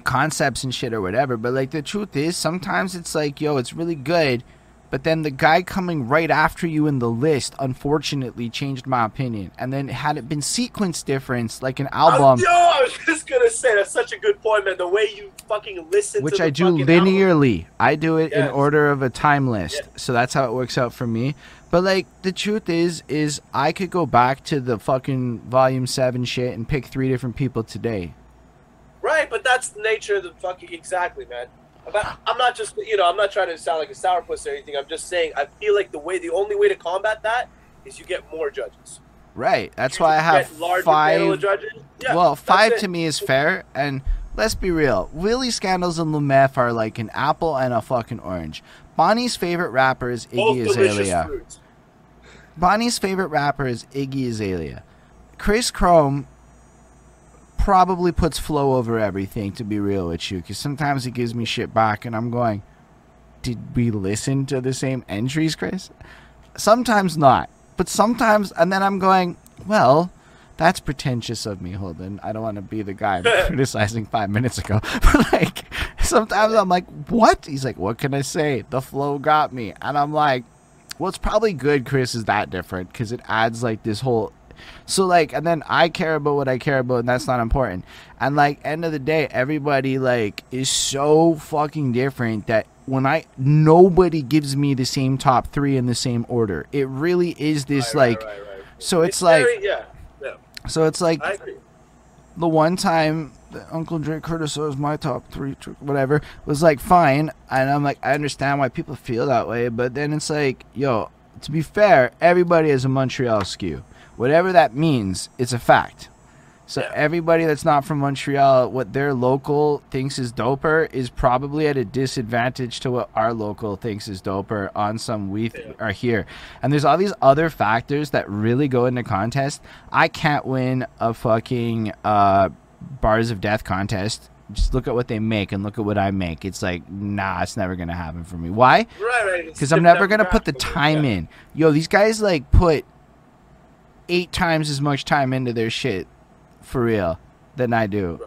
concepts and shit or whatever. But like the truth is, sometimes it's like, yo, it's really good. But then the guy coming right after you in the list, unfortunately, changed my opinion. And then had it been sequence difference, like an album, Yo, I was just gonna say that's such a good point, man. The way you fucking listen, which to the I do fucking album. linearly. I do it in order of a time list. Yes. So that's how it works out for me. But like the truth is is I could go back to the fucking volume 7 shit and pick three different people today. Right, but that's the nature of the fucking exactly, man. I'm not just you know I'm not trying to sound like a sourpuss or anything. I'm just saying I feel like the way the only way to combat that is you get more judges. Right. That's You why I have panel of 5 judges. Yeah, well, 5 to me is fair and let's be real. Willie Scandals and Lumef are like an apple and a fucking orange. Bonnie's favorite rapper is Iggy delicious Azalea. Bonnie's favorite rapper is Iggy Azalea. Chris Chrome probably puts flow over everything, to be real with you, because sometimes he gives me shit back, and I'm going, did we listen to the same entries, Chris? Sometimes not, but sometimes, and then I'm going, well, that's pretentious of me, Holden. I don't want to be the guy criticizing five minutes ago. But like, sometimes I'm like, what? He's like, what can I say? The flow got me, and I'm like, well, it's probably good Chris is that different because it adds like this whole. So like, and then I care about what I care about, and that's not important. And like, end of the day, everybody like is so fucking different that when I nobody gives me the same top three in the same order. It really is this Right, like. right, right. So it's, like. very- yeah, yeah. So it's like the one time that Uncle Drake criticized my top three, whatever, was like fine, and I'm like, I understand why people feel that way, but then it's like, yo, to be fair, everybody has a Montreal skew, whatever that means, it's a fact. So Yeah. everybody that's not from Montreal, what their local thinks is doper is probably at a disadvantage to what our local thinks is doper on some we th- Yeah. are here. And there's all these other factors that really go into contest. I can't win a fucking uh, bars of death contest. Just look at what they make and look at what I make. It's like, nah, it's never gonna happen for me. Why? Right, right. Because I'm never gonna put the time yeah. in. Yo, these guys like put eight times as much time into their shit for real than I do.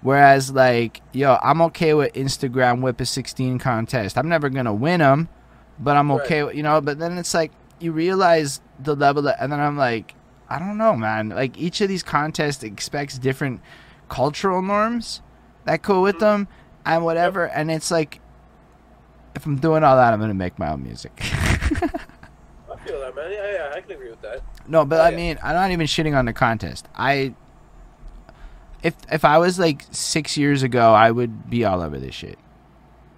Whereas like, yo, I'm okay with Instagram whip a 16 contest. I'm never gonna win them, but I'm okay with you know. But then it's like you realize the level, that, and then I'm like, I don't know, man. Like each of these contests expects different cultural norms that go with mm-hmm. them and whatever. And it's like, if I'm doing all that, I'm gonna make my own music. Feel that, man. Yeah, yeah, I can agree with that. No, but Oh, I yeah. mean, I'm not even shitting on the contest. I, if if I was like six years ago, I would be all over this shit,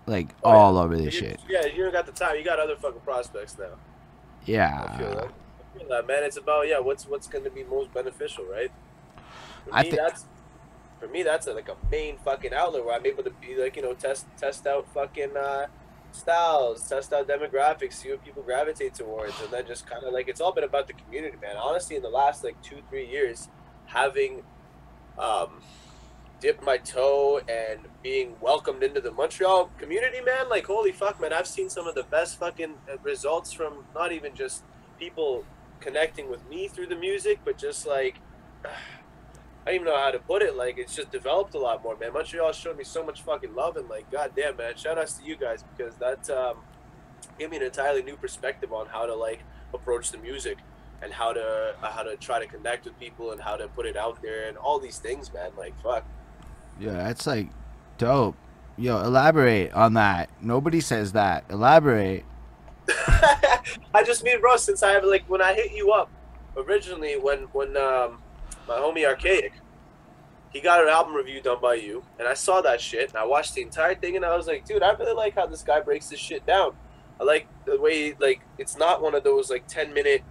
like Oh, all yeah. over this You- shit. Yeah, you don't got the time. You got other fucking prospects now. Yeah. I feel that. I feel that, man. It's about yeah, what's what's going to be most beneficial, right? For I me, thi- that's for me that's a, like a main fucking outlet where I'm able to be like you know test test out fucking uh, styles, test out demographics, see what people gravitate towards, and then just kind of like it's all been about the community, man. Honestly, in the last like two three years, having um, dipped my toe and being welcomed into the Montreal community, man. Like, holy fuck, man! I've seen some of the best fucking uh, results from not even just people connecting with me through the music, but just like I don't even know how to put it. Like it's just developed a lot more, man. Montreal showed me so much fucking love and like, goddamn, man. Shout outs to you guys because that um, gave me an entirely new perspective on how to like approach the music and how to uh, how to try to connect with people and how to put it out there and all these things, man. Like fuck. Yeah, that's like dope. Yo, elaborate on that. Nobody says that. Elaborate. I just mean, bro, since I have like when I hit you up originally when when um, my homie Archaic, he got an album review done by you, and I saw that shit and I watched the entire thing and I was like, dude, I really like how this guy breaks this shit down. I like the way like it's not one of those like ten minute,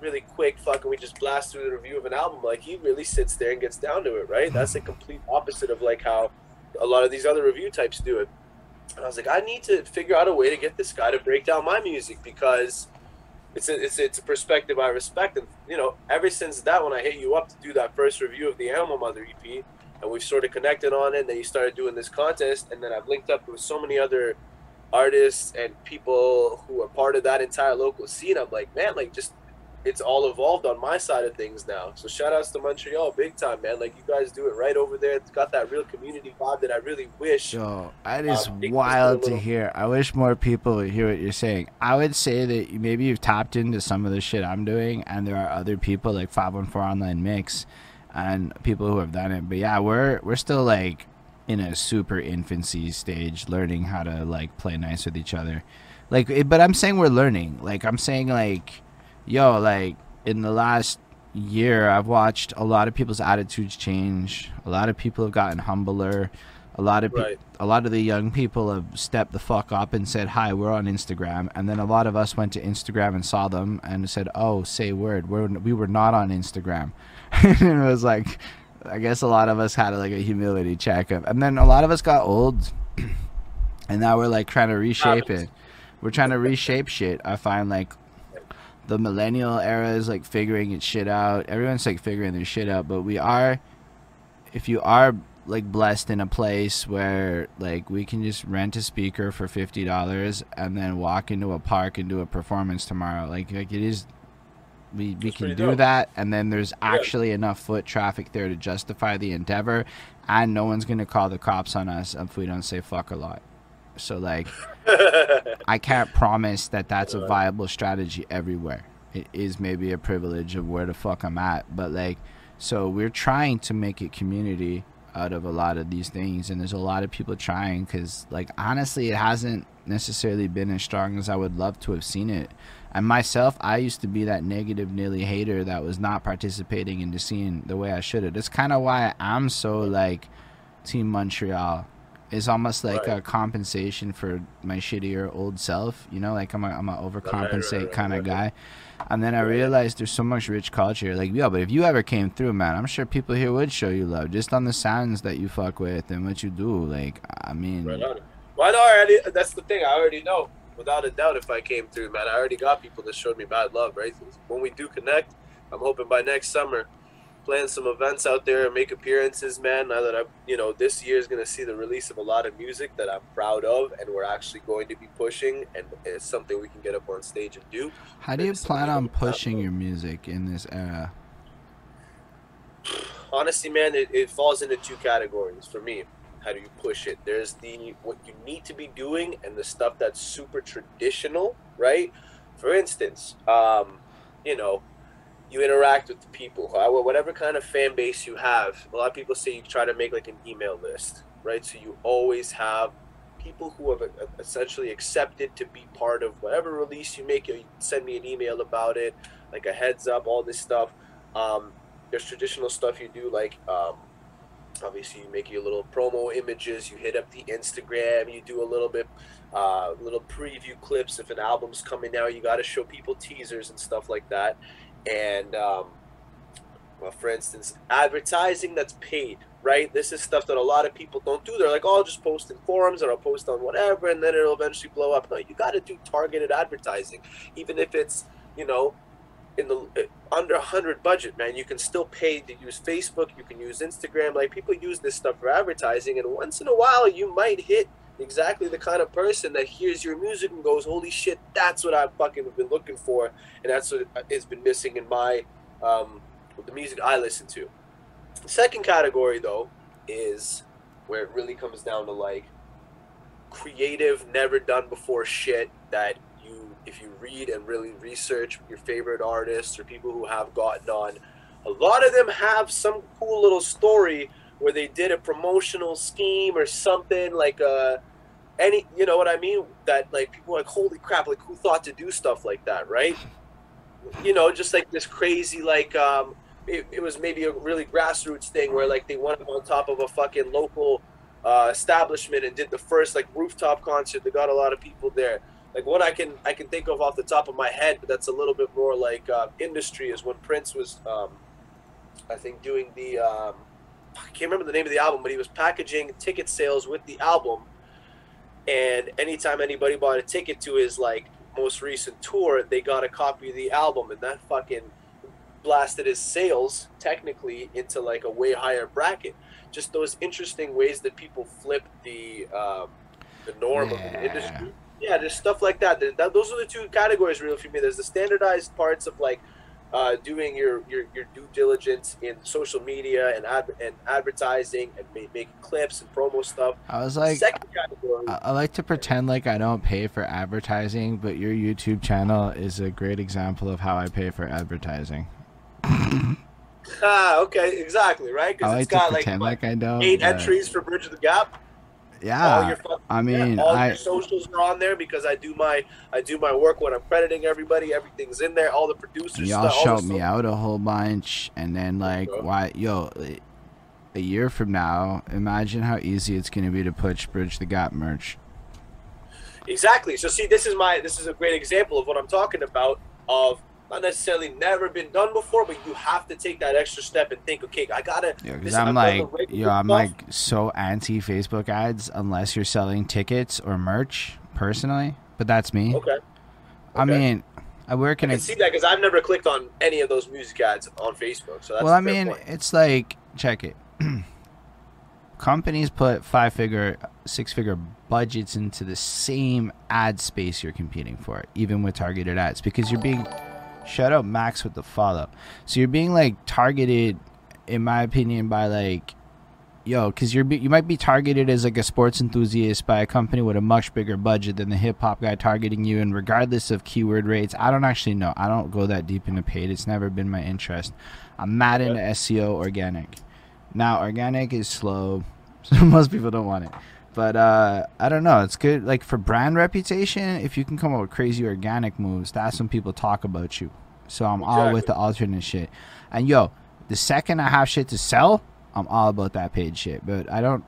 really quick fucking we just blast through the review of an album. Like he really sits there and gets down to it, right? That's the complete opposite of like how a lot of these other review types do it. And I was like, I need to figure out a way to get this guy to break down my music because it's a, it's, it's a perspective I respect. And, you know, ever since that, when I hit you up to do that first review of the Animal Mother EP, and we've sort of connected on it, and then you started doing this contest, and then I've linked up with so many other artists and people who are part of that entire local scene. I'm like, man, like, just it's all evolved on my side of things now. So shout outs to Montreal, big time, man. Like you guys do it right over there. It's got that real community vibe that I really wish. Yo, that is uh, wild to hear. I wish more people would hear what you're saying. I would say that maybe you've tapped into some of the shit I'm doing, and there are other people like 514 Online Mix, and people who have done it. But yeah, we're we're still like in a super infancy stage, learning how to like play nice with each other. Like, but I'm saying we're learning. Like, I'm saying like yo, like in the last year, I've watched a lot of people's attitudes change. A lot of people have gotten humbler. A lot of pe- right. a lot of the young people have stepped the fuck up and said, "Hi, we're on Instagram." And then a lot of us went to Instagram and saw them and said, "Oh, say word, we're we were not on Instagram." and it was like, I guess a lot of us had like a humility check, and then a lot of us got old, and now we're like trying to reshape it. We're trying to reshape shit. I find like the millennial era is like figuring its shit out. Everyone's like figuring their shit out, but we are if you are like blessed in a place where like we can just rent a speaker for fifty dollars and then walk into a park and do a performance tomorrow. Like like it is we, we can do dope. that and then there's actually yeah. enough foot traffic there to justify the endeavor and no one's gonna call the cops on us if we don't say fuck a lot. So like, I can't promise that that's a viable strategy everywhere. It is maybe a privilege of where the fuck I'm at, but like, so we're trying to make it community out of a lot of these things, and there's a lot of people trying because like honestly, it hasn't necessarily been as strong as I would love to have seen it. And myself, I used to be that negative Nilly hater that was not participating in the scene the way I should have. That's kind of why I'm so like Team Montreal is almost like right. a compensation for my shittier old self. You know, like I'm a I'm a overcompensate right, right, kind of guy. And then I realized there's so much rich culture. Like, yo, but if you ever came through, man, I'm sure people here would show you love just on the sounds that you fuck with and what you do. Like, I mean, right on. Well, I already. That's the thing. I already know without a doubt if I came through, man. I already got people that showed me bad love, right? When we do connect, I'm hoping by next summer plan some events out there and make appearances, man. Now that I'm, you know, this year is going to see the release of a lot of music that I'm proud of and we're actually going to be pushing and it's something we can get up on stage and do. How do you plan on pushing your music in this era? Honestly, man, it, it falls into two categories for me. How do you push it? There's the what you need to be doing and the stuff that's super traditional, right? For instance, um, you know, you interact with the people, whatever kind of fan base you have. A lot of people say you try to make like an email list, right? So you always have people who have uh, essentially accepted to be part of whatever release you make. You send me an email about it, like a heads up, all this stuff. Um, there's traditional stuff you do, like um, obviously you make your little promo images. You hit up the Instagram. You do a little bit, uh, little preview clips if an album's coming out. You got to show people teasers and stuff like that and um, well, for instance, advertising that's paid, right? This is stuff that a lot of people don't do. They're like, oh, I'll just post in forums or I'll post on whatever, and then it'll eventually blow up. No, you got to do targeted advertising, even if it's you know in the uh, under 100 budget man you can still pay to use facebook you can use instagram like people use this stuff for advertising and once in a while you might hit exactly the kind of person that hears your music and goes, "Holy shit, that's what I fucking have been looking for," and that's what has been missing in my um, the music I listen to. Second category though is where it really comes down to like creative, never done before shit that you, if you read and really research your favorite artists or people who have gotten on, a lot of them have some cool little story where they did a promotional scheme or something like a any you know what I mean? That like people like holy crap like who thought to do stuff like that right? You know just like this crazy like um it, it was maybe a really grassroots thing where like they went up on top of a fucking local uh, establishment and did the first like rooftop concert they got a lot of people there. Like what I can I can think of off the top of my head but that's a little bit more like uh, industry is when Prince was um, I think doing the um, I can't remember the name of the album but he was packaging ticket sales with the album and anytime anybody bought a ticket to his like most recent tour, they got a copy of the album, and that fucking blasted his sales technically into like a way higher bracket. Just those interesting ways that people flip the um, the norm of the industry. Yeah, there's stuff like that. There- that. Those are the two categories really for me. There's the standardized parts of like uh, doing your, your, your due diligence in social media and ad, and advertising and ma- making clips and promo stuff. I was like, Second category. I, I like to pretend like I don't pay for advertising, but your YouTube channel is a great example of how I pay for advertising. Ah, okay, exactly, right? Because like it's got like, what, like I don't. eight entries for Bridge of the Gap. All Yeah, your fucking, I mean, yeah, all I your socials are on there because I do my I do my work when I'm crediting everybody. Everything's in there. All the producers. y'all stuff, shout me out a whole bunch, and then like, Okay. why, yo, a year from now, imagine how easy it's gonna be to push Bridge the Gap merch. Exactly. So see, this is my this is a great example of what I'm talking about. Of not necessarily never been done before, but you have to take that extra step and think, okay, I gotta. Yeah, because I'm like, yo, I'm stuff. like so anti Facebook ads unless you're selling tickets or merch personally. But that's me. Okay. I mean, I work I can a see that because I've never clicked on any of those music ads on Facebook. So that's well, I mean, point. it's like check it. Companies put five figure, six figure budgets into the same ad space you're competing for, even with targeted ads, because you're being shut up, Max, with the follow. Up. So you're being like targeted, in my opinion, by like, yo, because you're be, you might be targeted as like a sports enthusiast by a company with a much bigger budget than the hip hop guy targeting you, and regardless of keyword rates, I don't actually know. I don't go that deep into paid. It's never been my interest. I'm mad into SEO organic. Now organic is slow, so most people don't want it. But uh, I don't know. It's good, like for brand reputation. If you can come up with crazy organic moves, that's when people talk about you. So I'm all with the alternate shit. And yo, the second I have shit to sell, I'm all about that paid shit. But I don't.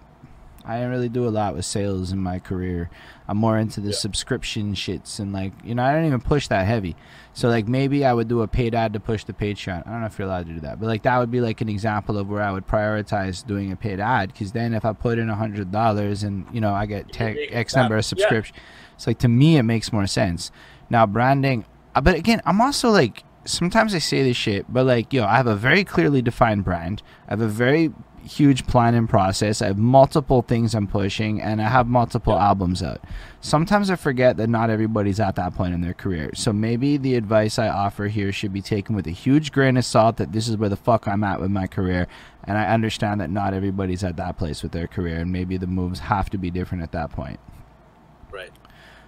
I didn't really do a lot with sales in my career. I'm more into the Yeah. subscription shits and like you know I don't even push that heavy. So like maybe I would do a paid ad to push the Patreon. I don't know if you're allowed to do that, but like that would be like an example of where I would prioritize doing a paid ad because then if I put in a hundred dollars and you know I get tech X number of subscription, it's like to me it makes more sense. Now branding, uh, but again I'm also like sometimes I say this shit, but like yo I have a very clearly defined brand. I have a very huge plan and process. I have multiple things I'm pushing, and I have multiple albums out. Sometimes I forget that not everybody's at that point in their career. So maybe the advice I offer here should be taken with a huge grain of salt that this is where the fuck I'm at with my career. And I understand that not everybody's at that place with their career, and maybe the moves have to be different at that point. right.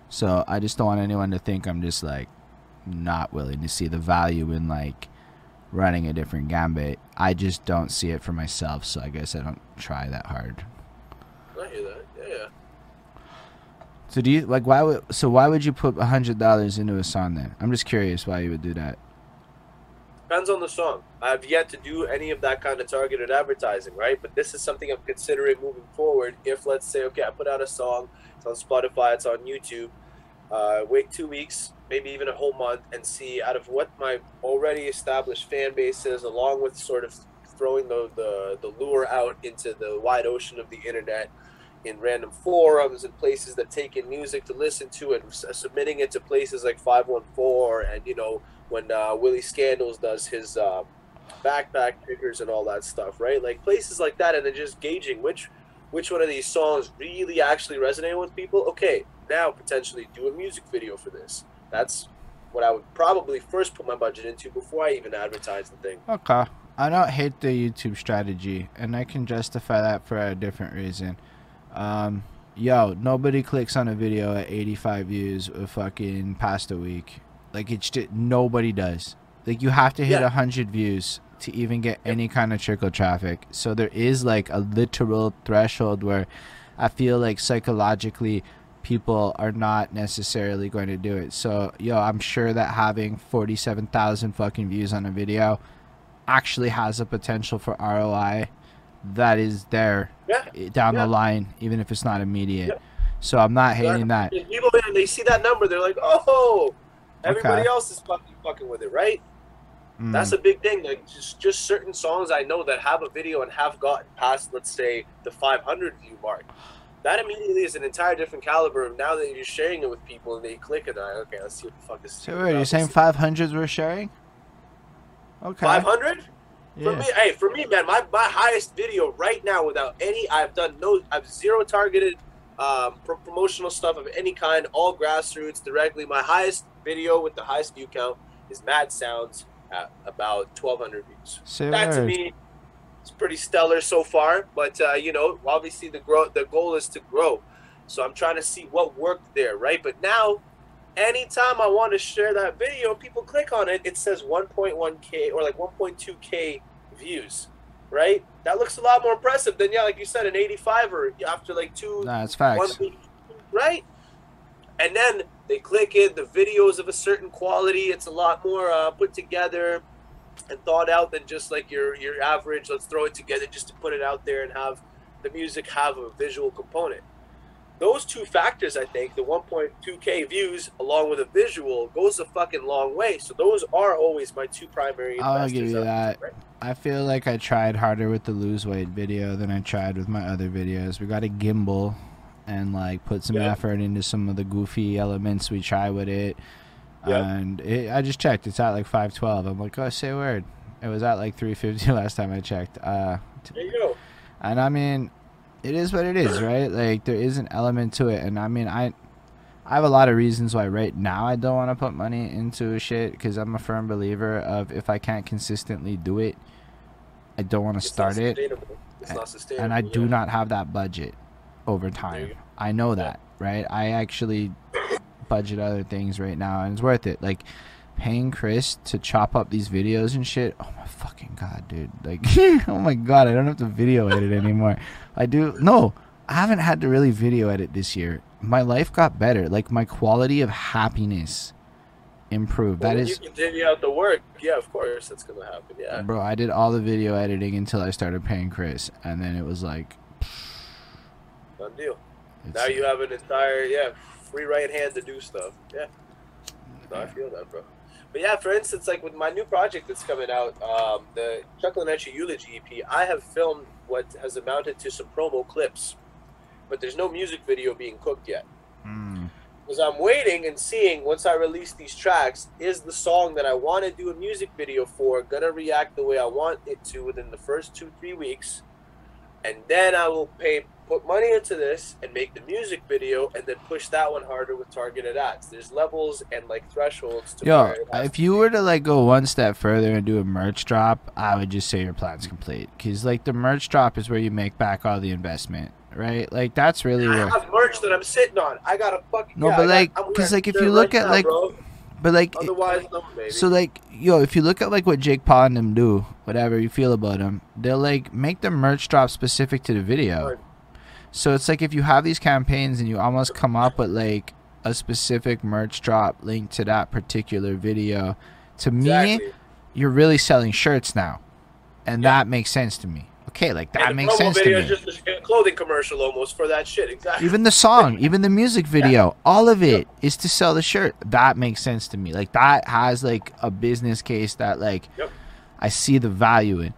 So I just don't want anyone to think I'm just like not willing to see the value in like running a different gambit. I just don't see it for myself, so I guess I don't try that hard. I hear that. Yeah, yeah. So do you like why would so why would you put hundred dollars into a song then? I'm just curious why you would do that. Depends on the song. I've yet to do any of that kind of targeted advertising, right? But this is something I'm considering moving forward. If let's say, okay, I put out a song, it's on Spotify, it's on YouTube. Uh, wait two weeks, maybe even a whole month, and see out of what my already established fan base is, along with sort of throwing the, the, the lure out into the wide ocean of the internet in random forums and places that take in music to listen to and s- submitting it to places like 514 and you know when uh, Willie Scandals does his um, backpack pickers and all that stuff, right? Like places like that, and then just gauging which which one of these songs really actually resonate with people. Okay, now potentially do a music video for this. That's what I would probably first put my budget into before I even advertise the thing. Okay. I don't hate the YouTube strategy, and I can justify that for a different reason. Um, yo, nobody clicks on a video at 85 views a fucking past a week. Like it's just nobody does. Like you have to hit a Yeah. hundred views to even get any kind of trickle traffic. So there is like a literal threshold where I feel like psychologically people are not necessarily going to do it. So yo, I'm sure that having 47,000 fucking views on a video actually has a potential for ROI that is there Yeah. down Yeah. the line, even if it's not immediate. Yeah. So I'm not hating that. And people, man, they see that number, they're like, oh, everybody Okay. else is fucking fucking with it, right? Mm. That's a big thing. Like just just certain songs I know that have a video and have gotten past, let's say, the 500 view mark. That immediately is an entire different caliber. of Now that you're sharing it with people and they click it, they're like, okay, let's see what the fuck this. So wait, you're saying 500s we're sharing? Okay. 500? For Yeah. me, hey, for me, man, my, my highest video right now, without any, I've done no, I've zero targeted um, pro- promotional stuff of any kind, all grassroots directly. My highest video with the highest view count is Mad Sounds at about 1,200 views. Say That to me is pretty stellar so far. But uh, you know, obviously the grow, the goal is to grow. So I'm trying to see what worked there, right? But now, anytime I want to share that video, people click on it. It says 1.1k or like 1.2k views, right? That looks a lot more impressive than yeah, like you said, an 85 or after like two Nah, it's one facts. week, right? And then they click it. The videos of a certain quality. It's a lot more uh, put together and thought out than just like your your average. Let's throw it together just to put it out there and have the music have a visual component. Those two factors, I think, the 1.2k views along with a visual, goes a fucking long way. So those are always my two primary. I'll give you that. right? I feel like I tried harder with the lose weight video than I tried with my other videos. We got a gimbal and like put some effort into some of the goofy elements we try with it. Yeah. And it, I just checked. It's at like 512. I'm like, oh, say a word. It was at like 350 last time I checked. Uh, There you go. and I mean, it is what it is, right? Like there is an element to it, and I mean, I, I have a lot of reasons why right now I don't want to put money into shit because I'm a firm believer of if I can't consistently do it, I don't want to start it. It's not sustainable. and I do yeah. not have that budget over time. I know that, right? I actually budget other things right now, and it's worth it. Like paying Chris to chop up these videos and shit. Oh my fucking god, dude! Like, oh my god, I don't have to video edit anymore. I do no. I haven't had to really video edit this year. My life got better. Like my quality of happiness improved. Well, that is you continue out the work. Yeah, of course, that's gonna happen. Yeah, Bro, I did all the video editing until I started paying Chris, and then it was like, done deal. Now you have an entire yeah free right hand to do stuff. Yeah, I feel that, bro. But yeah, for instance, like with my new project that's coming out, um, the Chuck Lenetti Eulogy EP, I have filmed what has amounted to some promo clips, but there's no music video being cooked yet. Mm, Because I'm waiting and seeing once I release these tracks, is the song that I want to do a music video for gonna react the way I want it to within the first two three weeks, and then I will pay put money into this and make the music video, and then push that one harder with targeted ads. There's levels and like thresholds to Yo, where it has if you were to like go one step further and do a merch drop, I would just say your plan's complete. Cause like the merch drop is where you make back all the investment, right? Like that's really I where. have merch that I'm sitting on. I got a fucking No, yeah, but, like, I'm 'cause, wearing like, if you look right at, now, like, bro. But like, otherwise, no, baby. so like, yo, if you look at like what Jake Paul and them do, whatever you feel about them, they'll like make the merch drop specific to the video. Right. So it's like if you have these campaigns and you almost come up with like a specific merch drop linked to that particular video, to me, you're really selling shirts now, and Yeah. that makes sense to me. Okay, like that makes sense to me. is just a clothing commercial almost for that shit. Exactly. Even the song, even the music video, all of it is to sell the shirt. That makes sense to me. Like that has like a business case that like Yep. I see the value in.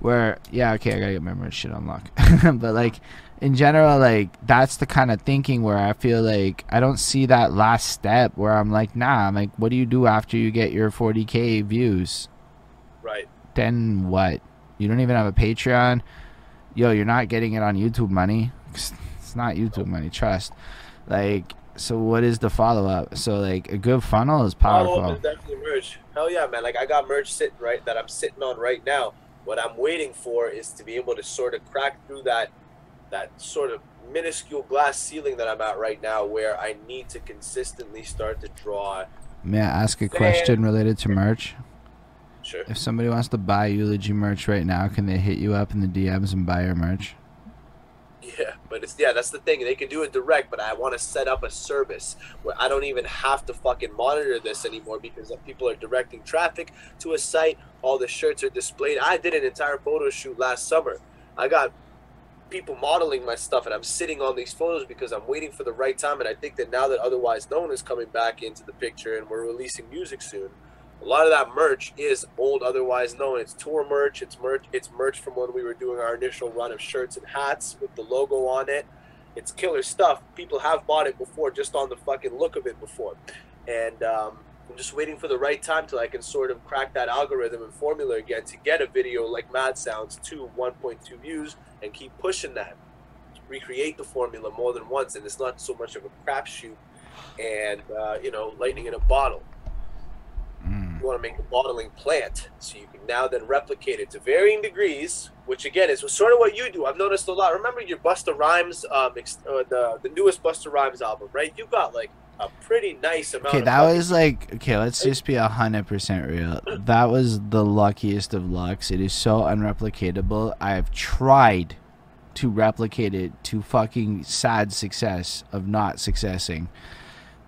Where yeah, okay, I gotta get my merch shit unlocked. but like in general, like that's the kind of thinking where I feel like I don't see that last step where I'm like, nah, I'm like, what do you do after you get your 40k views? right. then what? You don't even have a Patreon. Yo, you're not getting it on YouTube money. It's not YouTube money, trust. Like, so what is the follow up? So like a good funnel is Follow up powerful. is definitely merch. Hell yeah, man! Like I got merch sitting right that I'm sitting on right now. What I'm waiting for is to be able to sort of crack through that that sort of minuscule glass ceiling that I'm at right now, where I need to consistently start to draw. May I ask a question related to merch? Sure. If somebody wants to buy eulogy merch right now, can they hit you up in the DMs and buy your merch? Yeah, but it's yeah, that's the thing. They can do it direct, but I want to set up a service where I don't even have to fucking monitor this anymore because people are directing traffic to a site. All the shirts are displayed. I did an entire photo shoot last summer. I got people modeling my stuff, and I'm sitting on these photos because I'm waiting for the right time. And I think that now that Otherwise Known is coming back into the picture, and we're releasing music soon, a lot of that merch is old otherwise known. It's tour merch it's merch it's merch from when we were doing our initial run of shirts and hats with the logo on it. It's killer stuff. People have bought it before just on the fucking look of it before. And um, i'm just waiting for the right time till i can sort of crack that algorithm and formula again to get a video like mad sounds to 1.2 views and keep pushing that. Recreate the formula more than once and it's not so much of a crapshoot and uh, you know lightning in a bottle want to make a bottling plant so you can now then replicate it to varying degrees which again is sort of what you do i've noticed a lot remember your busta rhymes um ex- uh, the the newest busta rhymes album right you got like a pretty nice amount Okay, of that was like okay. Let's just be a hundred percent real. That was the luckiest of lucks. It is so unreplicatable. I have tried to replicate it to fucking sad success of not successing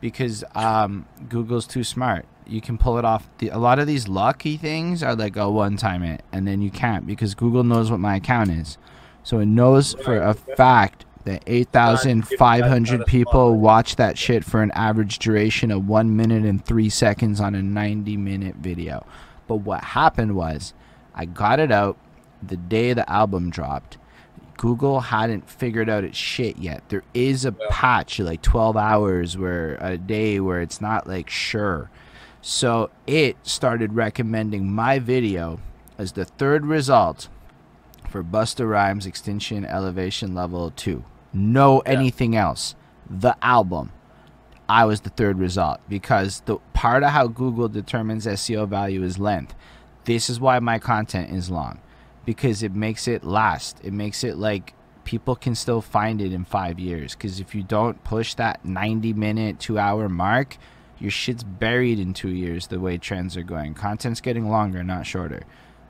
because um, Google's too smart. You can pull it off. The, a lot of these lucky things are like a one time it, and then you can't because Google knows what my account is. So it knows for a fact that 8,500 people watch that shit for an average duration of 1 minute and 3 seconds on a 90 minute video. But what happened was, I got it out the day the album dropped. Google hadn't figured out its shit yet. There is a patch, like 12 hours where a day where it's not like sure. So it started recommending my video as the third result for Busta Rhymes Extinction Elevation Level 2. No anything else. The album. I was the third result because the part of how Google determines SEO value is length. This is why my content is long because it makes it last. It makes it like people can still find it in 5 years cuz if you don't push that 90 minute 2 hour mark, your shit's buried in 2 years the way trends are going. Content's getting longer, not shorter.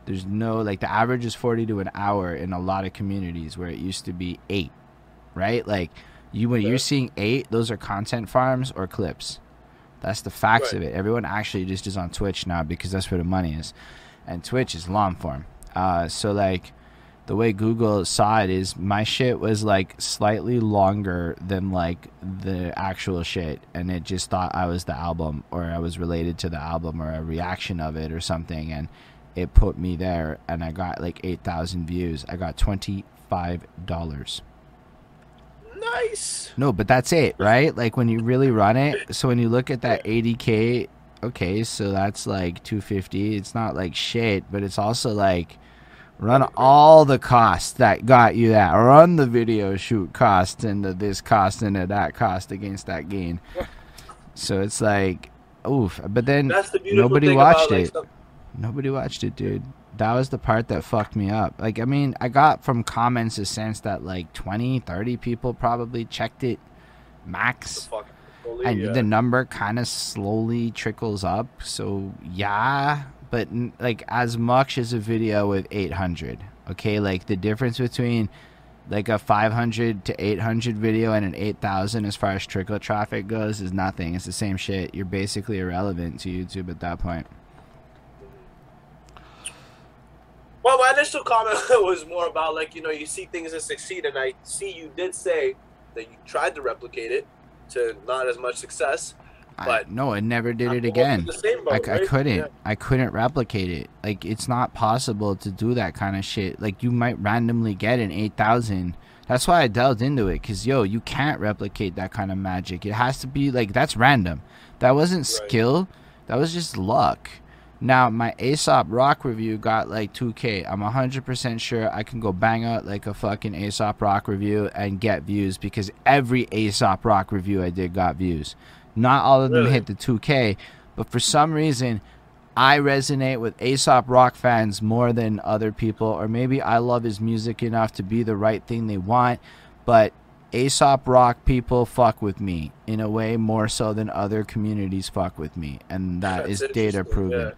There's no like the average is 40 to an hour in a lot of communities where it used to be 8, right? Like you when you're seeing 8, those are content farms or clips. That's the facts Right. of it. Everyone actually just is on Twitch now because that's where the money is. And Twitch is long form. Uh, so like the way Google saw it is my shit was like slightly longer than like the actual shit and it just thought I was the album or I was related to the album or a reaction of it or something and it put me there and I got like 8,000 views. I got $25. nice No, but that's it, right? Like when you really run it. So when you look at that 80k, okay, so that's like 250. It's not like shit, but it's also like run all the costs that got you that. Run the video shoot cost into this cost into that cost against that gain. So it's like, oof. But then the nobody watched about, it. stuff- Nobody watched it, dude. That was the part that fucked me up. Like, I mean, I got from comments a sense that like 20, 30 people probably checked it max. And yeah. the number kind of slowly trickles up. So, yeah. But, like, as much as a video with 800, okay? Like, the difference between like a 500 to 800 video and an 8000 as far as trickle traffic goes is nothing. It's the same shit. You're basically irrelevant to YouTube at that point. Well, my initial comment was more about like you know you see things that succeed, and I see you did say that you tried to replicate it to not as much success. I, But no, I never did I'm it again. in the same I, boat, I right? couldn't. Yeah. I couldn't replicate it. Like it's not possible to do that kind of shit. Like you might randomly get an eight thousand. That's why I delved into it. Cause yo, you can't replicate that kind of magic. It has to be like that's random. That wasn't Right. skill. That was just luck. Now my Aesop Rock review got like 2K. I'm 100% sure I can go bang out like a fucking Aesop Rock review and get views because every Aesop Rock review I did got views. Not all of them Really? hit the 2K, but for some reason, I resonate with Aesop Rock fans more than other people, or maybe I love his music enough to be the right thing they want, but Aesop Rock people fuck with me in a way more so than other communities fuck with me, and that That's is data proven. yeah.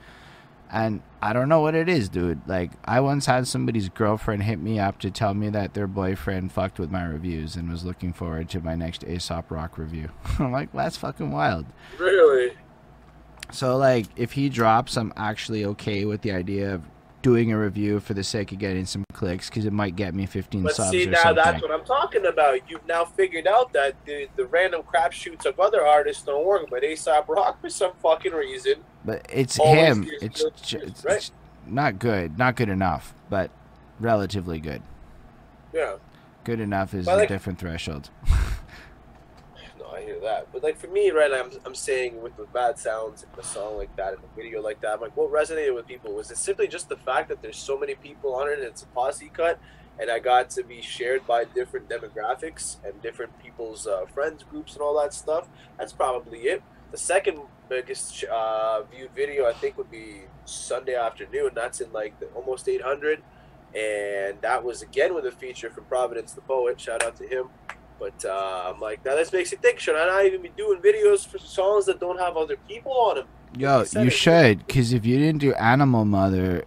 And I don't know what it is, dude. Like I once had somebody's girlfriend hit me up to tell me that their boyfriend fucked with my reviews and was looking forward to my next Aesop Rock review. I'm like, that's fucking wild. Really? So like if he drops, I'm actually okay with the idea of doing a review for the sake of getting some clicks because it might get me 15 But subs see, or now something. that's what I'm talking about. You've now figured out that the, the random crapshoots of other artists don't work, but Aesop Rock, for some fucking reason, but it's always him. It's, good ju- it's, right? not good, not good enough, but relatively good. yeah. Good enough is But, a different threshold. No, I hear that. But like for me, right, I'm, I'm saying with the bad sounds and a song like that and a video like that, I'm like, what resonated with people? Was it simply just the fact that there's so many people on it and it's a posse cut, and I got to be shared by different demographics and different people's uh, friends groups and all that stuff? That's probably it. The second biggest uh, viewed video I think would be Sunday afternoon. That's in like the, almost 800, and that was again with a feature from Providence the Poet. Shout out to him. But uh, I'm like, now this makes you think. Should I not even be doing videos for songs that don't have other people on them? Yo, You should, because if you didn't do Animal Mother,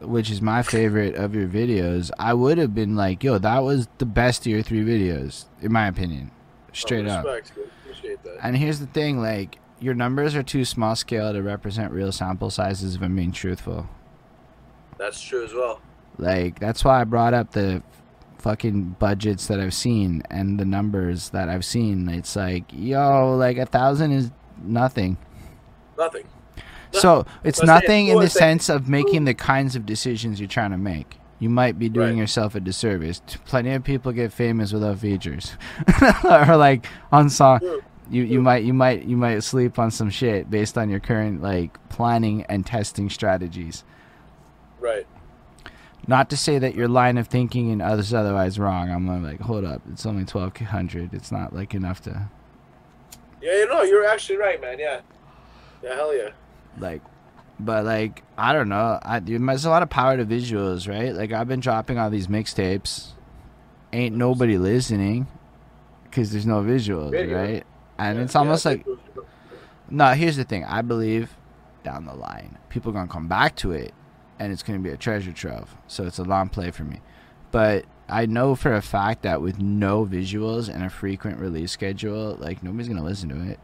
which is my favorite of your videos, I would have been like, yo, that was the best of your three videos, in my opinion. Straight oh, up. respect. Appreciate that. And here's the thing, like, your numbers are too small scale to represent real sample sizes if I'm being truthful. That's true as well. Like, that's why I brought up the fucking budgets that I've seen and the numbers that I've seen. It's like, yo, like a thousand is nothing. Nothing. So it's But I say nothing in the sense of making the kinds of decisions you're trying to make. You might be doing Right. yourself a disservice. Plenty of people get famous without features, or like on song. True. You you might you might you might sleep on some shit based on your current like planning and testing strategies. Right. Not to say that your line of thinking and others otherwise wrong. I'm like, hold up, it's only twelve hundred. It's not like enough to Yeah, you know, you're actually right, man. Yeah. Yeah, hell yeah. like but like i don't know i there's a lot of power to visuals right like i've been dropping all these mixtapes ain't nobody listening because there's no visuals Video. right and Yeah, it's almost yeah, like no here's the thing i believe down the line people are gonna come back to it and it's gonna be a treasure trove so it's a long play for me but i know for a fact that with no visuals and a frequent release schedule like nobody's gonna listen to it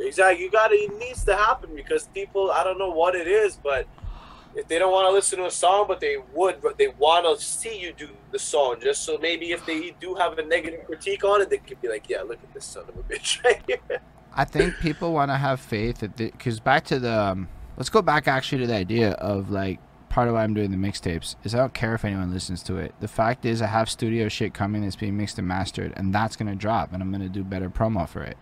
Exactly. You got to. It needs to happen because people. I don't know what it is, but if they don't want to listen to a song, but they would, but they want to see you do the song, just so maybe if they do have a negative critique on it, they could be like, "Yeah, look at this son of a bitch right here." I think people want to have faith that because back to the um, let's go back actually to the idea of like part of why I'm doing the mixtapes is I don't care if anyone listens to it. The fact is I have studio shit coming that's being mixed and mastered, and that's gonna drop, and I'm gonna do better promo for it,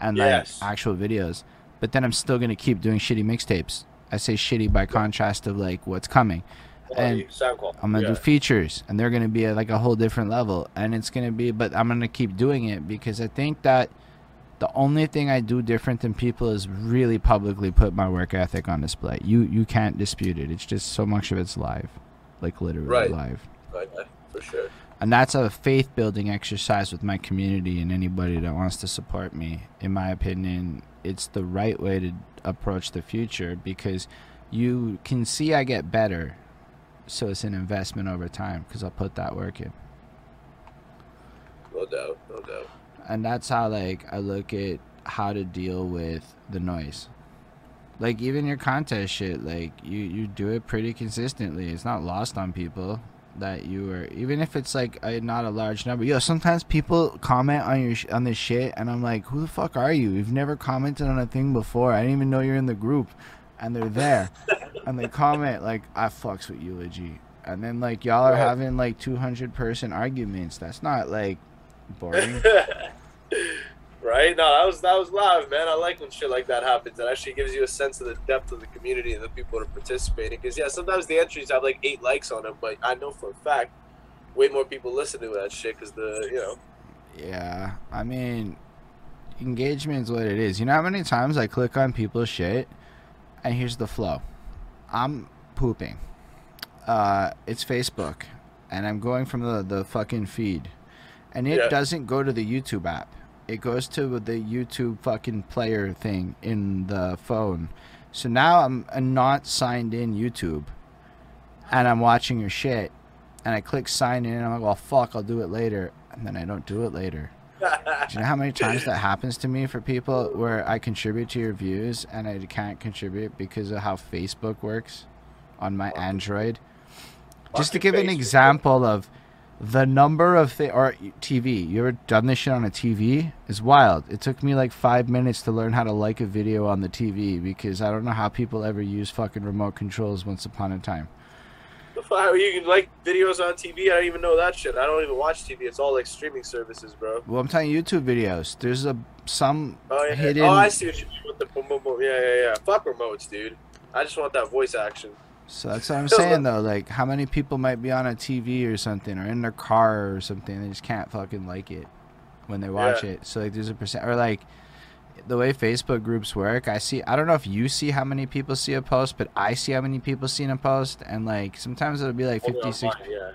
and Yes. like actual videos. But then I'm still gonna keep doing shitty mixtapes. I say shitty by contrast of like what's coming. And. I'm gonna yeah. do features, and they're gonna be at like a whole different level, and it's gonna be. But I'm gonna keep doing it because I think that the only thing I do different than people is really publicly put my work ethic on display. You you can't dispute it. It's just so much of it's live, like literally Right. live, Right, for sure. and that's a faith building exercise with my community and anybody that wants to support me. In my opinion, it's the right way to approach the future because you can see I get better so it's an investment over time because I'll put that work in. No doubt. No doubt. And that's how like I look at how to deal with the noise. Like even your contest shit, like you you do it pretty consistently. It's not lost on people that you were even if it's like a, not a large number. Yo, sometimes people comment on your sh- on this shit and I'm like, "Who the fuck are you? You've never commented on a thing before. I didn't even know you're in the group." And they're there. and they comment like, "I fucks with eulogy." And then like y'all are having like 200 person arguments. That's not like boring. right? No, that was that was live, man. I like when shit like that happens. It actually gives you a sense of the depth of the community and the people that are participating. Because yeah, sometimes the entries have like eight likes on them, but I know for a fact way more people listen to that shit because the you know Yeah, I mean, engagement is what it is. You know how many times I click on people's shit, and here's the flow. I'm pooping. Uh, it's Facebook, and I'm going from the the fucking feed, and it Yeah. doesn't go to the YouTube app. It goes to the YouTube fucking player thing in the phone. So now I'm a not signed in YouTube, and I'm watching your shit, and I click sign in, and I'm like, well, fuck, I'll do it later, and then I don't do it later. Do you know how many times that happens to me for people where I contribute to your views and I can't contribute because of how Facebook works on my Android? Just to give an example of the number of thi- or TV. You ever done this shit on a TV? Is wild. It took me like five minutes to learn how to like a video on the TV because I don't know how people ever use fucking remote controls once upon a time. How you can like videos on TV? I don't even know that shit. I don't even watch TV. It's all like streaming services, bro. Well, I'm telling you, YouTube videos. There's a some Oh yeah. hidden. Oh, I see what you mean with the boom, boom, boom. Yeah, yeah, yeah. Fuck remotes, dude. I just want that voice action. So that's what I'm saying though. Like, how many people might be on a TV or something, or in their car or something? They just can't fucking like it when they watch Yeah. it. So like, there's a percent, or like the way Facebook groups work. I see. I don't know if you see how many people see a post, but I see how many people see a post, and like sometimes it'll be like 56. mine, Yeah.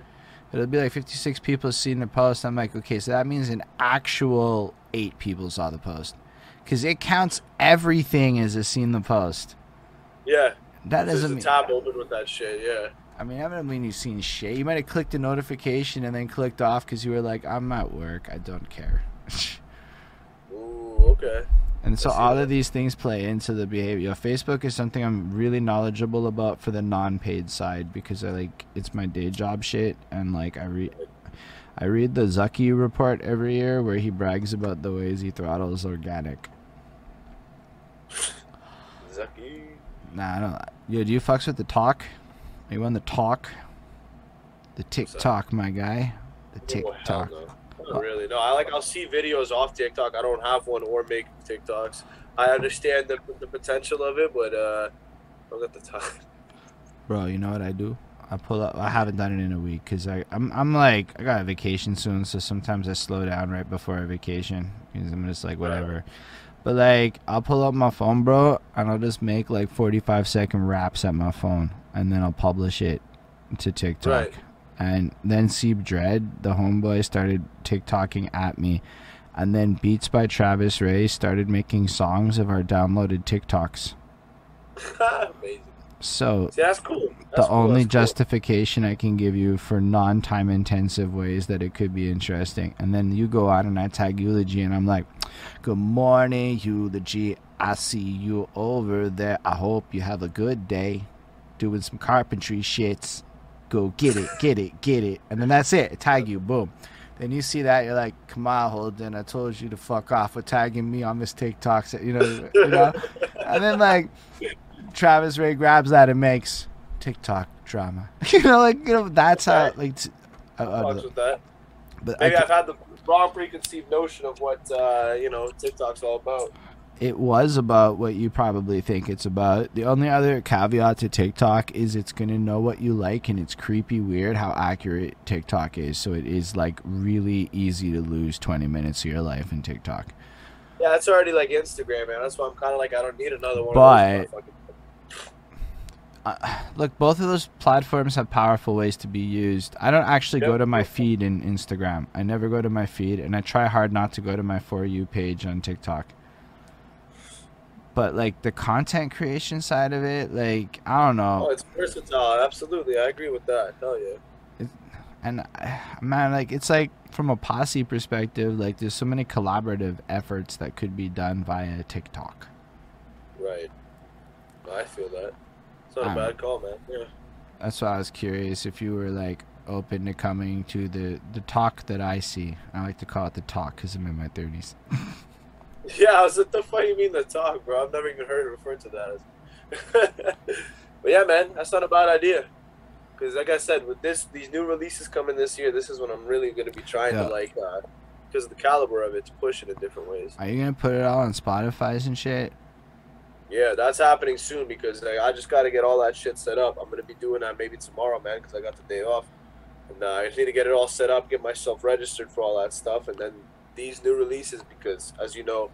It'll be like 56 people seen the post. I'm like, okay, so that means an actual eight people saw the post, because it counts everything as a seen the post. Yeah. That doesn't mean. tab open with that shit. Yeah. I mean, I don't mean you've seen shit. You might have clicked a notification and then clicked off because you were like, I'm at work. I don't care. Ooh. Okay. and so all that. of these things play into the behavior. Facebook is something I'm really knowledgeable about for the non-paid side because I like it's my day job shit and like I read I read the Zucky report every year where he brags about the ways he throttles organic. Zucky. Nah, I don't. Yo, do you fucks with the talk? Are you on the talk? The? TikTok, my guy. The Oh, TikTok. no. Not really. No, I like. I'll see videos off TikTok. I don't have one or make TikToks. I understand the, the potential of it, but uh, I don't got the time. Bro, you know what I do? I pull up. I haven't done it in a week because I I'm I'm like I got a vacation soon, so sometimes I slow down right before a vacation because I'm just like whatever. But like I'll pull up my phone, bro, and I'll just make like 45 second raps at my phone, and then I'll publish it to TikTok. Right. And then Seeb Dread, the homeboy, started TikToking at me, and then Beats by Travis Ray started making songs of our downloaded TikToks. Amazing. So See, that's cool. That's the cool, only that's cool. justification I can give you for non time intensive ways that it could be interesting. And then you go out and I tag Eulogy and I'm like, Good morning, Eulogy. I see you over there. I hope you have a good day doing some carpentry shits. Go get it, get it, get it. And then that's it. I tag you, boom. Then you see that, you're like, come on, Holden, I told you to fuck off for tagging me on this TikTok. You know, you know? And then like Travis Ray grabs that and makes TikTok drama. you know, like you know, that's how like. T- I- I- with that. but I Maybe ca- I've had the wrong preconceived notion of what uh, you know TikTok's all about. it was about what you probably think it's about. The only other caveat to TikTok is it's gonna know what you like, and it's creepy weird how accurate TikTok is. So it is like really easy to lose twenty minutes of your life in TikTok. Yeah, that's already like Instagram, man. That's why I'm kind of like I don't need another one. But- of those motherfucking- uh, look, both of those platforms have powerful ways to be used. I don't actually go to my feed in Instagram. I never go to my feed, and I try hard not to go to my For You page on TikTok. But like the content creation side of it, like I don't know, Oh, it's versatile. Absolutely, I agree with that. Hell yeah. and uh, man, like it's like from a posse perspective, like there's so many collaborative efforts that could be done via TikTok. Right. I feel that. It's not a bad call, man. Yeah. That's why I was curious if you were like open to coming to the the talk that I see. I like to call it the talk because I'm in my thirties. Yeah, I was what the fuck you mean the talk, bro? I've never even heard it referred to that as. but yeah, man, that's not a bad idea. Because like I said, with this, these new releases coming this year, this is when I'm really gonna be trying Yeah. to like, uh, because of the caliber of it, to push it in different ways. Are you gonna put it all on Spotify's and shit? Yeah, that's happening soon because like, I just got to get all that shit set up. I'm gonna be doing that maybe tomorrow, man, because I got the day off, and uh, I just need to get it all set up, get myself registered for all that stuff, and then these new releases because, as you know,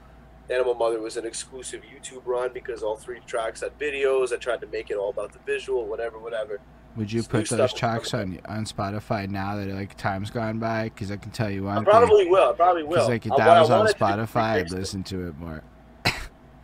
Animal Mother was an exclusive YouTube run because all three tracks had videos. I tried to make it all about the visual, whatever, whatever. Would you put those tracks on on Spotify now that like time's gone by? Because I can tell you I one probably thing. will. I probably will. Because like if that I was on wanted to do- Spotify, I'd listen to it more.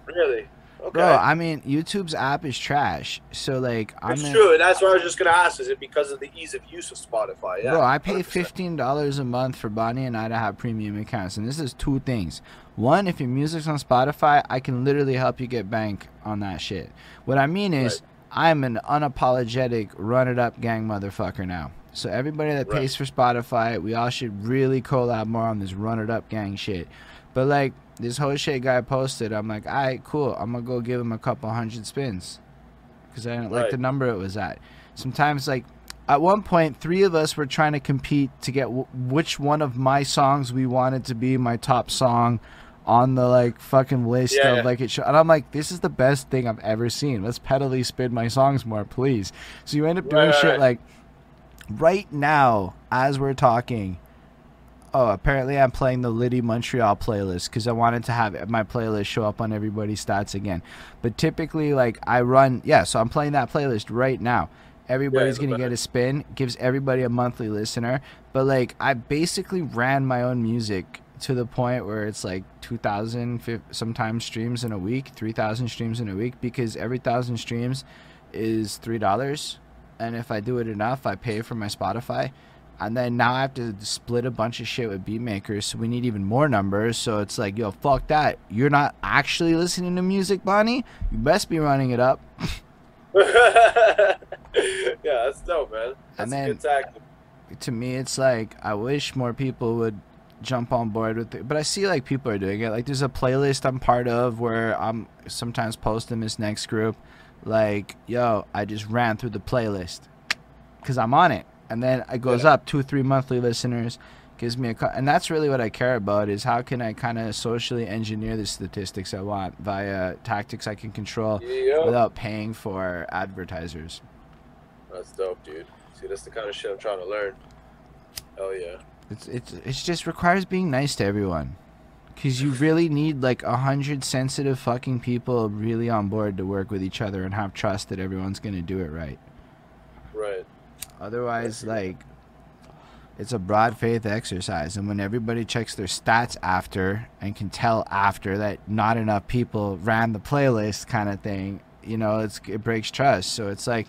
Really? Okay. Bro, I mean, YouTube's app is trash. So like, I'm it's in- true, and that's what I was just gonna ask. Is it because of the ease of use of Spotify? Yeah. Bro, I pay 100%. fifteen dollars a month for Bonnie and I to have premium accounts, and this is two things. One, if your music's on Spotify, I can literally help you get bank on that shit. What I mean is, I'm an unapologetic run it up gang motherfucker now. So everybody that Right. pays for Spotify, we all should really collab more on this run it up gang shit. But like this whole shit guy posted, I'm like, all right, cool. I'm gonna go give him a couple hundred spins because I didn't like the number it was at. Sometimes like at one point, three of us were trying to compete to get w- which one of my songs we wanted to be my top song on the like fucking list Yeah, of yeah. like it. Show- and I'm like, this is the best thing I've ever seen. Let's pedally spin my songs more, please. So you end up doing Right, right, shit right. like right now as we're talking. Oh, apparently I'm playing the Liddy Montreal playlist because I wanted to have my playlist show up on everybody's stats again. But typically, like I run, yeah. So I'm playing that playlist right now. Everybody's the gonna get a spin. Gives everybody a monthly listener. But like I basically ran my own music to the point where it's like 2,000 sometimes streams in a week, 3,000 streams in a week because every thousand streams is three dollars, and if I do it enough, I pay for my Spotify. And then now I have to split a bunch of shit with beatmakers, so we need even more numbers. So it's like, yo, fuck that. You're not actually listening to music, Bonnie. You best be running it up. yeah, that's dope, man. That's And a good tactic. to me it's like I wish more people would jump on board with it. But I see like people are doing it. Like there's a playlist I'm part of where I'm sometimes posting this next group like, yo, I just ran through the playlist cuz I'm on it. And then it goes Yeah. up 2 3 monthly listeners gives me a and that's really what I care about is how can I kind of socially engineer the statistics I want via tactics I can control Yeah, without paying for advertisers. that's dope, dude. See, that's the kind of shit I'm trying to learn. oh yeah. It's it's it just requires being nice to everyone, because you really need like a hundred sensitive fucking people really on board to work with each other and have trust that everyone's gonna do it right. Right. Otherwise, like, it's a broad faith exercise, and when everybody checks their stats after and can tell after that not enough people ran the playlist, kind of thing, you know, it's it breaks trust. So it's like.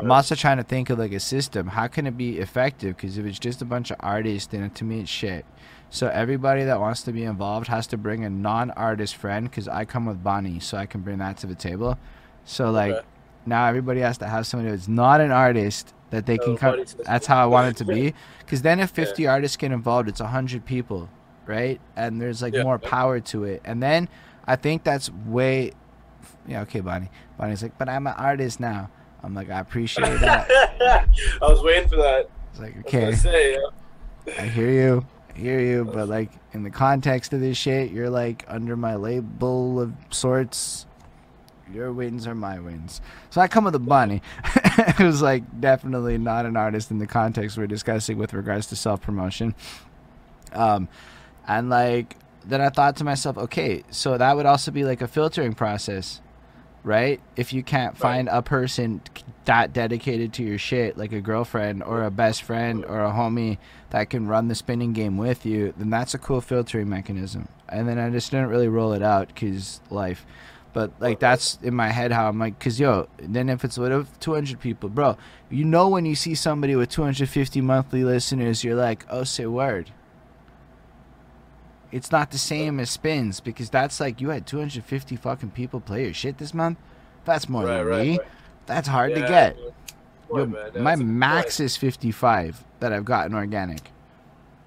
I'm also trying to think of like a system. How can it be effective? Because if it's just a bunch of artists, then to me it's shit. So everybody that wants to be involved has to bring a non-artist friend. Because I come with Bonnie, so I can bring that to the table. So like Okay. now everybody has to have somebody that's not an artist that they can Oh, come. That's how I want it to be. Because then if 50 artists get involved, it's 100 people, right? And there's like Yeah. more power to it. And then I think that's way. Yeah, okay, Bonnie. Bonnie's like, but I'm an artist now. I'm like, I appreciate that. I was waiting for that. It's like, okay, gonna say, yeah. I hear you, I hear you, but like in the context of this shit, you're like under my label of sorts. Your wins are my wins. So I come with a bunny. it was like definitely not an artist in the context we're discussing with regards to self promotion. Um, and like then I thought to myself, okay, so that would also be like a filtering process, right? If you can't find a person that dedicated to your shit, like a girlfriend or a best friend or a homie that can run the spinning game with you, then that's a cool filtering mechanism. And then I just didn't really roll it out because life. But like that's in my head how I'm like, cause yo, then if it's with 200 people, bro, you know when you see somebody with 250 monthly listeners, you're like, oh, say word. It's not the same as spins because that's like you had 250 fucking people play your shit this month. That's more Right, than right, me. right. That's hard to get. Yo, Boy, man, my that's a good max point. is 55 that I've gotten organic.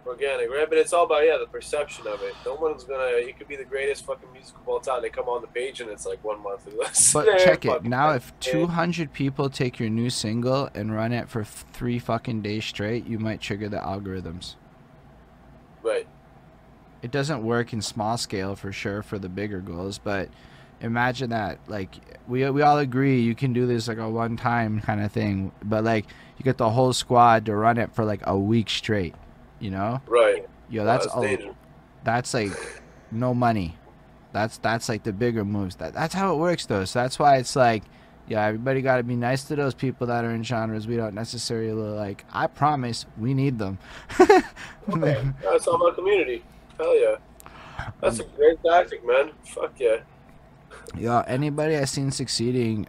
Organic, right? But it's all about yeah, the perception of it. No one's gonna. You could be the greatest fucking musical of all time. They come on the page and it's like one listen. But check it. Now, if 200 people take your new single and run it for three fucking days straight, you might trigger the algorithms. Right. It doesn't work in small scale for sure for the bigger goals, but imagine that. Like, we, we all agree you can do this like a one time kind of thing, but like, you get the whole squad to run it for like a week straight, you know? Right. Yo, that's Wow, a, that's like no money. That's that's like the bigger moves. That that's how it works though. So that's why it's like, yeah, everybody got to be nice to those people that are in genres we don't necessarily like. I promise we need them. Okay. That's all about community. Hell yeah. That's a great tactic, man. Fuck yeah. Yeah, anybody I've seen succeeding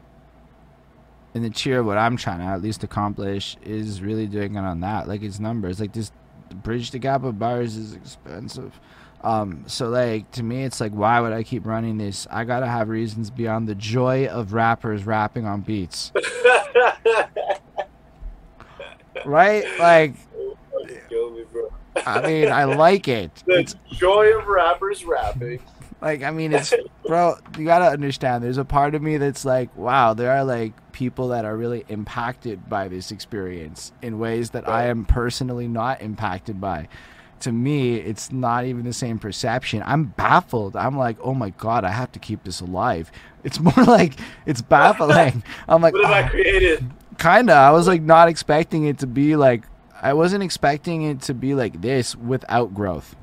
in the cheer of what I'm trying to at least accomplish is really doing it on that. Like it's numbers. Like this bridge the gap of bars is expensive. Um, so like to me it's like why would I keep running this? I gotta have reasons beyond the joy of rappers rapping on beats. right? Like Kill me, bro. I mean I like it. The It's joy of rappers rapping. Like, I mean, it's, bro, you gotta understand, there's a part of me that's like, wow, there are like people that are really impacted by this experience in ways that I am personally not impacted by. To me, it's not even the same perception. I'm baffled. I'm like, oh my God, I have to keep this alive. It's more like, it's baffling. I'm like, What have I "Ah." created? kinda. I was like not expecting it to be like, I wasn't expecting it to be like this without growth.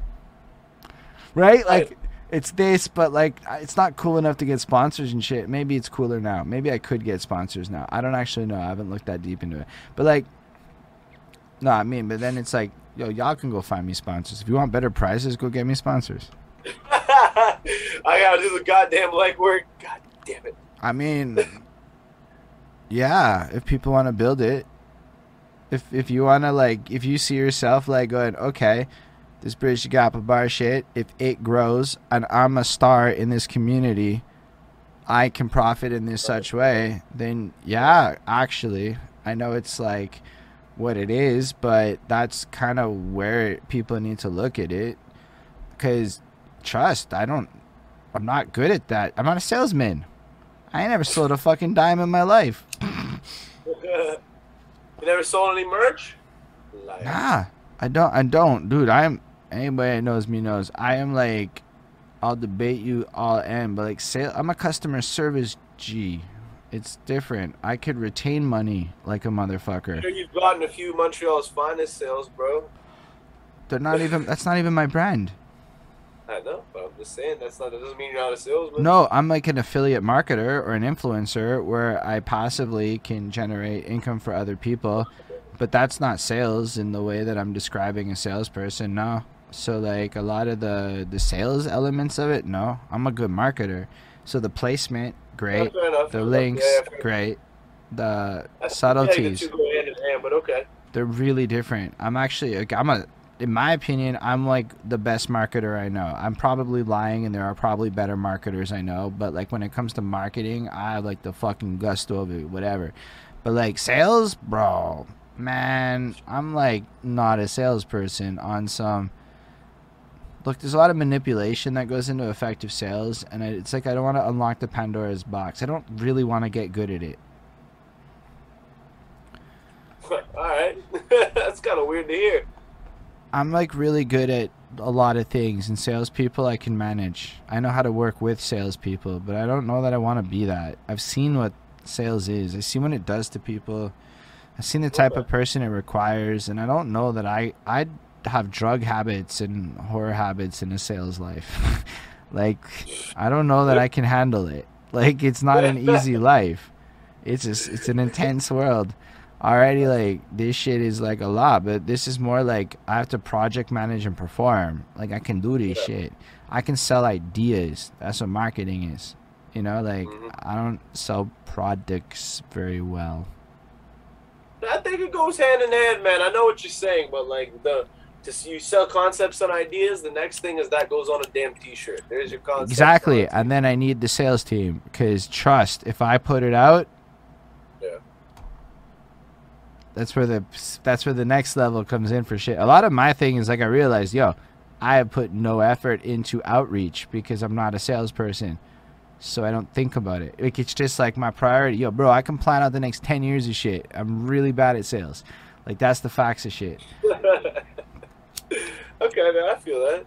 Right? Like, Right. It's this, but like, it's not cool enough to get sponsors and shit. Maybe it's cooler now. Maybe I could get sponsors now. I don't actually know. I haven't looked that deep into it. But like, no, I mean, but then it's like, yo, y'all can go find me sponsors. If you want better prizes, go get me sponsors. I gotta do the goddamn legwork. God damn it. I mean, yeah, if people want to build it, if if you want to like, if you see yourself like going, okay, this bridge the gap of bar shit, if it grows and I'm a star in this community, I can profit in this such way, then yeah, actually, I know it's like what it is, but that's kind of where people need to look at it, because trust, I don't, I'm not good at that. I'm not a salesman. I ain't never sold a fucking dime in my life. you never sold any merch? Liar. Nah, I don't. I don't, dude. I'm anybody that knows me knows I am like, I'll debate you all in, but like, sale. I'm a customer service G. It's different. I could retain money like a You motherfucker. know, You've gotten a few Montreal's finest sales, bro. They're not even. That's not even my brand. I know, but I'm just saying that's not. That doesn't mean you're not a salesman. No, I'm like an affiliate marketer or an influencer where I passively can generate income for other people, but that's not sales in the way that I'm describing a salesperson. No. So like a lot of the the sales elements of it, no. I'm a good marketer. So the placement, great. enough, The links, Yeah, yeah, great. The subtleties, hand in hand, but okay. they're really different. I'm actually like I'm a in my opinion, I'm like the best marketer I know. I'm probably lying and there are probably better marketers I know, but like when it comes to marketing, I have like the fucking gusto of it, whatever. But like sales, bro, man, I'm like not a salesperson on some Look, there's a lot of manipulation that goes into effective sales, and it's like I don't want to unlock the Pandora's box. I don't really want to get good at it. All right, that's kind of weird to hear. I'm like really good at a lot of things, and salespeople I can manage. I know how to work with salespeople, but I don't know that I want to be that. I've seen what sales is. I see what it does to people. I've seen the type of person it requires, and I don't know that I I'd have drug habits and horror habits in a sales life. like I don't know that I can handle it. Like it's not an easy life. It's just it's an intense world already like this shit is like a lot but this is more like i have to project manage and perform like i can do this shit i can sell ideas that's what marketing is you know like Mhm. i don't sell products very well I think it goes hand in hand, man. I know what you're saying, but like the to you sell concepts and ideas. The next thing is that goes on a damn T-shirt. There's your concept. exactly and then i need the sales team because trust if i put it out Yeah. that's where the that's where the next level comes in for shit a lot of my thing is like i realized yo i have put no effort into outreach because i'm not a salesperson so i don't think about it like it's just like my priority yo bro i can plan out the next 10 years of shit i'm really bad at sales like that's the facts of shit okay, man. I feel that.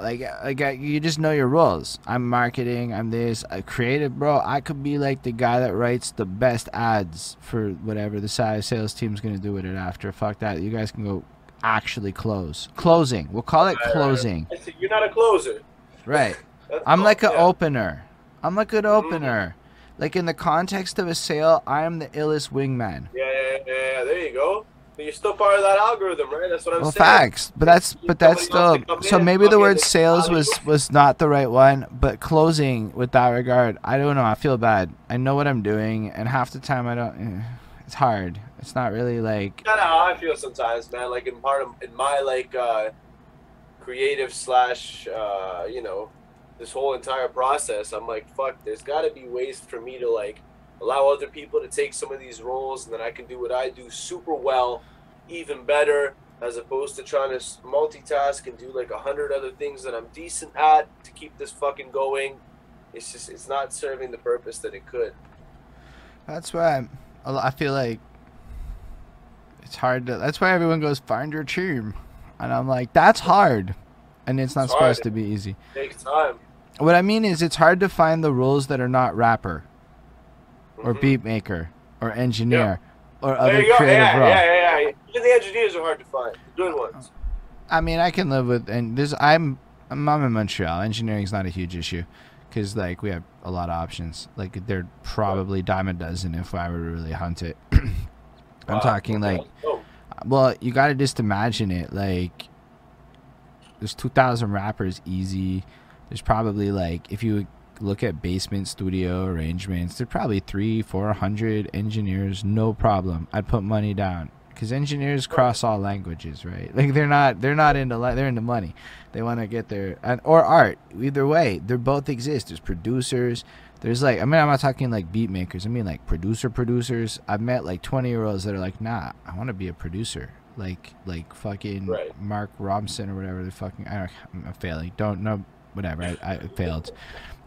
like like I- you just know your roles. I'm marketing. I'm this. I creative, bro. I could be like the guy that writes the best ads for whatever the size sales team's gonna do with it after. Fuck that. You guys can go actually close. Closing. We'll call it Right, right. closing. I see. You're not a closer. Right. I'm like an yeah. opener. I'm a good Mm-hmm. opener. Like in the context of a sale, I am the illest wingman. Yeah, yeah, yeah, yeah. There you go. But you're still part of that algorithm, right? That's what I'm Well, saying. facts, but that's but that's still so maybe the word sales was was not the right one, but closing with that regard, I don't know. I feel bad. I know what I'm doing, and half the time I don't. eh, It's hard. It's not really like kind of how I feel sometimes, man. Like in part of in my like uh, creative slash, uh, you know, this whole entire process. I'm like, fuck. There's got to be ways for me to like allow other people to take some of these roles, and then I can do what I do super well, even better, as opposed to trying to multitask and do like a hundred other things that I'm decent at to keep this fucking going. It's just it's not serving the purpose that it could. That's why I'm, I feel like it's hard to. That's why everyone goes find your team, and I'm like that's hard, and it's not It's supposed hard. to be easy. takes time. What I mean is, it's hard to find the roles that are not rapper, or Mhm. beat maker, or engineer, or other creative Yeah, role. yeah, yeah, yeah. Even the engineers are hard to find. The good ones. I mean, I can live with, and this I'm I'm, in Montreal. Engineering's not a huge issue, because like we have a lot of options. Like there'd probably dime a dozen if I were to really hunt it. I'm Wow. talking like Oh, Well, you got to just imagine it. Like, there's 2,000 rappers easy. There's probably like, if you look at basement studio arrangements, there's probably three, four hundred engineers, no problem. I'd put money down because engineers cross all languages, right? Like they're not, they're not into, li- they're into money. They want to get their and or art. Either way, they both exist. There's producers. There's like, I mean, I'm not talking like beat makers. I mean like producer producers. I've met like 20 year olds that are like, nah, I want to be a producer. Like, like fucking Right. Mark Ronson or whatever the fucking. I don't, I'm failing. Don't know. Whatever. I, I failed.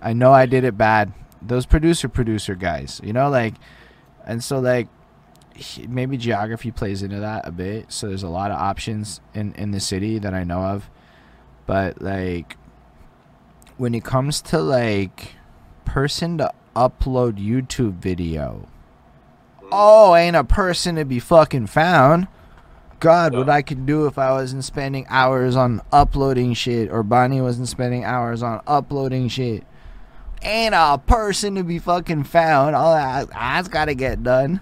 I know I did it bad. Those producer producer guys, you know, like, and so like, maybe geography plays into that a bit. So there's a lot of options in in the city that I know of, but like, when it comes to like person to upload YouTube video, oh, ain't a person to be fucking found. God, what I could do if I wasn't spending hours on uploading shit, or Bonnie wasn't spending hours on uploading shit. Ain't a person to be fucking found. All that that's got to get done.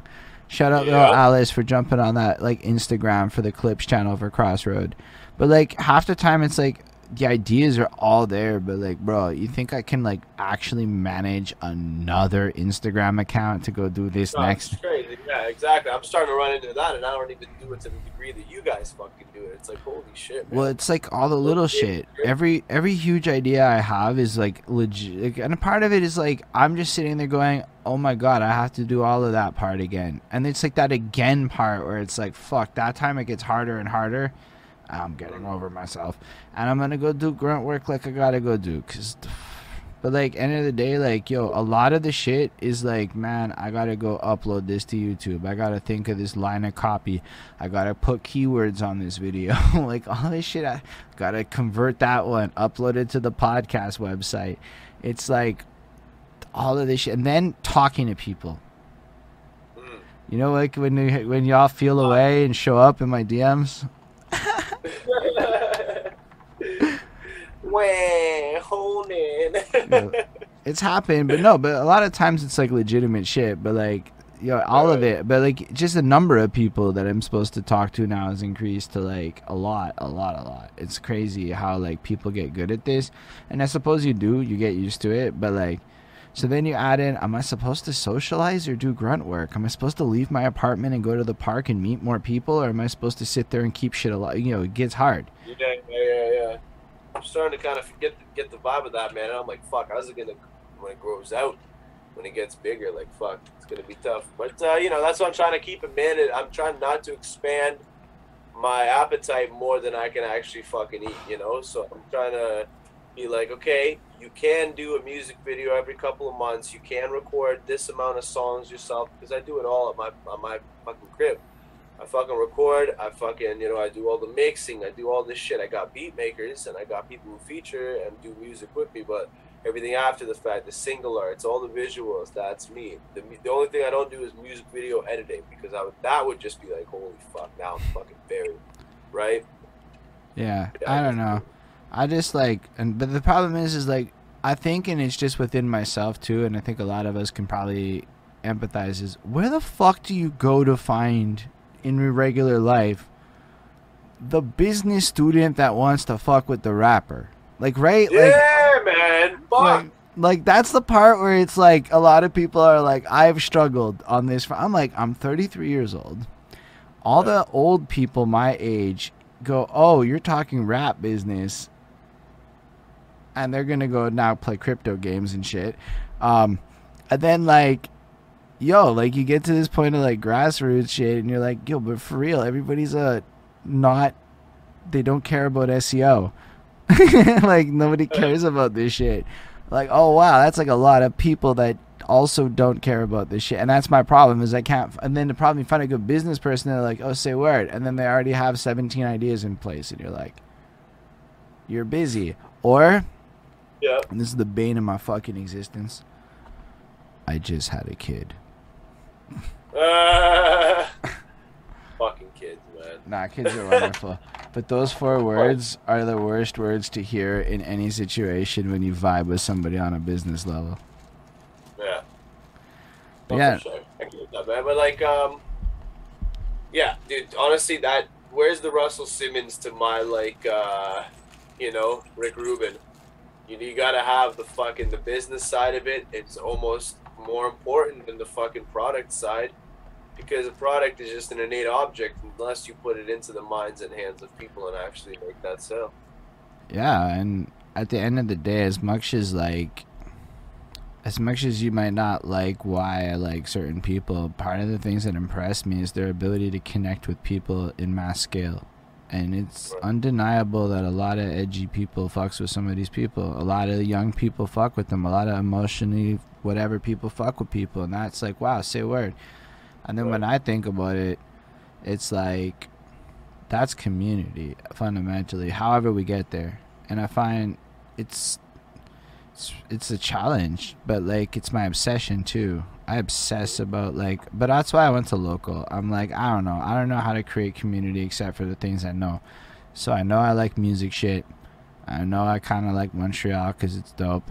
Shout out to Yeah. Alice for jumping on that like Instagram for the clips channel for Crossroad. But like half the time it's like the ideas are all there, but like bro, you think I can like actually manage another Instagram account to go do this no, next? crazy. Yeah, exactly. I'm starting to run into that, and I don't even do it to the degree that you guys fucking do it. It's like holy shit. Man. Well, it's like all the little shit. Every every huge idea I have is like legit, like, and a part of it is like I'm just sitting there going, "Oh my god, I have to do all of that part again." And it's like that again part where it's like, "Fuck!" That time it gets harder and harder. I'm getting over myself, and I'm gonna go do grunt work like I gotta go do, cause. But like end of the day, like yo, a lot of the shit is like, man, I gotta go upload this to YouTube. I gotta think of this line of copy. I gotta put keywords on this video. like all this shit, I gotta convert that one, upload it to the podcast website. It's like all of this shit, and then talking to people. Mm. You know, like when you, when y'all feel away and show up in my DMs. Way honing. it's happened, but no, but a lot of times it's like legitimate shit. But like, you know, all of it. But like, just the number of people that I'm supposed to talk to now has increased to like a lot, a lot, a lot. It's crazy how like people get good at this, and I suppose you do. You get used to it, but like. So then you add in, am I supposed to socialize or do grunt work? Am I supposed to leave my apartment and go to the park and meet more people, or am I supposed to sit there and keep shit alive? You know, it gets hard. yeah, yeah, yeah. I'm starting to kind of get the, get the vibe of that, man. And I'm like, fuck, how's it gonna when it grows out? When it gets bigger, like fuck, it's gonna be tough. But uh, you know, that's what I'm trying to keep in mind. I'm trying not to expand my appetite more than I can actually fucking eat. You know, so I'm trying to be like, okay, you can do a music video every couple of months. You can record this amount of songs yourself because I do it all at my on my fucking crib. I fucking record. I fucking you know I do all the mixing. I do all this shit. I got beat makers and I got people who feature and do music with me. But everything after the fact, the single arts, all the visuals, that's me. The, the only thing I don't do is music video editing because I would that would just be like holy fuck. Now I'm fucking buried, right? Yeah, Yeah, I I don't know. I just like, and but the problem is, is like, I think, and it's just within myself too, and I think a lot of us can probably empathize. Is where the fuck do you go to find in your regular life the business student that wants to fuck with the rapper? Like, right? Like, Yeah, man. Fuck. like, like that's the part where it's like a lot of people are like, I've struggled on this. fr-" I'm like, I'm 33 years old. All the old people my age go, oh, you're talking rap business, and they're gonna go now play crypto games and shit. Um, and then like, yo, like you get to this point of like grassroots shit, and you're like, yo, but for real, everybody's a not. They don't care about SEO. like nobody cares about this shit. Like, oh wow, that's like a lot of people that also don't care about this shit, and that's my problem. Is I can't. And then the problem, you find a good business person, they're like, oh, say word, and then they already have 17 ideas in place, and you're like, you're busy, or yeah. and this is the bane of my fucking existence. I just had a kid. Uh, fucking kids, man. Nah, kids are wonderful. But those four words are the worst words to hear in any situation when you vibe with somebody on a business level. Yeah. But yeah. sure. I get that, man. But like, um, yeah, dude. Honestly, that where's the Russell Simmons to my like, uh, you know, Rick Rubin? You, you gotta have the fucking the business side of it. It's almost more important than the fucking product side because a product is just an innate object unless you put it into the minds and hands of people and actually make that sell. Yeah, and at the end of the day, as much as like, as much as you might not like why I like certain people, part of the things that impress me is their ability to connect with people in mass scale. And it's undeniable that a lot of edgy people fucks with some of these people. A lot of young people fuck with them. A lot of emotionally whatever people fuck with people, and that's like wow, say a word. And then when I think about it, it's like that's community fundamentally. However we get there, and I find it's it's it's a challenge, but like it's my obsession too. I obsess about like, but that's why I went to local. I'm like, I don't know, I don't know how to create community except for the things I know. So I know I like music shit. I know I kind of like Montreal because it's dope.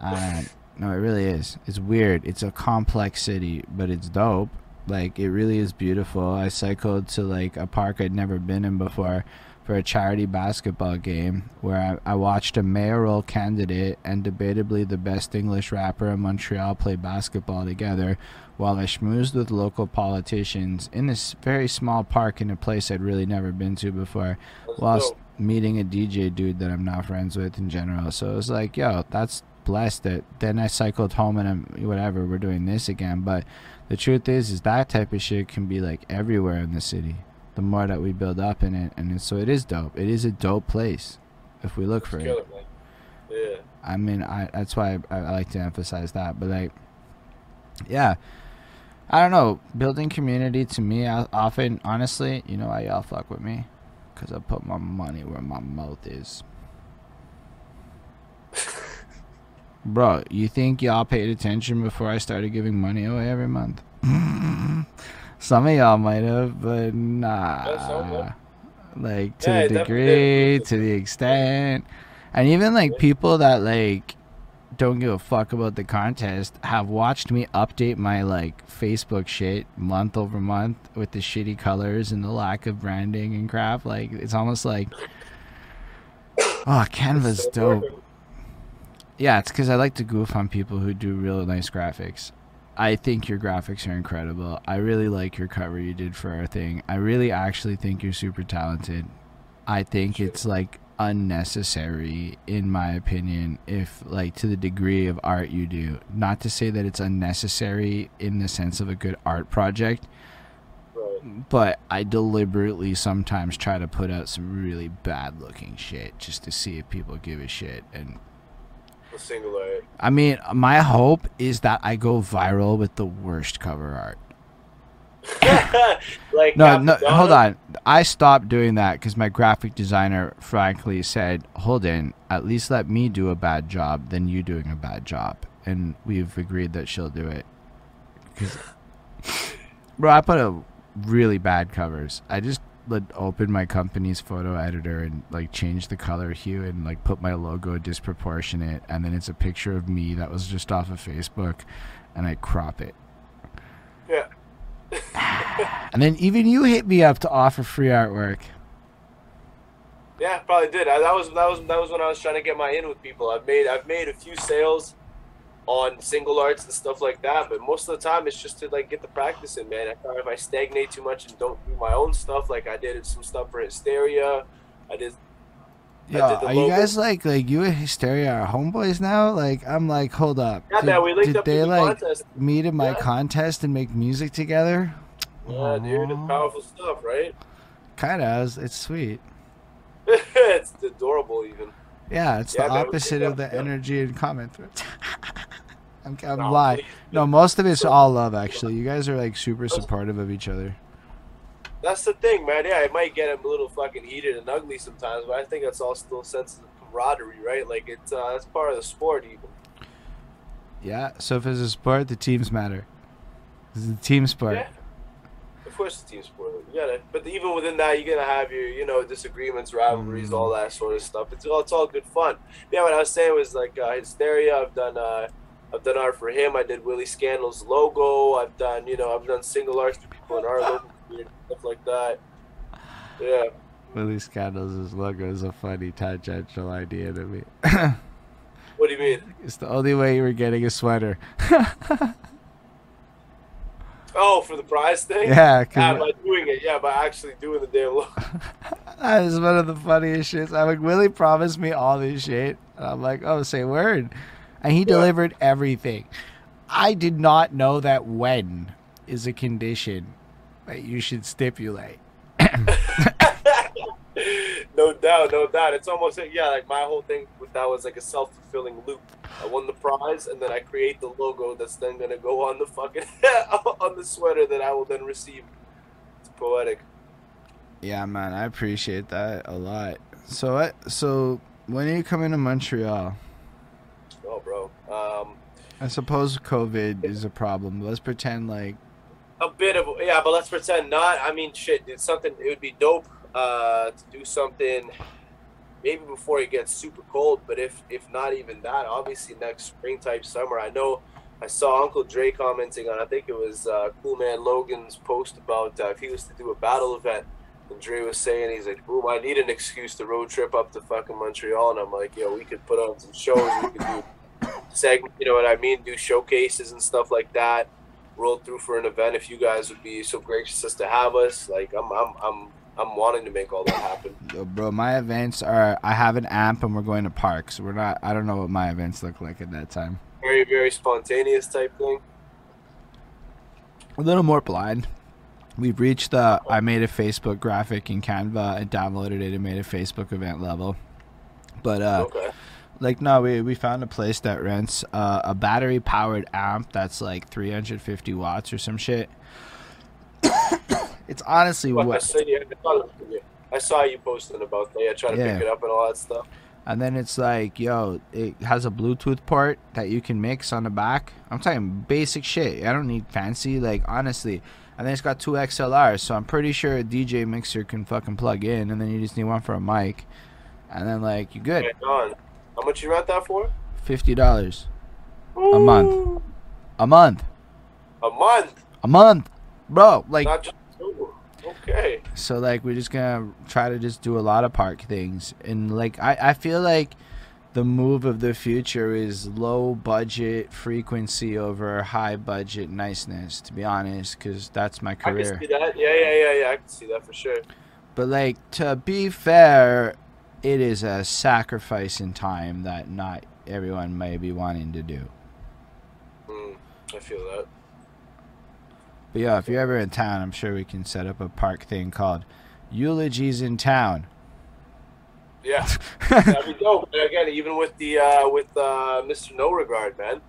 And no, it really is. It's weird. It's a complex city, but it's dope. Like it really is beautiful. I cycled to like a park I'd never been in before for a charity basketball game where I, I watched a mayoral candidate and debatably the best English rapper in Montreal play basketball together while I schmoozed with local politicians in this very small park in a place I'd really never been to before whilst meeting a DJ dude that I'm not friends with in general. So it was like, yo, that's blessed that then I cycled home and I'm whatever, we're doing this again. But the truth is is that type of shit can be like everywhere in the city. The more that we build up in it and so it is dope. It is a dope place if we look for it. Yeah. I mean, I that's why I, I like to emphasize that. But like, yeah, I don't know. Building community to me, I often, honestly, you know why y'all fuck with me? Cause I put my money where my mouth is. Bro, you think y'all paid attention before I started giving money away every month? Some of y'all might have, but nah. Like to Yeah, the degree, to the extent, and even like people that like don't give a fuck about the contest have watched me update my like Facebook shit month over month with the shitty colors and the lack of branding and crap. Like it's almost like, oh, Canva's So dope. important. Yeah, it's because I like to goof on people who do really nice graphics. I think your graphics are incredible. I really like your cover you did for our thing. I really actually think you're super talented. I think it's like unnecessary in my opinion if like to the degree of art you do. Not to say that it's unnecessary in the sense of a good art project, Right. but I deliberately sometimes try to put out some really bad looking shit just to see if people give a shit and A single art. I mean, my hope is that I go viral with the worst cover art. like No, no, hold on. I stopped doing that because my graphic designer frankly said, "Hold in, at least let me do a bad job than you doing a bad job." And we've agreed that she'll do it. bro, I put a really bad covers. I just like open my company's photo editor and like change the color hue and like put my logo disproportionate, and then it's a picture of me that was just off of Facebook, and I crop it. Yeah. And then even you hit me up to offer free artwork. Yeah, probably did. I, that was that was that was when I was trying to get my in with people. I've made I've made a few sales on single arts and stuff like that, but most of the time it's just to like get the practice in, man. I if I stagnate too much and don't do my own stuff, like I did some stuff for Hysteria, I did. Yo, are you guys like like you and Hysteria are homeboys now? Like I'm like, hold up. Yeah, did, man, we linked did up they the like contest. meet in my Yeah. contest and make music together? Yeah, dude, it's powerful stuff, right? Kind of. It's sweet. it's adorable, even. Yeah, it's Yeah, the opposite of the yeah. energy and comment threads. I'm, I'm No, lying. please. No, most of it's all love. Actually, you guys are like super supportive of each other. That's the thing, man. Yeah, it might get a little fucking heated and ugly sometimes, but I think that's all still sense of camaraderie, right? Like it's uh, that's part of the sport, even. Yeah. So if it's a sport, the teams matter. It's a team sport. Yeah. Of course, it's team sport. You gotta, but even within that, you're gonna have your, you know, disagreements, rivalries, Mm. all that sort of stuff. It's all, it's all good fun. Yeah, what I was saying was like uh, hysteria. I've done, uh, I've done art for him. I did Willie Scandal's logo. I've done, you know, I've done single arts for people in our local community, stuff like that. Yeah. Willie Scandals' logo is a funny tangential idea to me. What do you mean? it's the only way you were getting a sweater. Oh, for the prize thing? yeah, Yeah, by doing it. Yeah, by actually doing the damn logo. that is one of the funniest shits. I'm like, Willie promised me all this shit. And I'm like, oh, say word. And he delivered everything. I did not know that when is a condition that you should stipulate. no doubt, no doubt. It's almost like yeah, like my whole thing with that was like a self fulfilling loop. I won the prize, and then I create the logo that's then gonna go on the fucking on the sweater that I will then receive. It's poetic. Yeah, man, I appreciate that a lot. So, what? So, when are you coming to Montreal? Oh, bro. Um, I suppose COVID is a problem. Let's pretend like a bit of yeah, but let's pretend not. I mean, shit, it's something. It would be dope uh, to do something maybe before it gets super cold. But if if not even that, obviously next spring type summer. I know I saw Uncle Dre commenting on. I think it was uh, Cool Man Logan's post about uh, if he was to do a battle event. And Dre was saying he's like, "Boom, I need an excuse to road trip up to fucking Montreal." And I'm like, "Yo, we could put on some shows. We could do segment. You know what I mean? Do showcases and stuff like that." roll through for an event if you guys would be so gracious as to have us. Like I'm I'm I'm I'm wanting to make all that happen. Yo, bro, my events are. I have an amp and we're going to parks. We're not. I don't know what my events look like at that time. Very very spontaneous type thing. A little more blind. We've reached the. I made a Facebook graphic in Canva and downloaded it and made a Facebook event level. But uh, Okay. like no, we we found a place that rents uh, a battery powered amp that's like 350 watts or some shit. It's honestly What I said, yeah, I, saw it. I saw you posting about that. Yeah, trying to Yeah. pick it up and all that stuff. And then it's like, yo, it has a Bluetooth port that you can mix on the back. I'm talking basic shit. I don't need fancy, like honestly. And then it's got two XLRs, so I'm pretty sure a DJ mixer can fucking plug in, and then you just need one for a mic, and then like you're good. How much you rent that for? Fifty dollars a month, a month, A month. a month, bro. Like Not just two. Okay. So like we're just gonna try to just do a lot of park things, and like I I feel like the move of the future is low budget frequency over high budget niceness. To be honest, because that's my career. I can see that. Yeah, yeah, yeah, yeah. I can see that for sure. But like to be fair, it is a sacrifice in time that not everyone may be wanting to do. Mm, I feel that. But yeah, if you're ever in town, I'm sure we can set up a park thing called Eulogies in Town. Yeah, that'd be dope. And again, even with the uh, with uh, Mr. No Regard, man.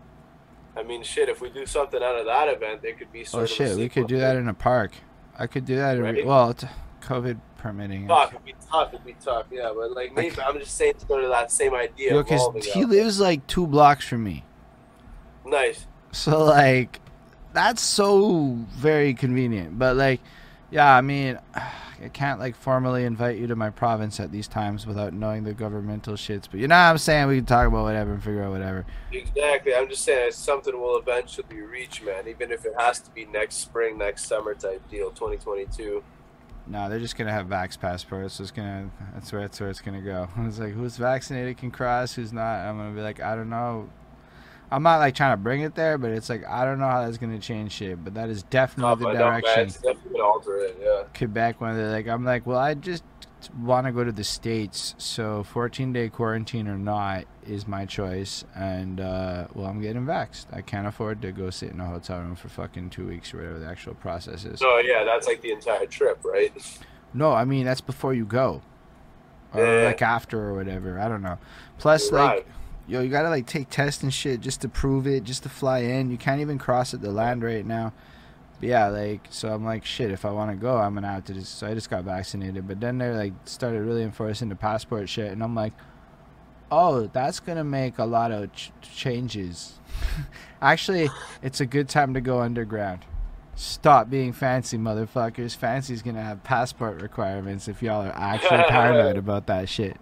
I mean, shit. If we do something out of that event, there could be sort Oh of a shit, we could do that in a park. I could do that. In, Right. well, t- COVID permitting. Tough, it'd be tough, it'd be tough, yeah. But like maybe I'm just saying to sort of that same idea. Yo, 'cause evolving he out. lives like two blocks from me, nice. so like that's so very convenient. But like, yeah, I mean, I can't like formally invite you to my province at these times without knowing the governmental shits. But you know what I'm saying? We can talk about whatever and figure out whatever. Exactly. I'm just saying it's something we'll eventually reach, man. Even if it has to be next spring, next summer type deal, 2022. No, they're just gonna have vax passports. So it's gonna that's where that's where it's gonna go. It's like who's vaccinated can cross, who's not. I'm gonna be like I don't know. I'm not like trying to bring it there, but it's like I don't know how that's gonna change shit. But that is definitely No, the direction. definitely gonna alter it. Yeah. Quebec when they're like I'm like, well, I just want to go to the states, so 14 day quarantine or not is my choice, and uh, well, I'm getting vaxxed. I can't afford to go sit in a hotel room for fucking two weeks or whatever the actual process is. So yeah, that's like the entire trip, right? No, I mean that's before you go, or Yeah. like after or whatever. I don't know. Plus, You're like, right. Yo, you gotta like take tests and shit just to prove it, just to fly in. You can't even cross at the land right now. But yeah, like, so I'm like, shit. If I want to go, I'm gonna have to just. So I just got vaccinated, but then they like started really enforcing the passport shit, and I'm like, oh, that's gonna make a lot of ch- changes. Actually, it's a good time to go underground. Stop being fancy, motherfuckers. Fancy's gonna have passport requirements if y'all are actually paranoid about that shit.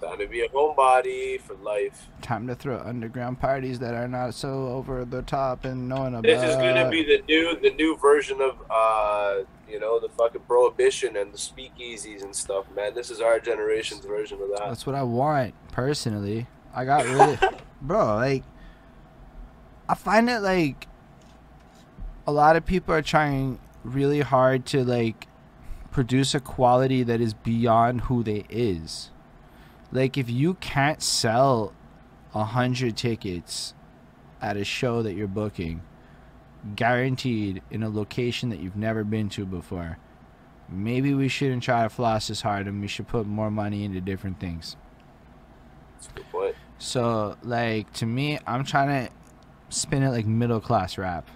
Time to be a homebody for life. Time to throw underground parties that are not so over the top and no one about. This is gonna be the new, the new version of, uh, you know, the fucking prohibition and the speakeasies and stuff, man. This is our generation's version of that. That's what I want personally. I got really, bro. Like, I find it like a lot of people are trying really hard to like produce a quality that is beyond who they is. Like, if you can't sell a hundred tickets at a show that you're booking, guaranteed in a location that you've never been to before, maybe we shouldn't try to floss as hard and we should put more money into different things. That's a good point. So, like, to me, I'm trying to spin it like middle class rap.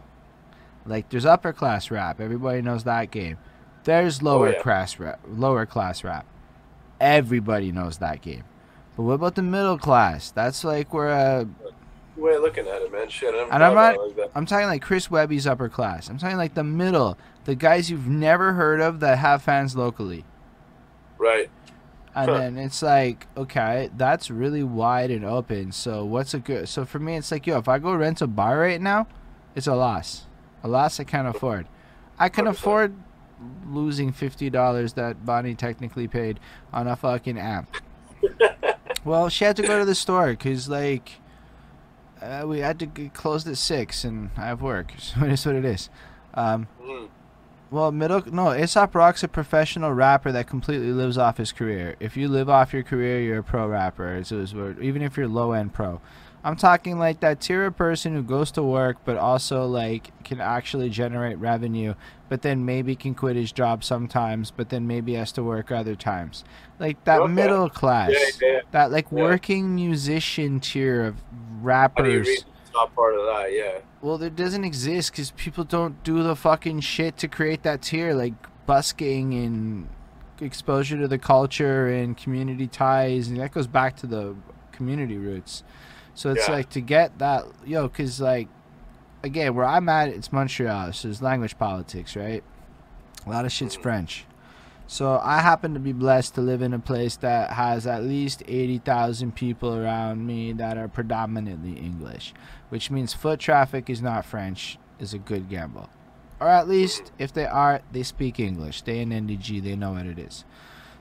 Like, there's upper class rap. Everybody knows that game. There's oh, lower yeah. class rap. Lower class rap. Everybody knows that game. But what about the middle class? That's like where uh, Good way of looking at it, man. Shit, I never And I'm not- like. I'm talking like Chris Webby's upper class. I'm talking like the middle, the guys you've never heard of that have fans locally. Right. And Huh. then it's like, okay, that's really wide and open. So what's a good? So for me, it's like, yo, if I go rent a bar right now, it's a loss. A loss I can't afford. I can 100%. afford losing fifty dollars that Bonnie technically paid on a fucking amp. well, she had to go to the store because like uh, we had to get closed at six, and I have work, so it is what it is. Um, Mhm. well, middle no, Aesop Rock's a professional rapper that completely lives off his career. If you live off your career, you're a pro rapper. It's his word. Even if you're low end pro, I'm talking like that tier of person who goes to work, but also like can actually generate revenue, but then maybe can quit his job sometimes, but then maybe has to work other times. Like that Okay. middle class, Yeah, yeah. that like Yeah. working musician tier of How do you rappers. top part of that? Yeah. Well, it doesn't exist because people don't do the fucking shit to create that tier, like busking and exposure to the culture and community ties, and that goes back to the community roots. So it's Yeah. like to get that, yo, because like, again, where I'm at, it's Montreal, so it's language politics, right? A lot of shit's Mhm. French. So I happen to be blessed to live in a place that has at least 80,000 people around me that are predominantly English which means foot traffic is not French, is a good gamble. Or at least, if they are, they speak English. They in NDG, they know what it is.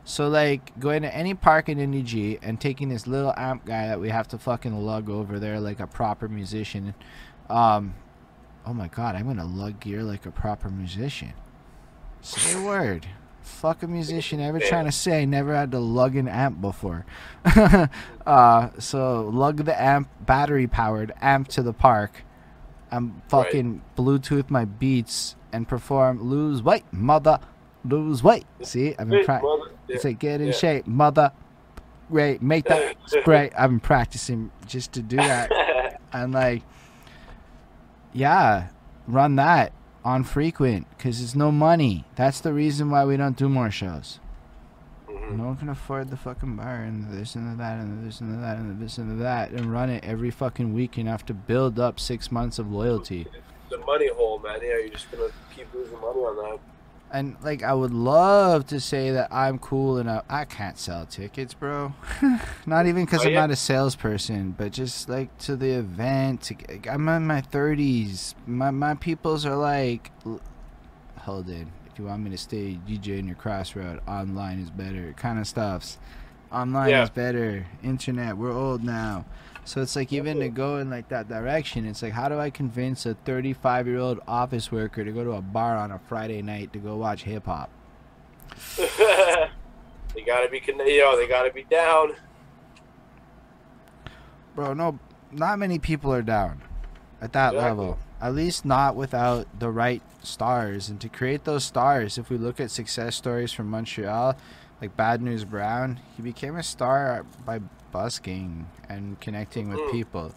So, like, going to any park in NDG and taking this little amp guy that we have to fucking lug over there like a proper musician. Um, oh my god, I'm gonna lug gear like a proper musician. Say a word. Fuck a musician ever trying to say never had to lug an amp before. uh, so lug the amp, battery powered amp to the park. I'm fucking Bluetooth my beats and perform lose weight, mother, lose weight. See, I've been mother- yeah. it's like get in yeah. shape, mother. Great, make that spray. I've been practicing just to do that and like yeah run that on frequent because it's no money that's the reason why we don't do more shows Mhm. no one can afford the fucking bar and this and that and this and that and this and that and run it every fucking week and have to build up six months of loyalty the money hole, man. Yeah, you're just gonna keep losing money on that. And like I would love to say that I'm cool enough. I can't sell tickets, bro. Not even because Oh, I'm yeah? not a salesperson, but just like to the event. To, like, I'm in my 30s. My my peoples are like, hold in. If you want me to stay DJ in your crossroad, online is better. Kind of stuffs. Online Yeah. is better. Internet. We're old now. So it's like even to go in like that direction, it's like how do I convince a 35 year old office worker to go to a bar on a Friday night to go watch hip hop? they gotta be, you know, they gotta be down. Bro, no, not many people are down at that Exactly. level. At least not without the right stars. And to create those stars, if we look at success stories from Montreal, like Bad News Brown, he became a star by busking and connecting with Mhm. people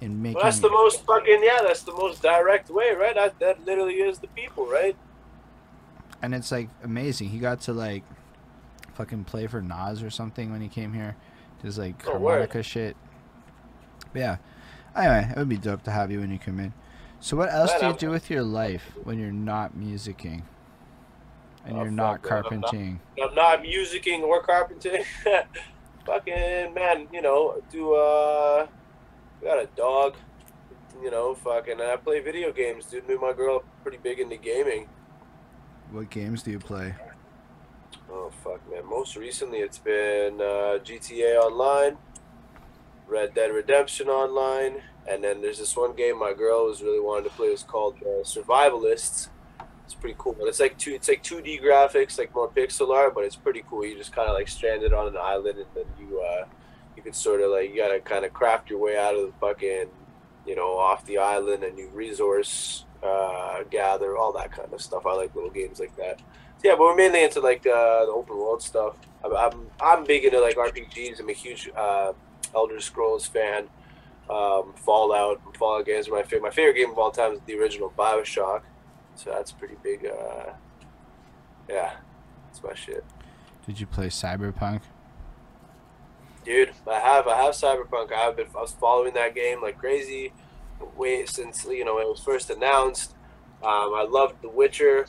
and making. Well, that's the most fucking yeah. That's the most direct way, right? That that literally is the people, right? and it's like amazing. He got to like fucking play for Nas or something when he came here, just like Oh, word. harmonica shit. But yeah. Anyway, it would be dope to have you when you come in. So what else Man, do you I'm- do with your life when you're not musicking? And Oh, you're not man, I'm not- I'm not musicking or carpenting. fucking man, you know, do uh, got a dog. You know, fucking. I play video games, dude. Me and my girl are pretty big into gaming. What games do you play? Oh fuck, man. Most recently, it's been uh, GTA Online, Red Dead Redemption Online, and then there's this one game my girl was really wanting to play. It's called uh, Survivalists. It's pretty cool, but it's like two. It's like 2D graphics, like more pixel art, but it's pretty cool. You just kind of like stranded on an island, and then you uh, you can sort of like you gotta kind of craft your way out of the fucking, you know, off the island, and you resource uh, gather, all that kind of stuff. I like little games like that. Yeah, but we're mainly into like uh, the open world stuff. I'm, I'm I'm big into like RPGs. I'm a huge uh, Elder Scrolls fan. Um, Fallout, Fallout games are my favorite. My favorite game of all time is the original Bioshock. So that's pretty big. Uh, yeah, that's my shit, Did you play Cyberpunk? dude. I have I have Cyberpunk. I have been I was following that game like crazy. Way since you know it was first announced. Um, I loved The Witcher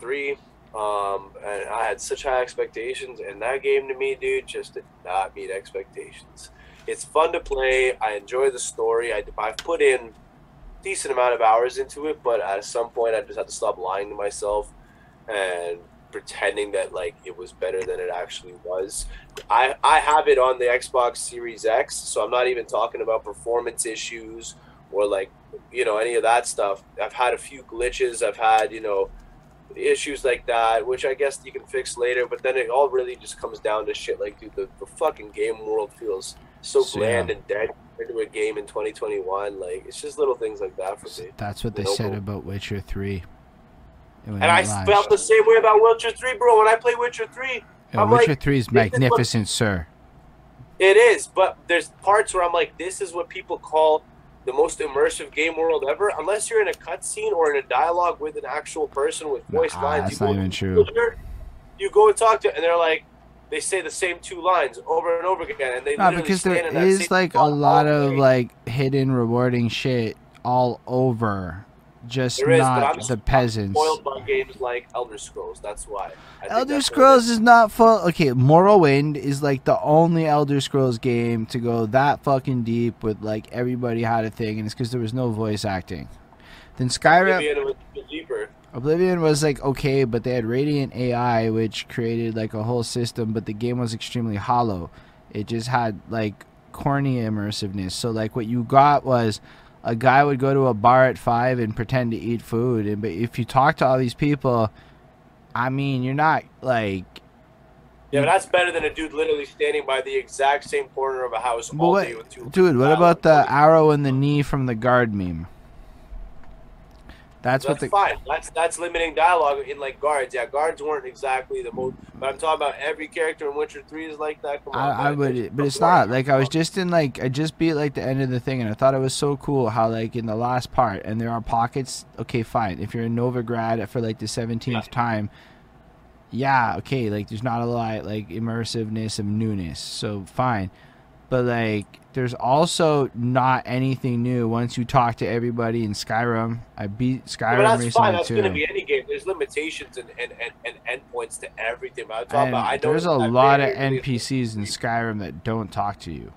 three. Um, and I had such high expectations, and that game to me, dude, just did not meet expectations. It's fun to play. I enjoy the story. I, I've put in decent amount of hours into it, but at some point, I just had to stop lying to myself and pretending that like it was better than it actually was. I I have it on the Xbox Series X, so I'm not even talking about performance issues or like you know any of that stuff. I've had a few glitches. I've had you know issues like that, which I guess you can fix later. But then it all really just comes down to shit like, dude, the, the fucking game world feels so So, bland yeah. and dead compared to a game in 2021. Like, it's just little things like that for me. That's what they No, said about Witcher 3. And I felt the same way about Witcher 3, bro. When I play Witcher 3, Yeah, I'm Witcher like, 3 is this is magnificent, sir. it is, but there's parts where I'm like, this is what people call the most immersive game world ever. Unless you're in a cutscene or in a dialogue with an actual person with voice Nah, lines, that's you not even true. You go and talk to, and they're like, they say the same two lines over and over again, and they No, because there is like a lot of like hidden rewarding shit all over, just There is, not I'm the peasants. spoiled by games like Elder Scrolls. That's why. I Elder Scrolls is not full. Okay, Morrowind is like the only Elder Scrolls game to go that fucking deep with like everybody had a thing, and it's because there was no voice acting. Then Skyrim, Oblivion was deeper. Oblivion was like okay, but they had Radiant AI, which created like a whole system, but the game was extremely hollow. It just had like corny immersiveness. So like what you got was a guy would go to a bar at five and pretend to eat food, and but if you talk to all these people, I mean, you're not like Yeah, but that's better than a dude literally standing by the exact same corner of a house all what- day with two. Dude, what about the arrow in the knee from the guard meme? That's, That's what the fine. That's that's limiting dialogue in like guards. Yeah, guards weren't exactly the most. But I'm talking about every character in Witcher Three is like that. Come on, I, I would, but it's not like I was just in like I just beat like the end of the thing, and I thought it was so cool how like in the last part, and there are pockets. Okay, fine. If you're in Novigrad for like the seventeenth time, yeah, okay. Like there's not a lot like immersiveness of newness, so fine. but like there's also not anything new once you talk to everybody in Skyrim. I beat Yeah, Skyrim but that's recently fine. That's too. going to be any game. There's limitations and, and, and, and endpoints to everything. But I'm talking and about, I know there's a that lot of NPCs in Skyrim that don't talk to you.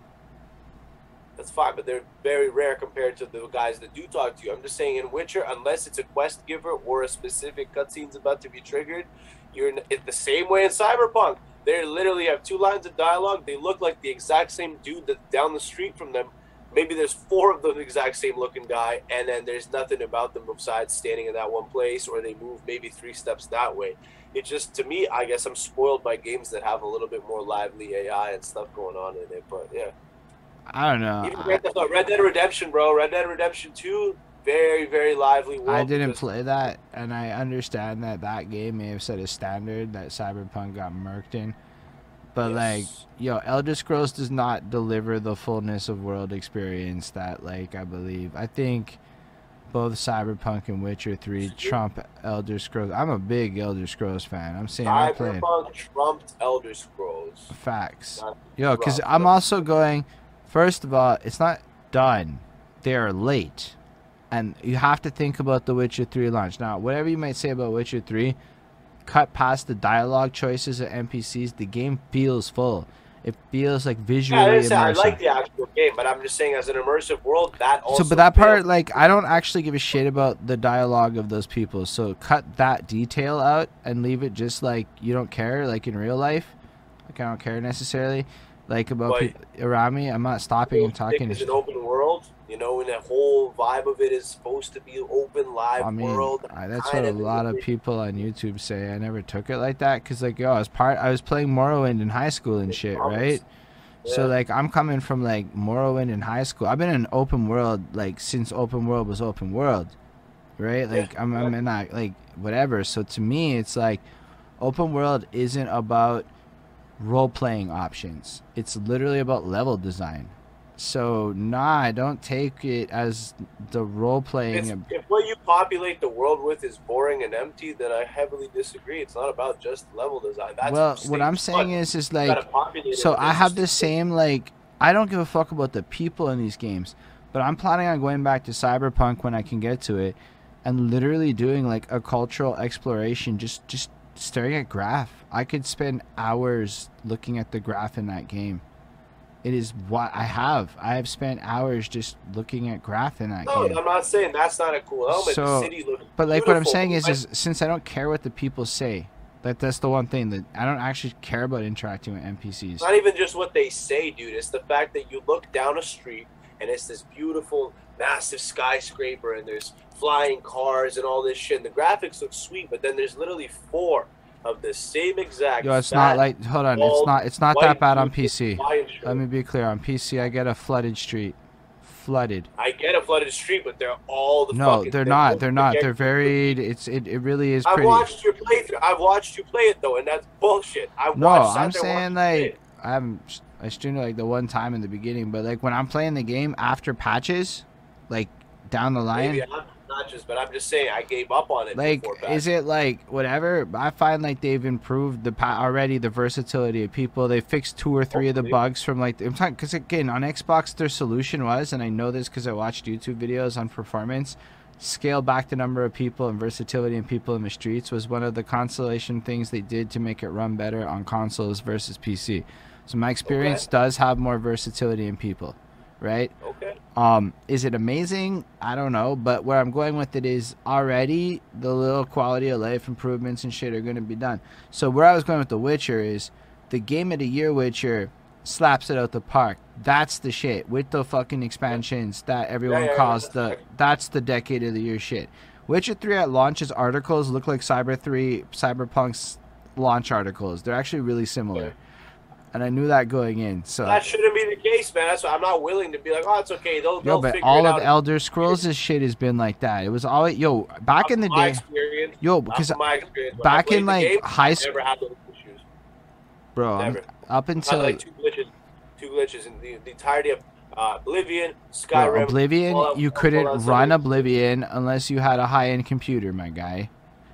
That's fine, but they're very rare compared to the guys that do talk to you. I'm just saying, in Witcher, unless it's a quest giver or a specific cutscene's about to be triggered, you're in the same way in Cyberpunk. They literally have two lines of dialogue. They look like the exact same dude that's down the street from them. Maybe there's four of the exact same looking guy, and then there's nothing about them besides standing in that one place, or they move maybe three steps that way. It just, to me, I guess I'm spoiled by games that have a little bit more lively AI and stuff going on in it. But yeah. I don't know. Even Red Dead, Red Dead Redemption, bro. Red Dead Redemption 2, very, very lively world. I didn't play that, and I understand that that game may have set a standard that Cyberpunk got murked in. But like, yo, Elder Scrolls does not deliver the fullness of world experience that, like, I believe. I think both Cyberpunk and Witcher Three trump Elder Scrolls. I'm a big Elder Scrolls fan. I'm saying I played Cyberpunk trumped Elder Scrolls. facts. Not Yo, because I'm also going. First of all, it's not done. They are late, and you have to think about the Witcher Three launch. Now, whatever you might say about Witcher Three, cut past the dialogue choices of NPCs, the game feels full. It feels like visually Yeah, I, say I like the actual game, but I'm just saying, as an immersive world, that also. so, but that part, like, I don't actually give a shit about the dialogue of those people. So, cut that detail out and leave it just like you don't care, like in real life. Like, I don't care necessarily, like about But- people around me. I'm not stopping and talking. It's an open world, you know, and the whole vibe of it is supposed to be open, live I mean, world. I, that's what a lot of people on YouTube say. I never took it like that because, like, yo, I was part. I was playing Morrowind in high school and shit, right? So like, I'm coming from like Morrowind in high school. I've been in open world like since open world was open world, right? Like, I'm, I'm in that like whatever. So to me, it's like open world isn't about role playing options. It's literally about level design. So nah, I don't take it as the role playing. If, if what you populate the world with is boring and empty, then I heavily disagree. It's not about just level design. That's well, what I'm saying is, is like, so I have the same like, I don't give a fuck about the people in these games, but I'm planning on going back to Cyberpunk when I can get to it, and literally doing like a cultural exploration, just just staring at graph. I could spend hours looking at the graph in that game. It is what I have. I have spent hours just looking at graph in that No, game. I'm not saying that's not a cool element. So- the city looks But like what I'm saying is, is since I don't care what the people say, that that's the one thing that I don't actually care about interacting with NPCs. Not even just what they say, dude. It's the fact that you look down a street and it's this beautiful, massive skyscraper and there's flying cars and all this shit. And the graphics look sweet, but then there's literally four of the same exact. Yo, it's not like hold on, it's not it's not that bad on PC. Let me be clear. On PC, I get a flooded street, flooded. I get a flooded street, but they're all the No, they're not. They're not. They're varied. It's it, it really is I've pretty. watched your playthrough. I've watched you play it though, and that's bullshit. I No, I'm saying watching you play like. I haven't I streamed it like the one time in the beginning, but like when I'm playing the game after patches, like down the line. Maybe I'm not just, but I'm just saying I gave up on it. like is it like whatever? I find like they've improved the already the versatility of people. They fixed two or three of the bugs from like i'm talking because again on xbox their solution was and i know this because i watched youtube videos on performance scale back the number of people and versatility in people in the streets was one of the consolation things they did to make it run better on consoles versus pc so my experience does have more versatility in people right Okay. um, is it amazing? I don't know, but where I'm going with it is already the little quality of life improvements and shit are going to be done. So where I was going with The Witcher is the game of the year Witcher slaps it out the park. That's the shit with the fucking expansions that everyone Yeah, yeah, calls yeah. the that's the decade of the year shit. Witcher 3 at launch's articles look like Cyber 3 Cyberpunk's launch articles. They're actually really similar. And I knew that going in. So That shouldn't be the case, man. That's why I'm not willing to be like, oh, it's okay. They'll, Yo, they'll but figure all of. Elder Scrolls' shit has been like that. It was always yo back in the Not my day. experience, Yo, because from my experience. Back in like game, high school, never had those issues. bro, up until like two glitches, two glitches in the, the entirety of uh, Oblivion, Skyrim. Oblivion, Fallout- you couldn't 76. run Oblivion unless you had a high-end computer, my guy.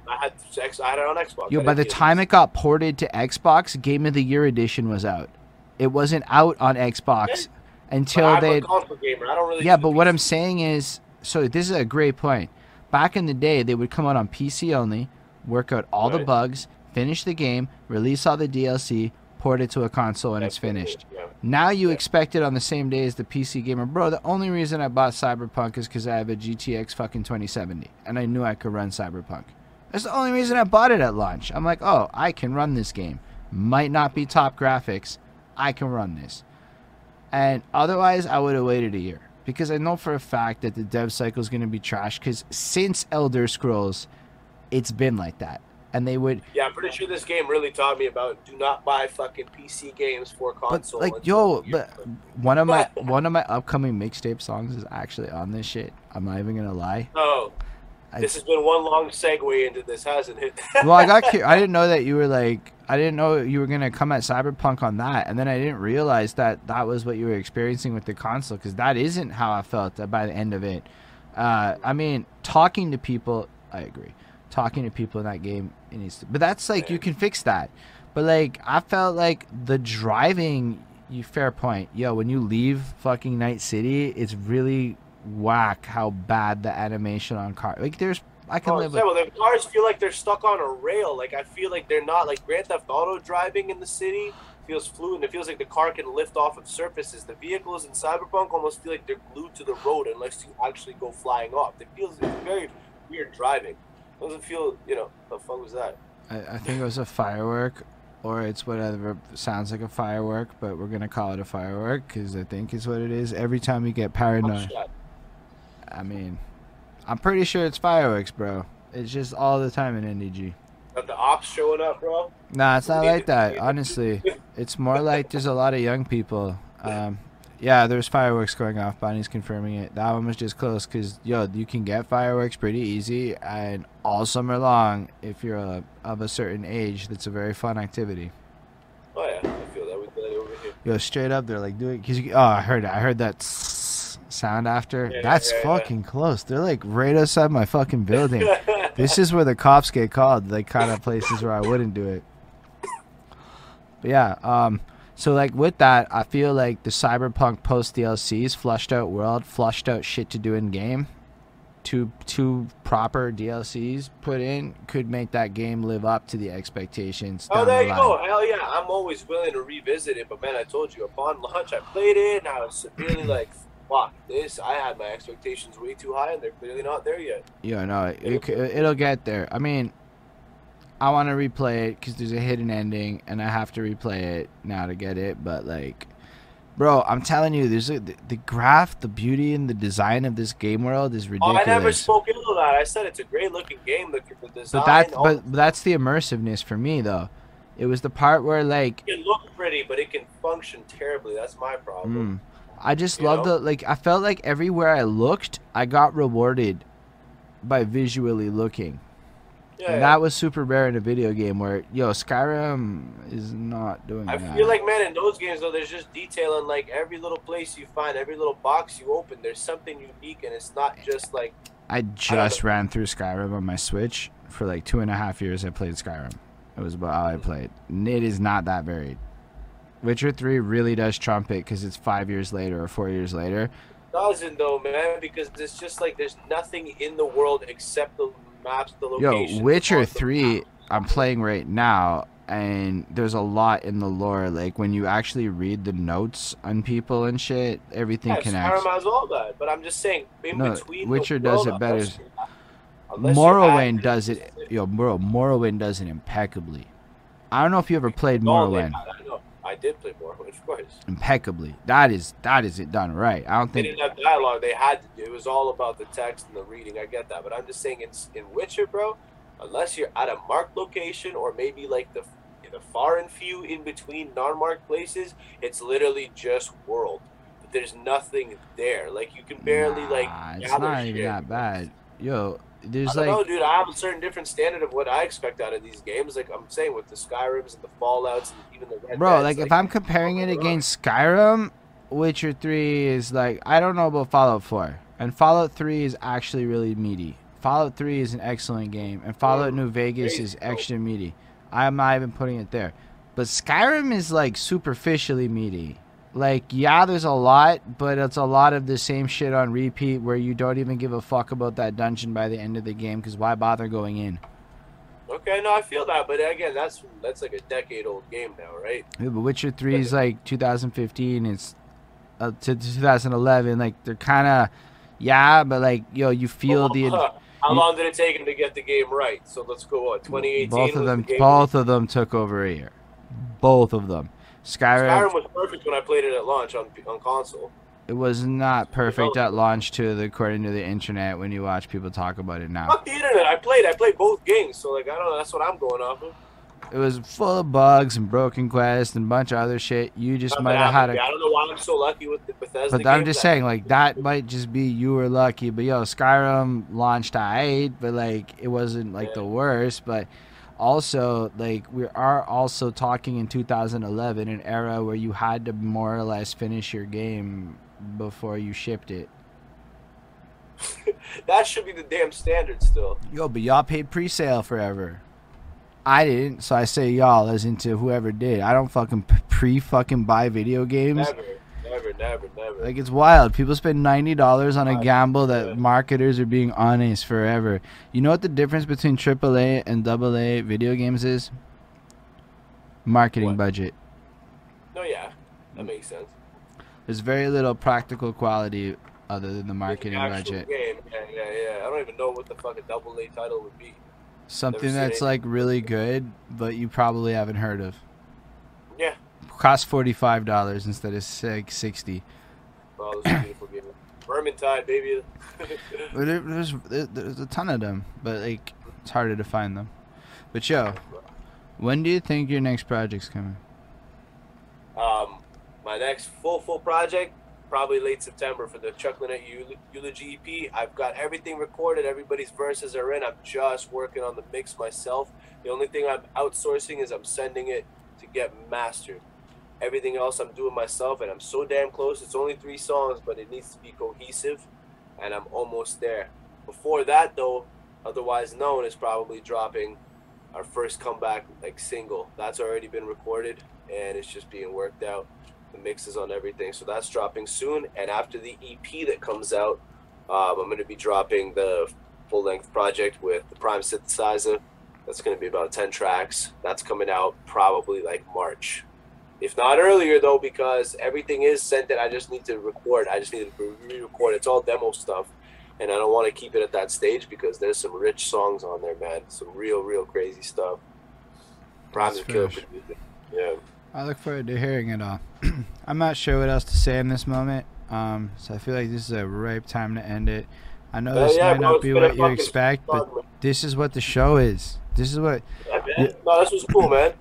I had X, I had it on Xbox. Yo, by the time it got ported to Xbox, Game of the Year edition was out. It wasn't out on Xbox until I'm they a console gamer. I don't really. yeah, but what I'm saying is, so this is a great point. Back in the day, they would come out on PC only, work out all the bugs, finish the game, release all the DLC, port it to a console, and it's finished. Yeah. Now you Yeah. expect it on the same day as the PC gamer, bro. The only reason I bought Cyberpunk is because I have a GTX fucking 2070, and I knew I could run Cyberpunk. That's the only reason I bought it at launch. I'm like, oh, I can run this game. Might not be top graphics, I can run this. And otherwise, I would have waited a year because I know for a fact that the dev cycle is going to be trash. Because since Elder Scrolls, it's been like that, and they would Yeah, I'm pretty sure this game really taught me about do not buy fucking PC games for console. But like, yo, but one of my one of my upcoming mixtape songs is actually on this shit. I'm not even gonna lie. oh, I, this has been one long segue into this, hasn't it? well, I got cu- I didn't know that you were like I didn't know you were gonna come at Cyberpunk on that, and then I didn't realize that that was what you were experiencing with the console because that isn't how I felt by the end of it. Uh, I mean, talking to people, I agree. Talking to people in that game, it needs to, but that's like you can fix that. But like I felt like the driving, you fair point. Yo, when you leave fucking Night City, it's really whack how bad the animation on car. Like there's I can Oh, live yeah, with. well, the cars feel like they're stuck on a rail. Like I feel like they're not like Grand Theft Auto driving in the city feels fluid. It feels like the car can lift off of surfaces. The vehicles in Cyberpunk almost feel like they're glued to the road unless you actually go flying off. It feels it's very weird driving. It doesn't feel, you know, the fuck was that? I, I think it was a firework, or it's whatever sounds like a firework, but we're gonna call it a firework because I think it's what it is. Every time you get paranoid. I mean, I'm pretty sure it's fireworks, bro. It's just all the time in NDG. Got the ops showing up, bro. Nah, it's not like that. Honestly, it's more like there's a lot of young people. Um, yeah, there's fireworks going off. Bonnie's confirming it. That one was just close because yo, you can get fireworks pretty easy, and all summer long, if you're uh of a certain age, that's a very fun activity. Oh yeah, I feel that. We did over here. Yo, straight up, they're like doing. Cause you, oh, I heard it. I heard that sound after. Yeah, That's yeah, yeah. fucking close. They're like right outside my fucking building. this is where the cops get called. Like kind of places where I wouldn't do it. But yeah, um, so like with that, I feel like the Cyberpunk post DLCs, flushed out world, flushed out shit to do in game, two two proper DLCs put in could make that game live up to the expectations. Oh, there the you go. Hell yeah, I'm always willing to revisit it. But man, I told you upon launch, I played it, and I was severely like, "Fuck this!" I had my expectations way too high, and they're clearly not there yet. Yeah, no, it, it, c- it'll get there. I mean, I want to replay it because there's a hidden ending, and I have to replay it now to get it. But like, bro, I'm telling you, there's a, the, the graph, the beauty, and the design of this game world is Oh, ridiculous. I never spoke ill of that. I said it's a great looking game. Look at the design. but that, but that's the immersiveness for me, though. It was the part where like, it can look pretty, but it can function terribly. That's my problem. mm, I just love the like. I felt like everywhere I looked, I got rewarded by visually looking. Yeah, And that was super rare in a video game where, yo, Skyrim is not doing I that. feel like man, in those games though, there's just detail in like every little place you find, every little box you open. There's something unique, and it's not just like I just ran through Skyrim on my Switch for like two and a half years. I played Skyrim. It was about all I mm-hmm. played. And it is not that varied. Witcher 3 really does trump it because it's five years later or four years later. doesn't though, man, because it's just like there's nothing in the world except the maps, the Yo. Witcher 3. I'm playing right now, and there's a lot in the lore. Like when you actually read the notes on people and shit, everything Yeah, connects. Skyrim has all that, but I'm just saying in No, between. the Witcher does it better. unless you- unless you Morrowind does it. Yo, bro, Morrowind does it impeccably. I don't know if you ever played Morrowind. I did play of course. Impeccably. That is that is it done right. I don't They think didn't have dialogue. They had to do. It was all about the text and the reading. I get that, but I'm just saying in in Witcher, bro. Unless you're at a marked location or maybe like the the far and few in between non-marked places, it's literally just world. But there's nothing there. Like you can barely like. Nah, it's not even shit. that bad. Yo, there's I don't like know, dude. I have a certain different standard of what I expect out of these games. Like I'm saying with the Skyrims and the Fallout's and even the Red Bro, Deads, like if I'm comparing it against Skyrim, Witcher 3 is like I don't know about Fallout 4. And Fallout 3 is actually really meaty. Fallout 3 is an excellent game and Fallout New Vegas crazy, is extra meaty. I'm not even putting it there. But Skyrim is like superficially meaty. Like, yeah, there's a lot, but it's a lot of the same shit on repeat where you don't even give a fuck about that dungeon by the end of the game because why bother going in? Okay, no, I feel that, but again, that's that's like a decade old game now, right? Yeah, but Witcher 3 is like 2015. It's uh, to 2011. Like, they're kind of, yeah, but like, yo, you feel the. How long did it take him to get the game right? So let's go on. 2018. Both of them, the both of them took over a year. Both of them. Skyrim, Skyrim was perfect when I played it at launch on on console. it was not perfect at launch to the according to the internet when you watch people talk about it now. Fuck the internet. I played. I played both games, so like I don't know. That's what I'm going off of. It was full of bugs and broken quests and a bunch of other shit. You just might have had a I don't know why I'm so lucky with the Bethesda. But I'm just saying, like that might just be you were lucky. But yo, Skyrim launched at eight, but like it wasn't like the worst. But also, like we are also talking in 2011, an era where you had to more or less finish your game before you shipped it. that should be the damn standard still. Yo, but y'all paid pre-sale forever. I didn't, so I say y'all as into whoever did. I don't fucking pre-fucking buy video games. Never, never, never, never. Like it's wild. People spend ninety dollars on a gamble that marketers are being honest forever. You know what the difference between AAA and AA video games is? Marketing What? budget. no, yeah, that makes sense. There's very little practical quality other than the marketing The budget. Game. Yeah, yeah, yeah. I don't even know what the fuck a double A title would be. Something that's like really good, but you probably haven't heard of. Costs forty five dollars instead of like sixty. Oh, those are beautiful games. Vermintide, baby. There- there's there's a ton of them, but like it's harder to find them. But yo, when do you think your next project's coming? Um, my next full full project probably late September for the Chuckling at Eul- Eulogy EP. I've got everything recorded. Everybody's verses are in. I'm just working on the mix myself. The only thing I'm outsourcing is I'm sending it to get mastered. Everything else I'm doing myself, and I'm so damn close. It's only three songs, but it needs to be cohesive, and I'm almost there. Before that, though, otherwise known as probably dropping our first comeback like single. That's already been recorded, and it's just being worked out. The mixes on everything, so that's dropping soon. And after the EP that comes out, um, I'm going to be dropping the full length project with the Prime synthesizer. That's going to be about 10 tracks. That's coming out probably like March. If not earlier, though, because everything is sent and I just need to record. I just need to re record. It's all demo stuff. And I don't want to keep it at that stage because there's some rich songs on there, man. Some real, real crazy stuff. Prime killer Yeah. I look forward to hearing it all. I'm not sure what else to say in this moment, um, so I feel like this is a ripe time to end it. I know Uh, this yeah, might bro, not be what you expect, but man. this is what the show is. This is what Yeah. No, this was cool, man.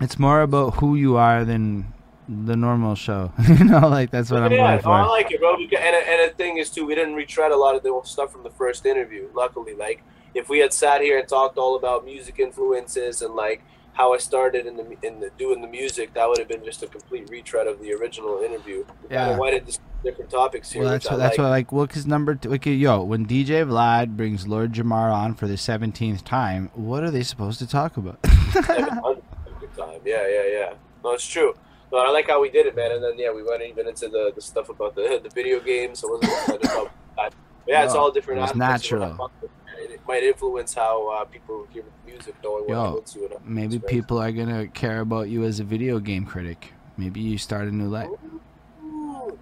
It's more about who you are than the normal show. you know, like that's what I'm yeah, going no, I like it, bro. And, and the thing is, too, we didn't retread a lot of the old stuff from the first interview. Luckily, like if we had sat here and talked all about music influences and like how I started in the in the doing the music, that would have been just a complete retread of the original interview. We Yeah. went into some different topics here. Well, that's what, that's like. what like well, cause number two, okay, yo, when DJ Vlad brings Lord Jamar on for the seventeenth time, what are they supposed to talk about? 700 good time. Yeah, yeah, yeah. No, it's true. No, I like how we did it, man. And then yeah, we went even into the, the stuff about the the video games. I wasn't about that. But yeah, it's all different. it was aspects of what I natural. It it might influence how uh, people hear music, knowing what Yo, to to. And Maybe experience. people are gonna care about you as a video game critic. Maybe you start a new life.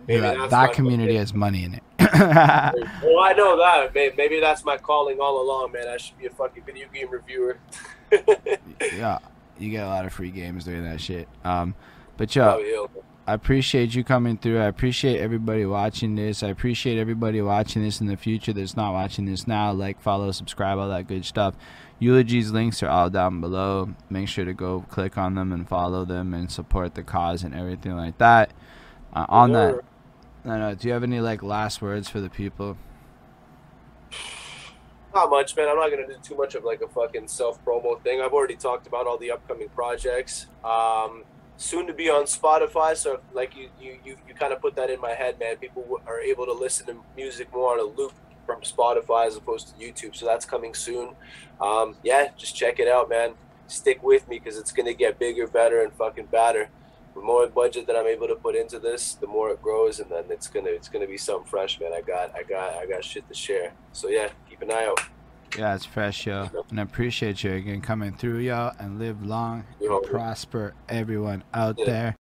Maybe that that community has money in it. Well, I know that. May- Maybe that's my calling all along, man. I should be a fucking video game reviewer. yeah, you get a lot of free games doing that shit. Um, but Oh, yo, yeah. I appreciate you coming through. I appreciate everybody watching this. I appreciate everybody watching this in the future that's not watching this now. Like, follow, subscribe, all that good stuff. Eulogies links are all down below. Make sure to go click on them and follow them and support the cause and everything like that. Uh, on that, I know, do you have any like last words for the people? Not much, man. I'm not gonna do too much of like a fucking self promo thing. I've already talked about all the upcoming projects. Um, soon to be on Spotify, so like you, you, you, you kind of put that in my head, man. People are able to listen to music more on a loop from Spotify as opposed to YouTube. So that's coming soon. Um, yeah, just check it out, man. stick with me because it's gonna get bigger, better, and fucking badder. The more budget that I'm able to put into this, the more it grows, and then it's gonna it's gonna be something fresh, man. I got I got I got shit to share. So yeah, keep an eye out. Yeah, it's fresh, yo. And I appreciate you again coming through, y'all, and live long and prosper, everyone out Yeah. there.